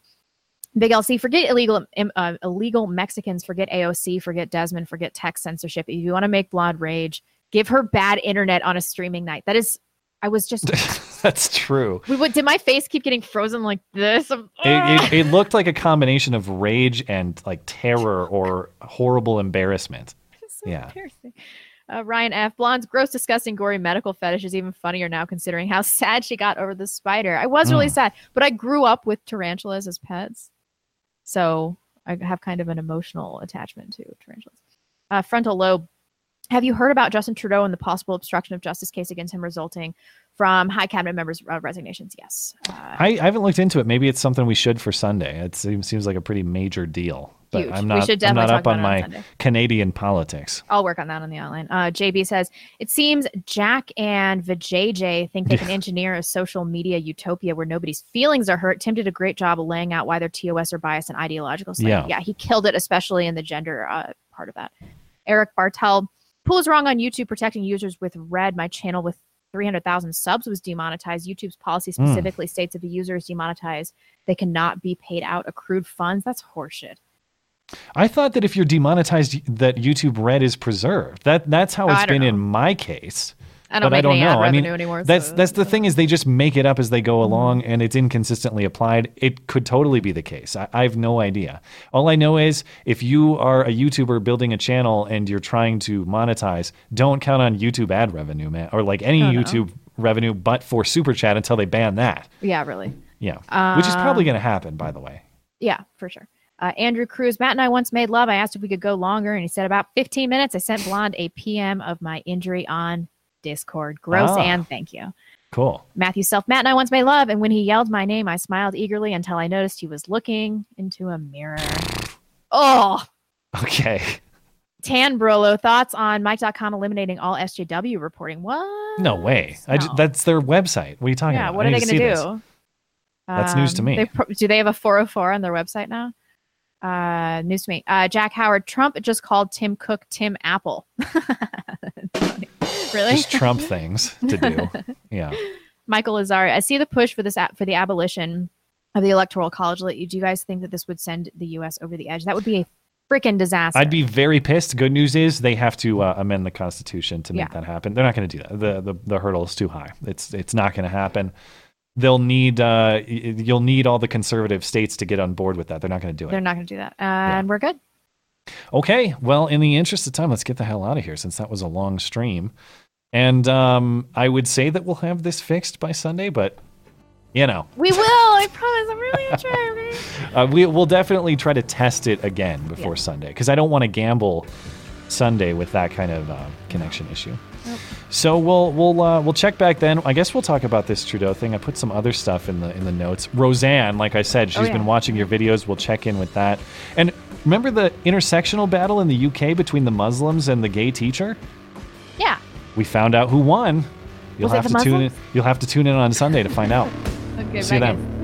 Big LC, forget illegal uh, illegal Mexicans, forget AOC, forget Desmond, forget tech censorship. If you want to make Blonde rage, give her bad internet on a streaming night. That is I was just. That's true. we would, did my face keep getting frozen like this? It, it, it looked like a combination of rage and like terror or horrible embarrassment. yeah. Uh, Ryan F. Blonde's gross, disgusting, gory medical fetish is even funnier now, considering how sad she got over the spider. I was really Mm. sad, but I grew up with tarantulas as pets, so I have kind of an emotional attachment to tarantulas. Uh, frontal lobe. Have you heard about Justin Trudeau and the possible obstruction of justice case against him resulting from high cabinet members' uh, resignations? Yes. Uh, I, I haven't looked into it. Maybe it's something we should for Sunday. It seems, seems like a pretty major deal. But Huge. I'm not. I'm not up on on my Sunday. Canadian politics. I'll work on that on the outline. Uh, JB says it seems Jack and Vijaya think they can engineer a social media utopia where nobody's feelings are hurt. Tim did a great job of laying out why their TOS are biased and ideological. Yeah. yeah, he killed it, especially in the gender uh, part of that. Eric Bartel, Pool is wrong on YouTube protecting users with red. My channel with 300,000 subs was demonetized. YouTube's policy Hmm. specifically states if a user is demonetized, they cannot be paid out accrued funds. That's horseshit. I thought that if you're demonetized, that YouTube Red is preserved. That that's how it's been in my case. I don't but I don't any know. ad I mean, anymore, that's so- that's the thing is they just make it up as they go along, and it's inconsistently applied. It could totally be the case. I, I have no idea. All I know is if you are a YouTuber building a channel and you're trying to monetize, don't count on YouTube ad revenue, man, or like any Oh. YouTube revenue, but for Super Chat until they ban that. Yeah, really. Yeah, which is probably Um, going to happen, by the way. Yeah, for sure. Uh, Andrew Cruz, Matt and I once made love. I asked if we could go longer, and he said about 15 minutes. I sent Blonde a PM of my injury on Discord. Gross Ah. and thank you. Cool. Matthew Self, Matt and I once made love, and when he yelled my name, I smiled eagerly until I noticed he was looking into a mirror. Oh, Okay. Tan Brolo, thoughts on Mic.com eliminating all SJW reporting? What? No way. I ju- that's their website. What are you talking yeah, about? what I are they going to do? this. That's news to Um, me. they pro- do they have a 404 on their website now? Uh, news to me. Uh, Jack Howard, Trump just called Tim Cook Tim Apple. really? Just Trump things to do. Yeah. Michael Lazari, I see the push for this app for the abolition of the electoral college. Do you guys think that this would send the U.S. over the edge? That would be a freaking disaster. I'd be very pissed. Good news is they have to uh, amend the Constitution to make Yeah. that happen. They're not going to do that. The, the the hurdle is too high. It's it's not going to happen. They'll need uh, you'll need all the conservative states to get on board with that. They're not going to do it. They're not going to do that, and we're good. Okay. Well, in the interest of time, let's get the hell out of here since that was a long stream. And um, I would say that we'll have this fixed by Sunday, but you know, We will. I promise. I'm really gonna try. uh, we, we'll definitely try to test it again before Sunday because I don't want to gamble Sunday with that kind of uh, connection issue. So we'll we'll uh, we'll check back then. I guess we'll talk about this Trudeau thing. I put some other stuff in the in the notes. Roseanne, like I said, she's Oh, yeah. been watching your videos. We'll check in with that. And remember the intersectional battle in the UK between the Muslims and the gay teacher? Yeah. We found out who won. You'll Was have to tune in. You'll have to tune in on Sunday to find out. Okay. See you then.